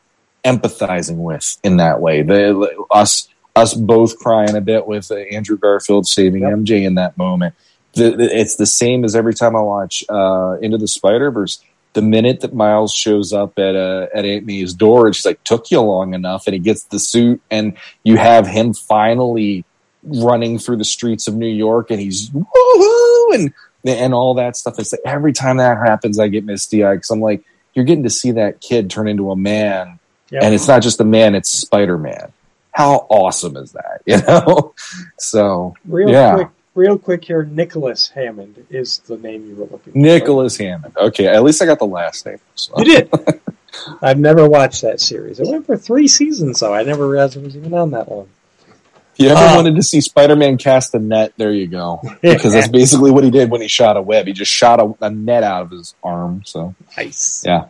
Speaker 2: empathizing with in that way. The us us both crying a bit with Andrew Garfield saving yep. MJ in that moment. The, the, it's the same as every time I watch uh, Into the Spider Verse. The minute that Miles shows up at uh, at Aunt May's door, and she's like, "Took you long enough," and he gets the suit, and you have him finally running through the streets of New York and he's woohoo and and all that stuff. It's like every time that happens, I get misty eyed because I'm like, you're getting to see that kid turn into a man, yep. and it's not just a man; it's Spider Man. How awesome is that? You know. so
Speaker 3: real
Speaker 2: yeah.
Speaker 3: quick, real quick here, Nicholas Hammond is the name you were looking for.
Speaker 2: Nicholas Hammond. Okay, at least I got the last name.
Speaker 3: So. You did. I've never watched that series. It went for three seasons, though. I never realized it was even on that long
Speaker 2: you ever uh, wanted to see Spider-Man cast a net, there you go. Because that's basically what he did when he shot a web. He just shot a, a net out of his arm. So
Speaker 3: nice.
Speaker 2: Yeah.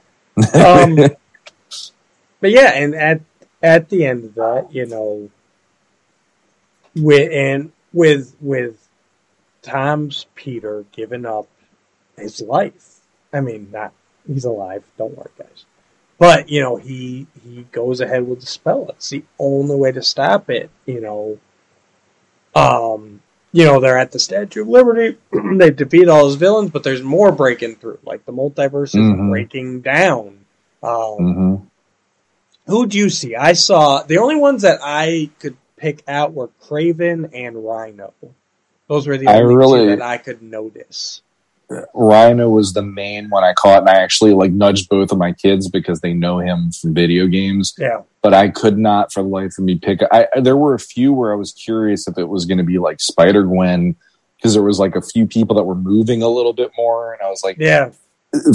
Speaker 3: um, but yeah, and at at the end of that, you know, with and with with Tom's Peter giving up his life. I mean, not he's alive. Don't worry, guys. But you know, he he goes ahead with the spell. It's the only way to stop it. You know, um, you know they're at the Statue of Liberty. they defeat all his villains, but there's more breaking through. Like the multiverse is mm-hmm. breaking down. Um, mm-hmm. Who do you see? I saw the only ones that I could pick out were Kraven and Rhino. Those were the only really, two that I could notice.
Speaker 2: Rhino was the main one I caught, and I actually like nudged both of my kids because they know him from video games.
Speaker 3: Yeah,
Speaker 2: but I could not, for the life of me, pick. I there were a few where I was curious if it was going to be like Spider Gwen because there was like a few people that were moving a little bit more, and I was like,
Speaker 3: yeah,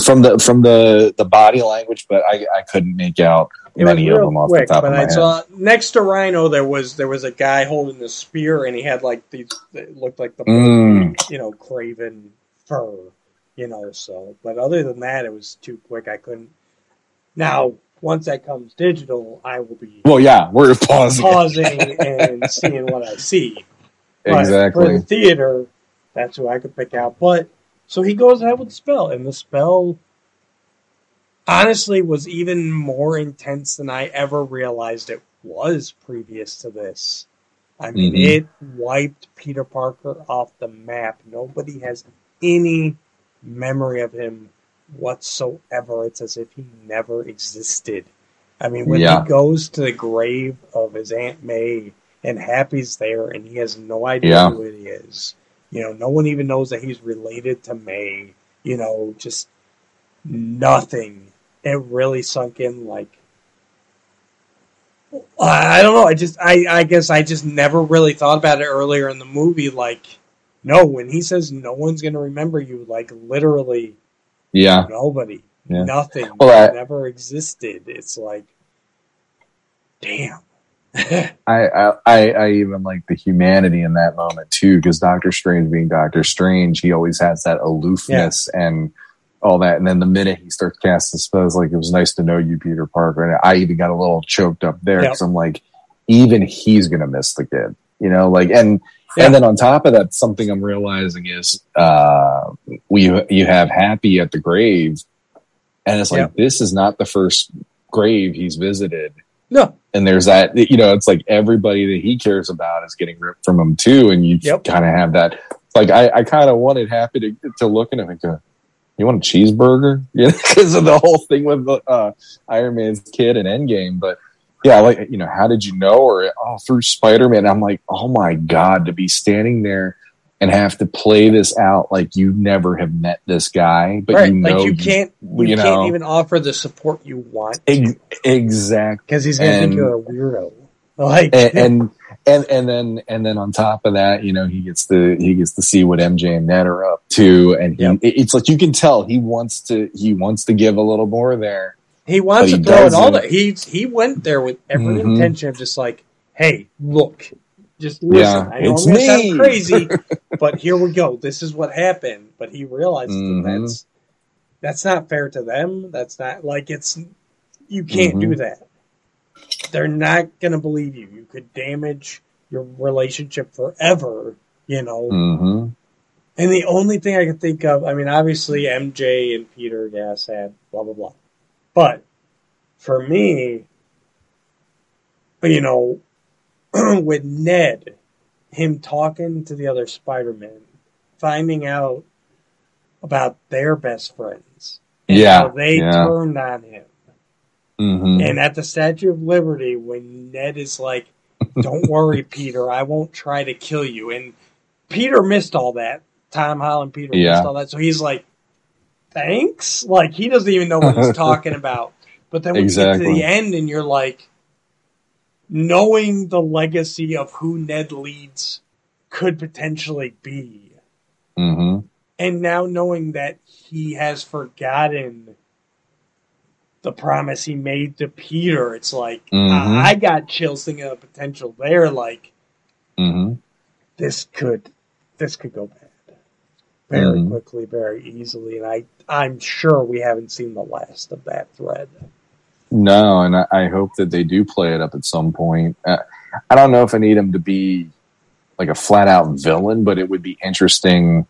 Speaker 2: from the from the the body language, but I I couldn't make out it many of them off quick, the top of my I head. Saw,
Speaker 3: next to Rhino, there was there was a guy holding the spear, and he had like these. It looked like the mm. you know Kraven fur, you know. So, but other than that, it was too quick. I couldn't. Now, once that comes digital, I will be.
Speaker 2: Well, yeah, we're pausing,
Speaker 3: pausing and seeing what I see. But
Speaker 2: exactly.
Speaker 3: For the theater, that's who I could pick out. But so he goes ahead with the spell, and the spell honestly was even more intense than I ever realized it was previous to this. I mean, mm-hmm. it wiped Peter Parker off the map. Nobody has any memory of him whatsoever. It's as if he never existed. I mean, when
Speaker 2: Yeah.
Speaker 3: he goes to the grave of his Aunt May and Happy's there and he has no idea
Speaker 2: Yeah.
Speaker 3: who it is, you know, no one even knows that he's related to May, you know, just nothing. It really sunk in like, I I don't know. I just, I, I guess I just never really thought about it earlier in the movie. Like, no, when he says no one's going to remember you, like literally
Speaker 2: Yeah.
Speaker 3: nobody,
Speaker 2: Yeah.
Speaker 3: nothing,
Speaker 2: Well, I-
Speaker 3: never existed. It's like, damn.
Speaker 2: I, I I even like the humanity in that moment too, because Doctor Strange being Doctor Strange, he always has that aloofness and all that. And then the minute he starts casting spells, like it was nice to know you, Peter Parker. And I even got a little choked up there
Speaker 3: Yep.
Speaker 2: because I'm like, even he's gonna miss the kid, you know, like and.
Speaker 3: Yeah.
Speaker 2: And then on top of that, something I'm realizing is uh, we you have Happy at the grave, and it's like
Speaker 3: Yep.
Speaker 2: this is not the first grave he's visited
Speaker 3: No,
Speaker 2: and there's that you know it's like everybody that he cares about is getting ripped from him too and you
Speaker 3: Yep.
Speaker 2: kind of have that like i, I kind of wanted happy to, to look at him and go you want a cheeseburger yeah because of the whole thing with the uh, iron man's kid and endgame but yeah like you know how did you know or oh through spider-man i'm like oh my god to be standing there and have to play this out like you never have met this guy but
Speaker 3: right.
Speaker 2: you know
Speaker 3: like you can't, you,
Speaker 2: you
Speaker 3: can't even offer the support you want
Speaker 2: Ex- exactly
Speaker 3: because he's going to think you're a weirdo. Like,
Speaker 2: and, and and and then and then on top of that, you know, he gets to he gets to see what MJ and Ned are up to, and he,
Speaker 3: Yep.
Speaker 2: it's like you can tell he wants to he wants to give a little more there.
Speaker 3: He wants
Speaker 2: but
Speaker 3: to
Speaker 2: he
Speaker 3: throw it all. That he he went there with every
Speaker 2: Mhm.
Speaker 3: intention of just like, hey, look, just listen.
Speaker 2: Yeah,
Speaker 3: I know
Speaker 2: it's
Speaker 3: I'm
Speaker 2: me.
Speaker 3: sound crazy, but here we go. This is what happened. But he realizes
Speaker 2: Mhm.
Speaker 3: that that's that's not fair to them. That's not like it's you can't do
Speaker 2: Mhm.
Speaker 3: that. They're not going to believe you. You could damage your relationship forever. You know.
Speaker 2: hmm
Speaker 3: And the only thing I can think of, I mean, obviously MJ and Peter, yeah, sad, blah blah blah. But for me, you know, with Ned, him talking to the other Spider-Man, finding out about their best friends, and
Speaker 2: Yeah,
Speaker 3: how they
Speaker 2: yeah.
Speaker 3: turned on him,
Speaker 2: hmm
Speaker 3: and at the Statue of Liberty, when Ned is like, "Don't worry, Peter, I won't try to kill you," and Peter missed all that. Tom Holland, Peter
Speaker 2: Yeah.
Speaker 3: missed all that, so he's like, "Thanks." Like he doesn't even know what he's talking about. But then when you get to the end, and you're like, knowing the legacy of who Ned Leeds could potentially be,
Speaker 2: hmm
Speaker 3: and now knowing that he has forgotten the promise he made to Peter, it's like
Speaker 2: Mhm.
Speaker 3: I, I got chills thinking of the potential there. Like
Speaker 2: hmm
Speaker 3: this could, this could go bad very
Speaker 2: Mhm.
Speaker 3: quickly, very easily, and I, I'm sure we haven't seen the last of that thread.
Speaker 2: No, and I, I hope that they do play it up at some point. Uh, I don't know if I need him to be like a flat out villain, but it would be interesting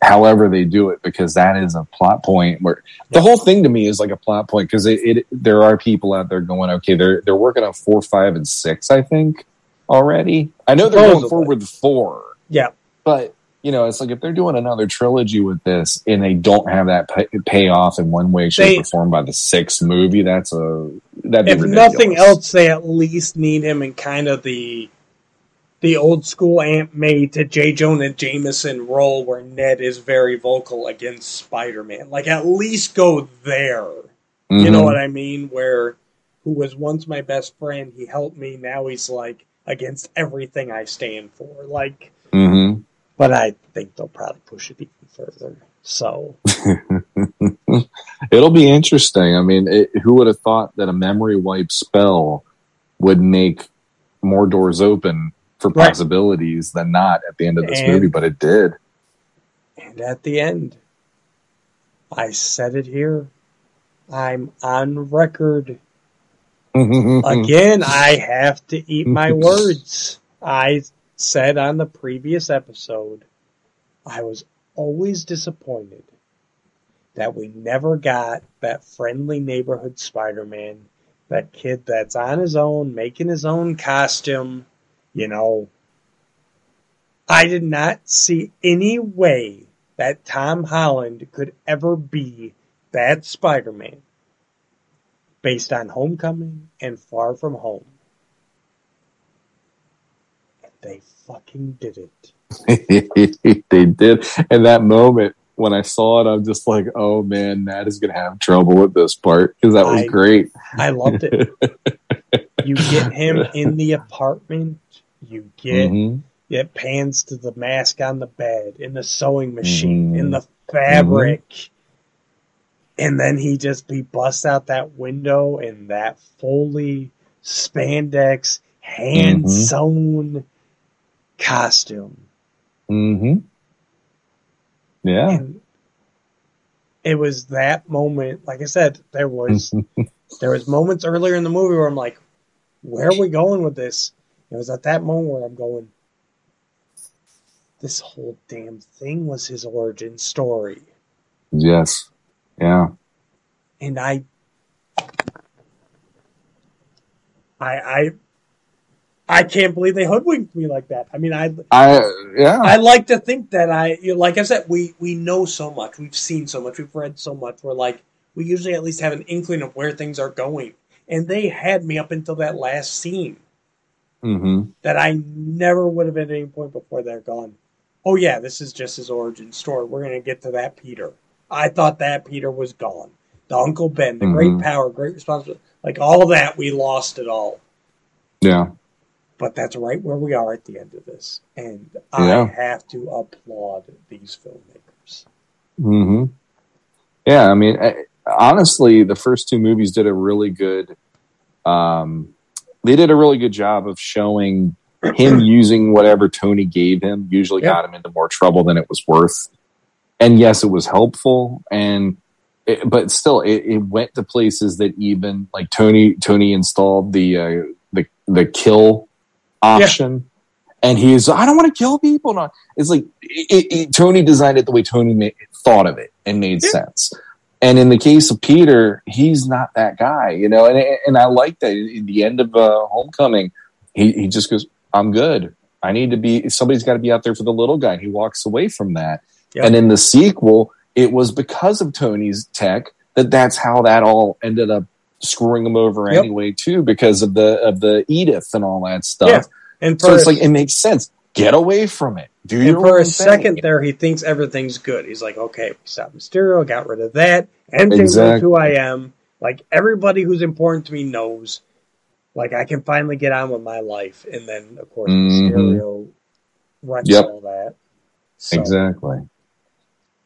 Speaker 2: however they do it because that is a plot point where the whole thing to me is like a plot point because it, it there are people out there going okay they're they're working on four five and six i think already. I know they're going forward with four.
Speaker 3: Yeah,
Speaker 2: but you know it's like if they're doing another trilogy with this and they don't have that pay, payoff in one way shape or form by the sixth movie that's a that'd
Speaker 3: if
Speaker 2: ridiculous.
Speaker 3: nothing else, they at least need him in kind of the the old school Aunt May to J. Jonah Jameson role where Ned is very vocal against Spider Man. Like at least go there. You know
Speaker 2: Mhm.
Speaker 3: what I mean? Where who was once my best friend, he helped me, now he's like against everything I stand for. Like. But I think they'll probably push it even further. So
Speaker 2: It'll be interesting. I mean, it, who would have thought that a memory wipe spell would make more doors open for
Speaker 3: Right.
Speaker 2: possibilities than not at the end of this
Speaker 3: And-
Speaker 2: movie? But it did.
Speaker 3: And at the end, I said it here. I'm on record. Again, I have to eat my words. I said on the previous episode, I was always disappointed that we never got that friendly neighborhood Spider Man, that kid that's on his own, making his own costume, you know. I did not see any way that Tom Holland could ever be that Spider Man based on Homecoming and Far From Home. They fucking did
Speaker 2: it. they did. And that moment when I saw it, I'm just like, oh man, Nat is going to have trouble with this part because that was
Speaker 3: I-
Speaker 2: great.
Speaker 3: I loved it. you get him in the apartment. You get
Speaker 2: Mhm.
Speaker 3: it pans to the mask on the bed, in the sewing machine,
Speaker 2: Mhm.
Speaker 3: in the fabric. And then he just he busts out that window in that fully spandex, hand sewn costume.
Speaker 2: Mm hmm Yeah.
Speaker 3: And it was that moment, like I said, there was there was moments earlier in the movie where I'm like, where are we going with this? It was at that moment where I'm going, this whole damn thing was his origin story.
Speaker 2: yes. Yeah.
Speaker 3: And I I I I can't believe they hoodwinked me like that. I mean I
Speaker 2: I, yeah.
Speaker 3: I like to think that I, you know, like I said, we we know so much, we've seen so much, we've read so much. We're like, we usually at least have an inkling of where things are going, and they had me up until that last scene
Speaker 2: hmm
Speaker 3: that I never would have at any point before they're gone. Oh yeah, this is just his origin story. We're gonna get to that Peter. I thought that Peter was gone. The Uncle Ben, the great
Speaker 2: Mhm.
Speaker 3: power, great responsibility, like all that, we lost it all.
Speaker 2: Yeah.
Speaker 3: But that's right where we are at the end of this, and
Speaker 2: Yeah.
Speaker 3: I have to applaud these filmmakers.
Speaker 2: hmm Yeah, I mean, eh, honestly, the first two movies did a really good. Um, they did a really good job of showing him using whatever Tony gave him. Usually,
Speaker 3: Yeah.
Speaker 2: got him into more trouble than it was worth. And yes, it was helpful, and it, but still, it, it went to places that even like Tony Tony installed the uh, the the kill option. And he's, I don't want to kill people. No, it's like it, it, Tony designed it the way Tony made, thought of it and made
Speaker 3: Yeah.
Speaker 2: sense. And in the case of Peter, he's not that guy, you know. And and I like that. In the end of uh, Homecoming, he he just goes, "I'm good. I need to be. Somebody's got to be out there for the little guy." And he walks away from that.
Speaker 3: Yep.
Speaker 2: And in the sequel, it was because of Tony's tech that that's how that all ended up screwing him over
Speaker 3: Yep.
Speaker 2: anyway, too, because of the of the Edith and all that stuff.
Speaker 3: Yeah. And
Speaker 2: So
Speaker 3: a,
Speaker 2: it's like it makes sense. Get away from it. Do
Speaker 3: and
Speaker 2: your
Speaker 3: for
Speaker 2: own
Speaker 3: a second there, he thinks everything's good. He's like, okay, we stopped Mysterio, got rid of that. Anything
Speaker 2: Exactly.
Speaker 3: who I am. Like everybody who's important to me knows. Like I can finally get on with my life. And then of course
Speaker 2: Mhm.
Speaker 3: Mysterio wrecks
Speaker 2: Yep.
Speaker 3: all that. So,
Speaker 2: Exactly.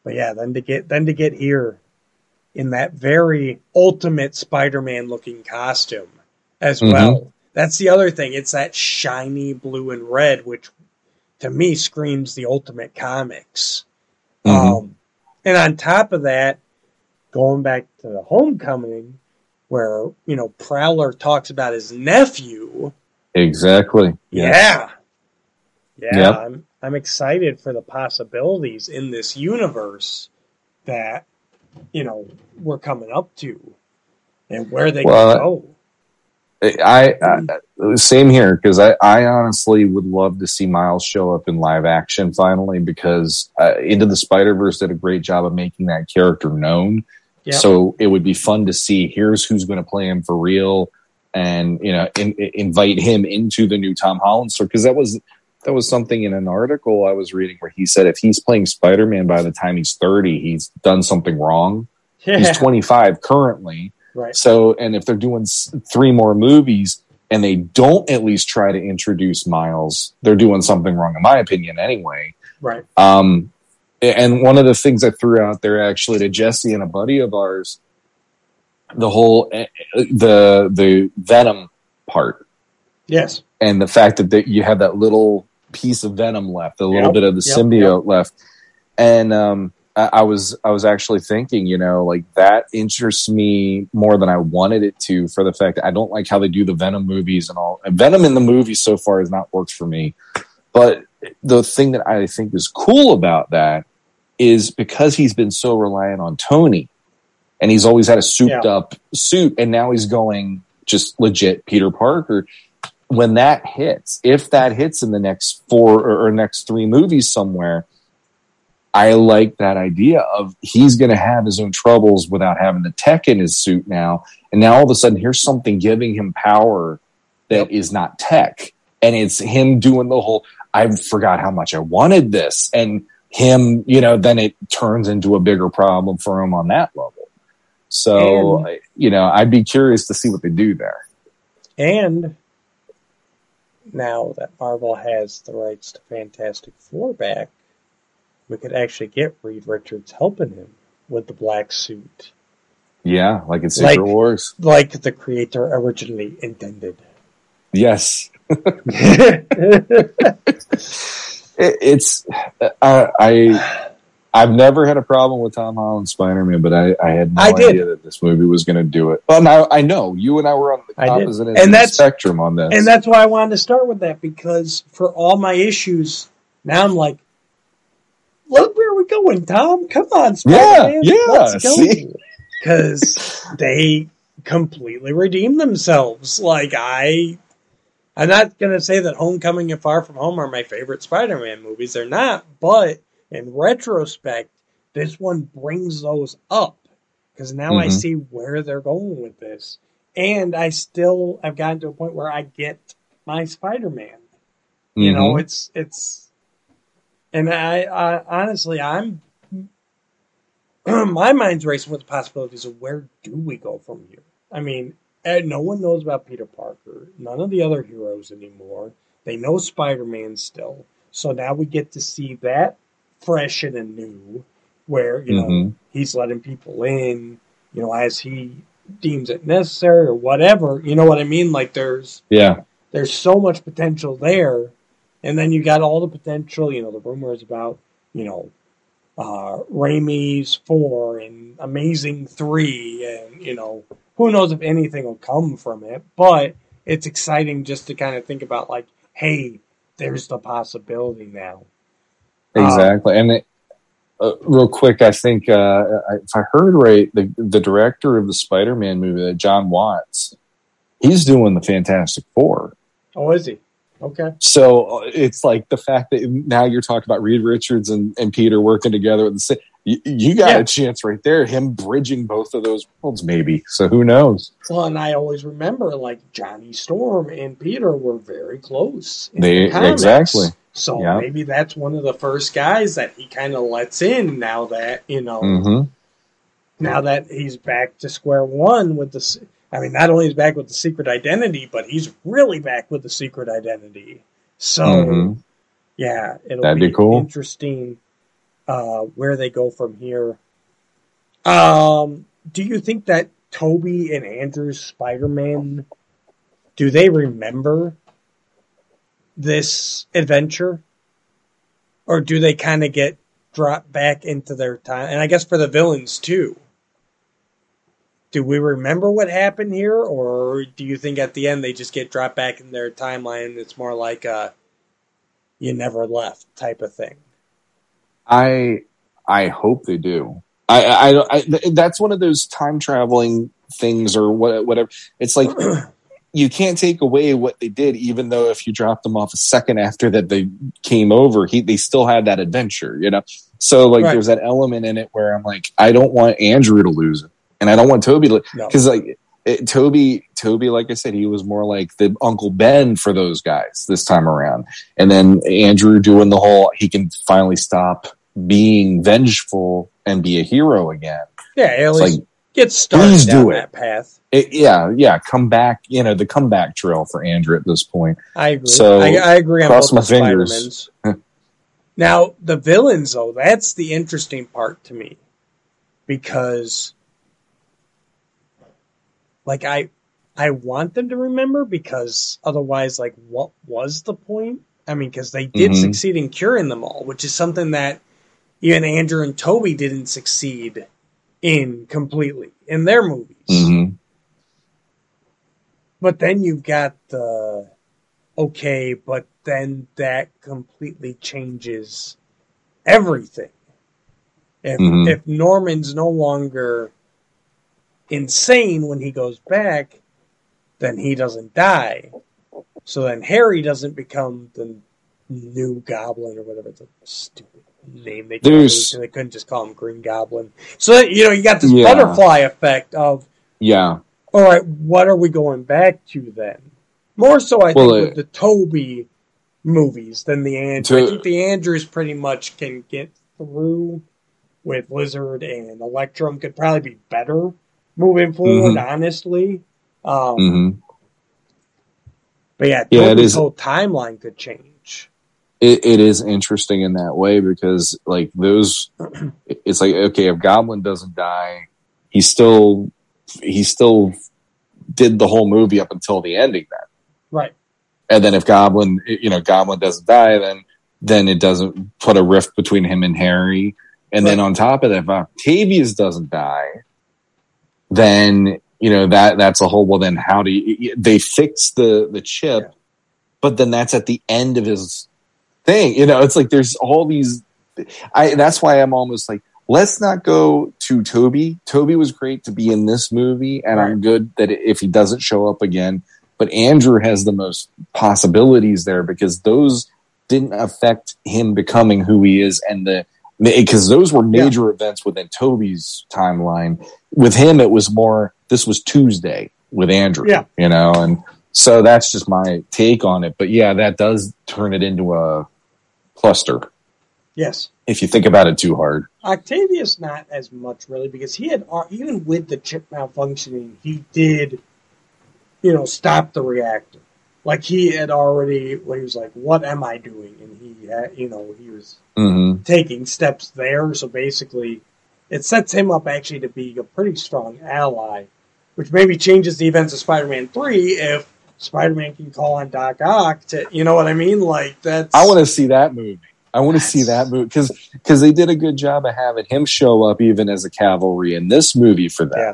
Speaker 3: But yeah, then to get then to get here in that very ultimate Spider-Man looking costume as
Speaker 2: Mhm.
Speaker 3: well. That's the other thing. It's that shiny blue and red, which to me screams the ultimate comics.
Speaker 2: Mhm.
Speaker 3: Um, and on top of that, going back to the homecoming, where you know Prowler talks about his nephew.
Speaker 2: Exactly.
Speaker 3: Yeah, yeah.
Speaker 2: Yep.
Speaker 3: I'm I'm excited for the possibilities in this universe that you know we're coming up to, and where they
Speaker 2: Well,
Speaker 3: can go.
Speaker 2: I, I same here because I, I honestly would love to see Miles show up in live action finally because uh, Into the Spider Verse did a great job of making that character known.
Speaker 3: Yep.
Speaker 2: So it would be fun to see. Here's who's going to play him for real, and you know, in, in- invite him into the new Tom Holland story because that was that was something in an article I was reading where he said if he's playing Spider Man by the time he's thirty, he's done something wrong.
Speaker 3: Yeah,
Speaker 2: He's twenty five currently.
Speaker 3: right.
Speaker 2: So, and if they're doing three more movies and they don't at least try to introduce Miles, they're doing something wrong, in my opinion, anyway.
Speaker 3: Right.
Speaker 2: Um, and one of the things I threw out there actually to Jesse and a buddy of ours, the whole eh, the the Venom part
Speaker 3: Yes.
Speaker 2: and the fact that, that you have that little piece of venom left, a little bit of the
Speaker 3: yep,
Speaker 2: symbiote left, and um, I, I was I was actually thinking, you know, like that interests me more than I wanted it to, for the fact that I don't like how they do the Venom movies and all. Venom in the movies so far has not worked for me, but the thing that I think is cool about that is because he's been so reliant on Tony, and he's always had a souped
Speaker 3: Yeah.
Speaker 2: up suit, and now he's going just legit Peter Parker when that hits, if that hits in the next four or, or next three movies somewhere, I like that idea of he's going to have his own troubles without having the tech in his suit now. And now all of a sudden, here's something giving him power that is not tech. And it's him doing the whole, I forgot how much I wanted this. And him, you know, then it turns into a bigger problem for him on that level. So,
Speaker 3: And-
Speaker 2: you know, I'd be curious to see what they do there.
Speaker 3: And now that Marvel has the rights to Fantastic Four back, we could actually get Reed Richards helping him with the black suit,
Speaker 2: Yeah, like in Secret
Speaker 3: Like-
Speaker 2: Wars.
Speaker 3: like the creator originally intended.
Speaker 2: Yes. It, it's uh, I, I I've never had a problem with Tom Holland's Spider Man, but I, I had no
Speaker 3: I did.
Speaker 2: idea that this movie was going to do it. Well, now I know you and I were on the opposite end
Speaker 3: And
Speaker 2: of the
Speaker 3: that's-
Speaker 2: spectrum on this.
Speaker 3: And that's why I wanted to start with that because for all my issues, now I'm like, look where we're going, Tom. Come on, Spider-Man.
Speaker 2: Yeah, yeah,
Speaker 3: Let's go. Because they completely redeemed themselves. Like I, I'm not gonna say that Homecoming and Far From Home are my favorite Spider-Man movies. They're not, but in retrospect, this one brings those up because now I
Speaker 2: Mhm.
Speaker 3: see where they're going with this, and I still have gotten to a point where I get my Spider-Man. You know,
Speaker 2: Mhm.
Speaker 3: it's it's, and I, I honestly, I'm my mind's racing with the possibilities of where do we go from here. I mean, eh, no one knows about Peter Parker. None of the other heroes anymore. They know Spider-Man still. So now we get to see that fresh and anew, where you know
Speaker 2: Mhm.
Speaker 3: he's letting people in, you know, as he deems it necessary or whatever. You know what I mean? Like there's
Speaker 2: yeah,
Speaker 3: there's so much potential there. And then you got all the potential, you know, the rumors about, you know, uh, Raimi's four and Amazing three, and you know, who knows if anything will come from it. But it's exciting just to kind of think about, like, hey, there's the possibility now.
Speaker 2: Exactly. and it, uh, real quick, I think uh, if I heard right, the the director of the Spider Man movie, Jon Watts, he's doing the Fantastic Four.
Speaker 3: Oh, is he? Okay.
Speaker 2: So uh, it's like the fact that now you're talking about Reed Richards and, and Peter working together at the same. You, you got
Speaker 3: Yeah.
Speaker 2: a chance right there, him bridging both of those worlds, maybe. So who knows?
Speaker 3: Well, and I always remember like Johnny Storm and Peter were very close.
Speaker 2: They-
Speaker 3: the
Speaker 2: exactly.
Speaker 3: So
Speaker 2: Yeah.
Speaker 3: maybe that's one of the first guys that he kind of lets in now that you know
Speaker 2: hmm
Speaker 3: now that he's back to square one with the. I mean, not only is back with the secret identity, but he's really back with the secret identity. So
Speaker 2: Mhm.
Speaker 3: yeah, it'll
Speaker 2: That'd
Speaker 3: be,
Speaker 2: be cool.
Speaker 3: interesting uh, where they go from here. Um, do you think that Tobey and Andrew's Spider-Man do they remember this adventure, or do they kind of get dropped back into their time? And I guess for the villains too. Do we remember what happened here, or do you think at the end they just get dropped back in their timeline? It's more like a "you never left" type of thing.
Speaker 2: I I hope they do. I, I, I, that's one of those time traveling things or what, whatever. It's like you can't take away what they did, even though if you dropped them off a second after that they came over, he they still had that adventure, you know. So like
Speaker 3: Right.
Speaker 2: there's that element in it where I'm like, I don't want Andrew to lose it, and I don't want Tobey to
Speaker 3: No.
Speaker 2: because like it, Tobey, Tobey, like I said, he was more like the Uncle Ben for those guys this time around, and then Andrew doing the whole he can finally stop being vengeful and be a hero again.
Speaker 3: Yeah, at least
Speaker 2: like,
Speaker 3: get started
Speaker 2: please
Speaker 3: down
Speaker 2: do it.
Speaker 3: that path.
Speaker 2: it, yeah, yeah, come back, you know, the comeback trail for Andrew at this point.
Speaker 3: I agree.
Speaker 2: So,
Speaker 3: I, I agree on
Speaker 2: cross my fingers.
Speaker 3: Now, the villains, though, that's the interesting part to me. Because, like, I I want them to remember because otherwise, like, what was the point? I mean, because they did
Speaker 2: Mhm.
Speaker 3: succeed in curing them all, which is something that even Andrew and Tobey didn't succeed in completely in their movies.
Speaker 2: Mm-hmm.
Speaker 3: But then you've got the okay, but then that completely changes everything. If
Speaker 2: Mhm.
Speaker 3: if Norman's no longer insane when he goes back, then he doesn't die. So then Harry doesn't become the new goblin or whatever. It's a stupid name they
Speaker 2: There's-
Speaker 3: chose, and they couldn't just call him Green Goblin. So you know, you got this
Speaker 2: Yeah.
Speaker 3: butterfly effect of
Speaker 2: Yeah,
Speaker 3: all right, what are we going back to then? More so, I
Speaker 2: Well,
Speaker 3: think,
Speaker 2: uh,
Speaker 3: with the Tobey movies than the Andrew. I think the Andrews pretty much can get through with Lizard and Electrum. Could probably be better moving forward,
Speaker 2: Mm-hmm.
Speaker 3: honestly. Um,
Speaker 2: hmm
Speaker 3: But yeah,
Speaker 2: Yeah, it
Speaker 3: Tobey's
Speaker 2: is-
Speaker 3: whole timeline could change.
Speaker 2: It, it is interesting in that way because like those, it's like okay, if Goblin doesn't die, he still he still did the whole movie up until the ending then.
Speaker 3: Right.
Speaker 2: and then if Goblin, you know, Goblin doesn't die, then then it doesn't put a rift between him and Harry. And then on top of that, if Octavius doesn't die, then you know that that's a whole. Well, then how do you? They fix the the chip,
Speaker 3: Yeah.
Speaker 2: but then that's at the end of his thing. You know, it's like there's all these. I that's why I'm almost like. Let's not go to Tobey. Tobey was great to be in this movie, and I'm good that if he doesn't show up again, but Andrew has the most possibilities there because those didn't affect him becoming who he is and the because those were major events within Tobey's timeline. With him, it was more. This was Tuesday with Andrew,
Speaker 3: Yeah.
Speaker 2: you know, and so that's just my take on it. But yeah, that does turn it into a cluster.
Speaker 3: Yes.
Speaker 2: if you think about it too hard.
Speaker 3: Octavius not as much really because he had uh, even with the chip malfunctioning he did you know stop the reactor. Like he had already he was like what am I doing? And he had you know he was
Speaker 2: hmm
Speaker 3: taking steps there. So basically it sets him up actually to be a pretty strong ally which maybe changes the events of Spider-Man 3 if Spider-Man can call on Doc Ock to you know what I mean like that's
Speaker 2: I want to see that movie. I want to see that movie because because they did a good job of having him show up even as a cavalry in this movie for that.
Speaker 3: Yeah.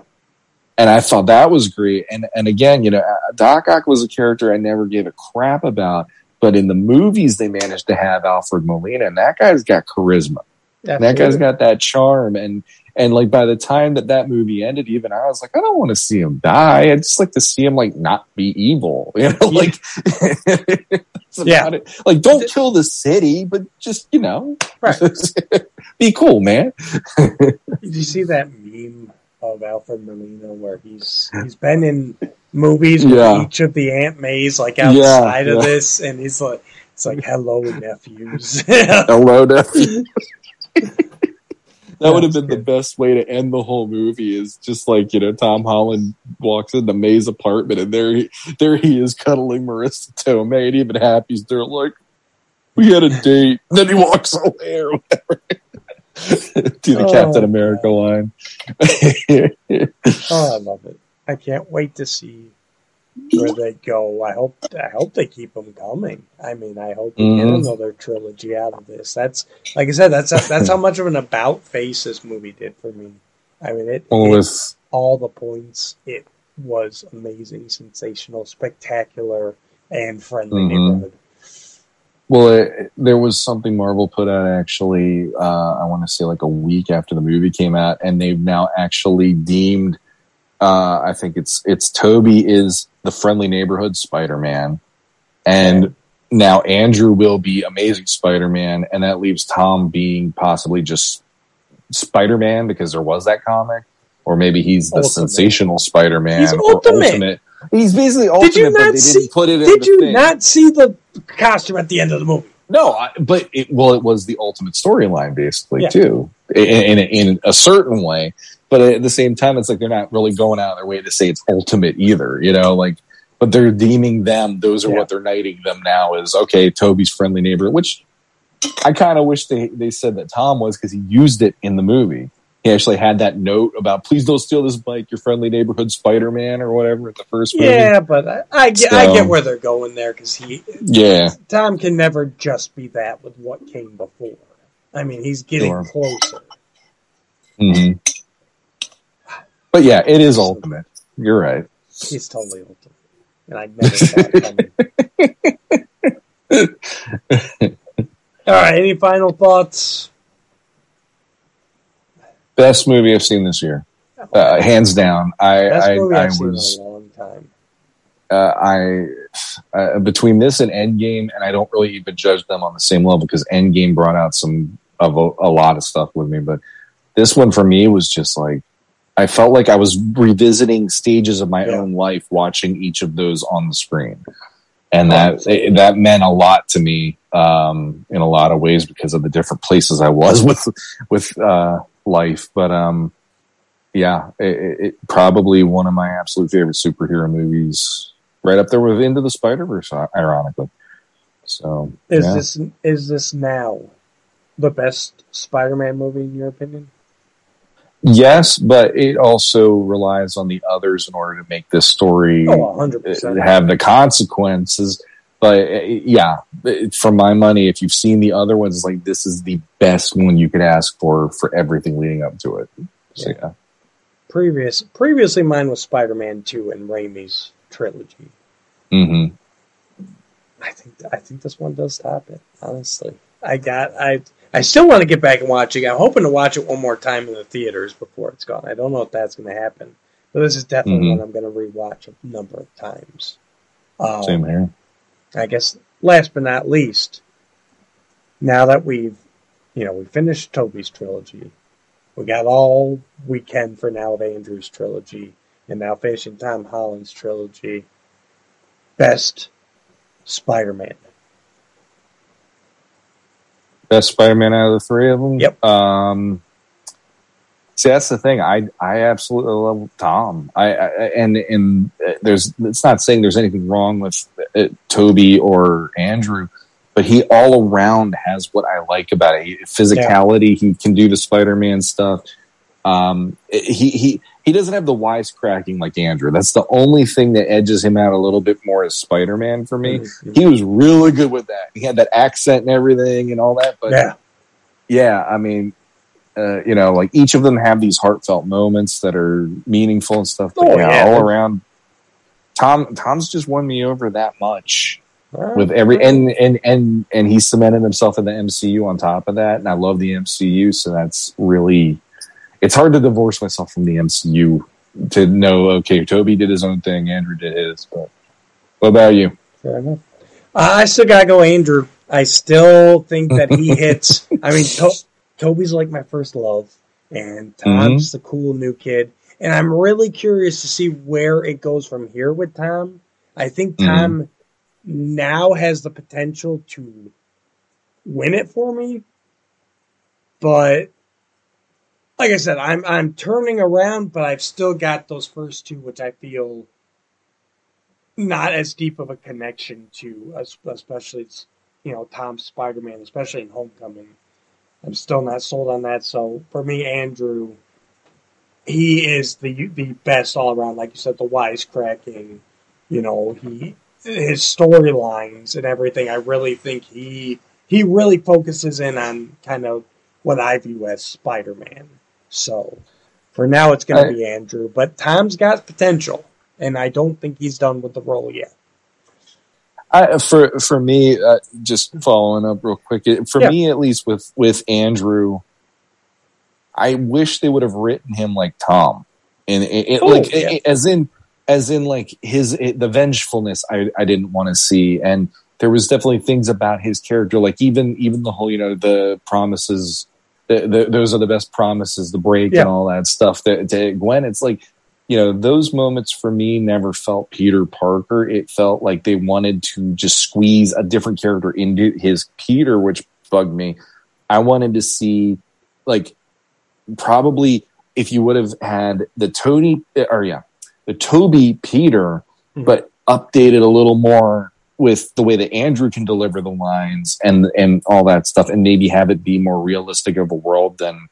Speaker 2: And I thought that was great. And and again, you know, uh, Doc Ock was a character I never gave a crap about, but in the movies they managed to have Alfred Molina, and that guy's got charisma. And that guy's got that charm, and and like by the time that that movie ended, even I was like, I don't want to see him die. I just like to see him like not be evil, you know,
Speaker 3: Yeah.
Speaker 2: like. that's
Speaker 3: Yeah.
Speaker 2: about it. Like, don't kill the city, but just you know,
Speaker 3: Right.
Speaker 2: be cool, man.
Speaker 3: Did you see that meme of Alfred Molina where he's he's been in movies with
Speaker 2: Yeah.
Speaker 3: each of the Aunt Mays like
Speaker 2: Yeah,
Speaker 3: outside of this, and he's like, it's like, hello nephews.
Speaker 2: Hello, nephew. That would have been the best way to end the whole movie. Is just like you know, Tom Holland walks into May's apartment, and there, he, there he is cuddling Marisa Tomei, and even Happy's there, like we had a date. And then he walks away or whatever. Do the
Speaker 3: Oh,
Speaker 2: Captain America line.
Speaker 3: oh, I love it. I can't wait to see where they go. I hope I hope they keep them coming. I mean, I hope we get
Speaker 2: Mhm.
Speaker 3: another trilogy out of this. That's like I said. That's that's how much of an about face this movie did for me. I mean, it,
Speaker 2: well,
Speaker 3: it all the points. It was amazing, sensational, spectacular, and friendly
Speaker 2: Mhm.
Speaker 3: neighborhood.
Speaker 2: Well, it, there was something Marvel put out actually. Uh, I want to say like a week after the movie came out, and they've now actually deemed. Uh, I think it's it's Tobey is the friendly neighborhood Spider Man, and now Andrew will be Amazing Spider Man, and that leaves Tom being possibly just Spider Man because there was that comic, or maybe he's the
Speaker 3: Ultimate.
Speaker 2: sensational Spider Man.
Speaker 3: He's
Speaker 2: or
Speaker 3: ultimate.
Speaker 2: He's basically ultimate,
Speaker 3: Did
Speaker 2: you
Speaker 3: not see-
Speaker 2: didn't put it
Speaker 3: Did you
Speaker 2: thing.
Speaker 3: not see the costume at the end of the movie?
Speaker 2: No, I, but it, well, it was the ultimate storyline basically
Speaker 3: Yeah.
Speaker 2: too, in, in in a certain way. But at the same time, it's like they're not really going out of their way to say it's ultimate either. You know, like, but they're deeming them. Those are
Speaker 3: Yeah.
Speaker 2: what they're knighting them now. Is okay, Tobey's friendly neighbor, which I kind of wish they they said that Tom was because he used it in the movie. He actually had that note about please don't steal this bike, your friendly neighborhood Spider Man or whatever at the first movie.
Speaker 3: Yeah, but I, I get I get where they're going there because he
Speaker 2: yeah,
Speaker 3: Tom can never just be that with what came before. I mean, he's getting
Speaker 2: Sure.
Speaker 3: closer.
Speaker 2: hmm But yeah, it is ultimate. You're right.
Speaker 3: He's totally ultimate, and I never saw it. All right, any final thoughts?
Speaker 2: Best movie I've seen this year, uh, hands down. I I, I was
Speaker 3: a long time.
Speaker 2: uh, I uh, between this and Endgame, and I don't really even judge them on the same level because Endgame brought out some of a, a lot of stuff with me, but this one for me was just like I felt like I was revisiting stages of my
Speaker 3: Yeah.
Speaker 2: own life watching each of those on the screen. And that it- that meant a lot to me um, in a lot of ways because of the different places I was with with uh, life. But um, yeah, it, it, probably one of my absolute favorite superhero movies, right up there with Into the Spider Verse, ironically. So
Speaker 3: Is
Speaker 2: yeah.
Speaker 3: this is this now the best Spider-Man movie in your opinion?
Speaker 2: Yes, but it also relies on the others in order to make this story
Speaker 3: Oh,
Speaker 2: uh, have the consequences. But uh, yeah, for my money, if you've seen the other ones, like this is the best one you could ask for for everything leading up to it. So yeah,
Speaker 3: Previous previously, mine was Spider-Man Two and Raimi's trilogy.
Speaker 2: hmm
Speaker 3: I think I think this one does top it. Honestly, I got I I still want to get back and watch it. I'm hoping to watch it one more time in the theaters before it's gone. I don't know if that's going to happen, but this is definitely
Speaker 2: Mhm.
Speaker 3: one I'm going to rewatch a number of times. Um,
Speaker 2: same here.
Speaker 3: I guess last but not least, now that we've you know we finished Tobey's trilogy, we got all we can for now of Andrew's trilogy, and now finishing Tom Holland's trilogy. Best Spider-Man.
Speaker 2: Best Spider-Man out of the three of them.
Speaker 3: Yep.
Speaker 2: Um, see, that's the thing. I I absolutely love Tom. I, I and and there's it's not saying there's anything wrong with uh, Tobey or Andrew, but he all around has what I like about it. He, physicality. He can do the Spider-Man stuff. Um, he he he doesn't have the wisecracking like Andrew. That's the only thing that edges him out a little bit more as Spider-Man for me.
Speaker 3: Mhm.
Speaker 2: He was really good with that. He had that accent and everything and all that. But
Speaker 3: yeah,
Speaker 2: yeah, I mean, uh, you know, like each of them have these heartfelt moments that are meaningful and stuff. But
Speaker 3: Oh,
Speaker 2: yeah,
Speaker 3: yeah.
Speaker 2: all around, Tom Tom's just won me over that much with every and and and and he cemented himself in the MCU on top of that, and I love the MCU, so that's really it's hard to divorce myself from the MCU to know. Okay, Tobey did his own thing, Andrew did his, but what about you?
Speaker 3: Fair enough. I still gotta go, Andrew. I still think that he hits. I mean, to- Tobey's like my first love, and Tom's mm-hmm. the cool new kid. And I'm really curious to see where it goes from here with Tom. I think mm-hmm. Tom now has the potential to win it for me, but like I said, I'm I'm turning around, but I've still got those first two, which I feel not as deep of a connection to, es- especially you know Tom's Spider Man, especially in Homecoming. I'm still not sold on that. So for me, Andrew, he is the the best all around. Like you said, the wisecracking. You know, he his storylines and everything. I really think he he really focuses in on kind of what I view as Spider Man. So for now, it's going to be Andrew, but Tom's got potential, and I don't think he's done with the role yet.
Speaker 2: I, for for me, uh, just following up real quick. For
Speaker 3: Yeah.
Speaker 2: me, at least with with Andrew, I wish they would have written him like Tom, and it, it,
Speaker 3: Oh,
Speaker 2: like
Speaker 3: yeah.
Speaker 2: it- as in as in like his the vengefulness. I I didn't want to see, and there was definitely things about his character, like even even the whole you know the promises. The, the, those are the best promises, the break
Speaker 3: Yeah.
Speaker 2: and all that stuff. That to Gwen, it's like you know, those moments for me never felt Peter Parker. It felt like they wanted to just squeeze a different character into his Peter, which bugged me. I wanted to see, like, probably if you would have had the Tony, or yeah, the Tobey Peter,
Speaker 3: Mhm.
Speaker 2: but updated a little more with the way that Andrew can deliver the lines and and all that stuff, and maybe have it be more realistic of a world than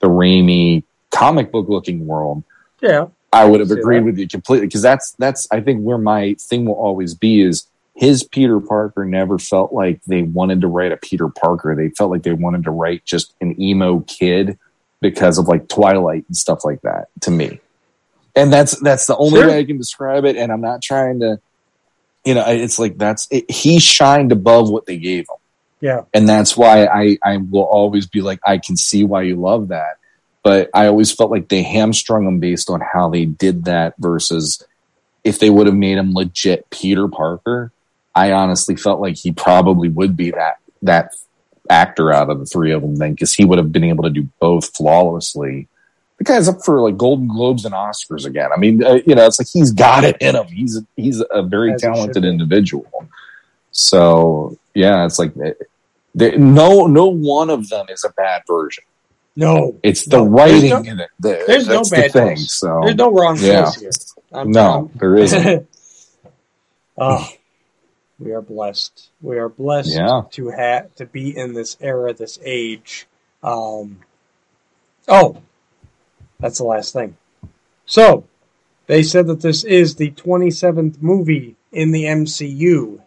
Speaker 2: the Raimi comic book looking world.
Speaker 3: Yeah,
Speaker 2: I would have agreed
Speaker 3: that.
Speaker 2: with you completely because that's that's I think where my thing will always be is his Peter Parker never felt like they wanted to write a Peter Parker. They felt like they wanted to write just an emo kid because of like Twilight and stuff like that to me. And that's that's the only
Speaker 3: Sure.
Speaker 2: way I can describe it. And I'm not trying to, you know, it's like that's it, he shined above what they gave him
Speaker 3: yeah.
Speaker 2: and that's why I, I will always be like I can see why you love that, but I always felt like they hamstrung him based on how they did that versus if they would have made him legit Peter Parker. I honestly felt like he probably would be that that actor out of the three of them then because he would have been able to do both flawlessly. The guy's up for like Golden Globes and Oscars again. I mean, uh, you know, it's like he's got it in him. He's he's a very
Speaker 3: As
Speaker 2: talented individual. So yeah, it's like there- no no one of them is a bad version.
Speaker 3: No,
Speaker 2: It's the
Speaker 3: No,
Speaker 2: writing
Speaker 3: no-
Speaker 2: in it. that-
Speaker 3: there's no bad
Speaker 2: the thing. So
Speaker 3: there's no wrong
Speaker 2: Yeah.
Speaker 3: here. I'm
Speaker 2: no, there isn't.
Speaker 3: oh, we are blessed. We are blessed
Speaker 2: Yeah.
Speaker 3: to have to be in this era, this age. Um, oh, that's the last thing. So, they said that this is the 27th movie in the MCU.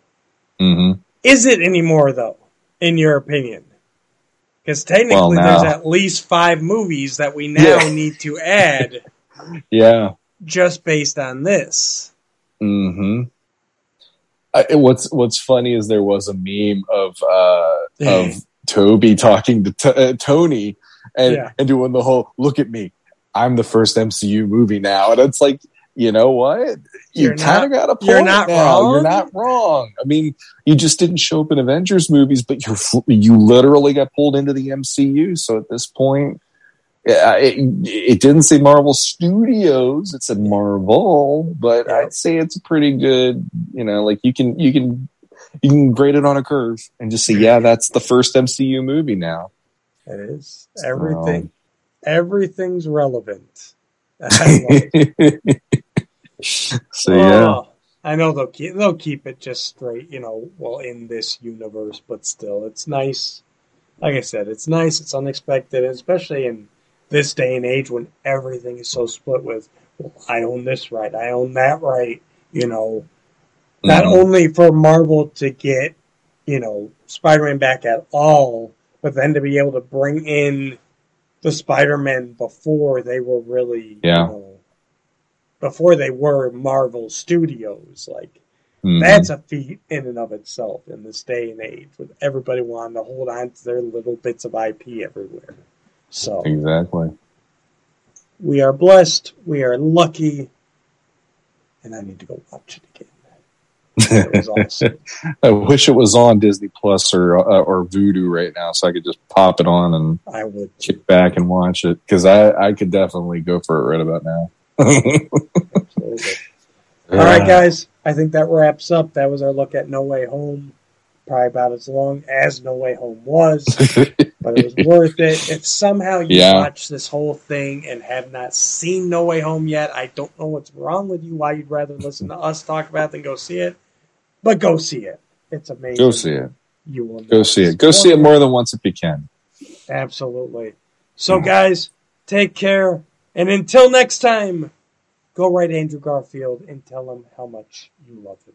Speaker 2: hmm
Speaker 3: Is it anymore, though, in your opinion? Because technically,
Speaker 2: Well,
Speaker 3: there's at least five movies that we now
Speaker 2: Yeah.
Speaker 3: need to add
Speaker 2: Yeah.
Speaker 3: just based on this.
Speaker 2: hmm I, what's What's funny is there was a meme of uh, of Tobey talking to t- uh, Tony and
Speaker 3: Yeah.
Speaker 2: and doing the whole "look at me, I'm the first MCU movie now," and it's like, you know what? You
Speaker 3: You're
Speaker 2: kind of
Speaker 3: not-
Speaker 2: got a point
Speaker 3: you're not
Speaker 2: now.
Speaker 3: wrong.
Speaker 2: You're not wrong. I mean, you just didn't show up in Avengers movies, but you you literally got pulled into the MCU. So at this point. It, it didn't say Marvel Studios. It said Marvel, but
Speaker 3: Yeah.
Speaker 2: I'd say it's pretty good. You know, like you can you can you can grade it on a curve and just say, yeah, that's the first MCU movie now.
Speaker 3: It is everything. Everything's relevant.
Speaker 2: So yeah,
Speaker 3: Oh, I know they'll keep they'll keep it just straight, you know, well in this universe, but still, it's nice. Like I said, it's nice. It's unexpected, especially in this day and age when everything is so split with. Well, I own this right. I own that right. You know, not
Speaker 2: Mhm.
Speaker 3: only for Marvel to get, you know, Spider-Man back at all, but then to be able to bring in the Spider-Man before they were really,
Speaker 2: Yeah.
Speaker 3: you know, before they were Marvel Studios. Like
Speaker 2: Mhm.
Speaker 3: that's a feat in and of itself in this day and age, with everybody wanting to hold on to their little bits of IP everywhere. So
Speaker 2: exactly.
Speaker 3: we are blessed. We are lucky, and I need to go watch it again. It was awesome.
Speaker 2: I wish it was on Disney Plus or uh, or Vudu right now, so I could just pop it on and
Speaker 3: I would.
Speaker 2: kick back and watch it because I I could definitely go for it right about now.
Speaker 3: All right, guys. I think that wraps up. That was our look at No Way Home. Probably about as long as No Way Home was, but it was worth it. If somehow you
Speaker 2: Yeah.
Speaker 3: watch this whole thing and have not seen No Way Home yet, I don't know what's wrong with you. Why you'd rather listen to us talk about it than go see it, but go see it. It's amazing.
Speaker 2: Go see it.
Speaker 3: You will
Speaker 2: go see it. Go see it more than once if you can.
Speaker 3: Absolutely. So, mm. guys, take care. And until next time, go write Andrew Garfield and tell him how much you love him.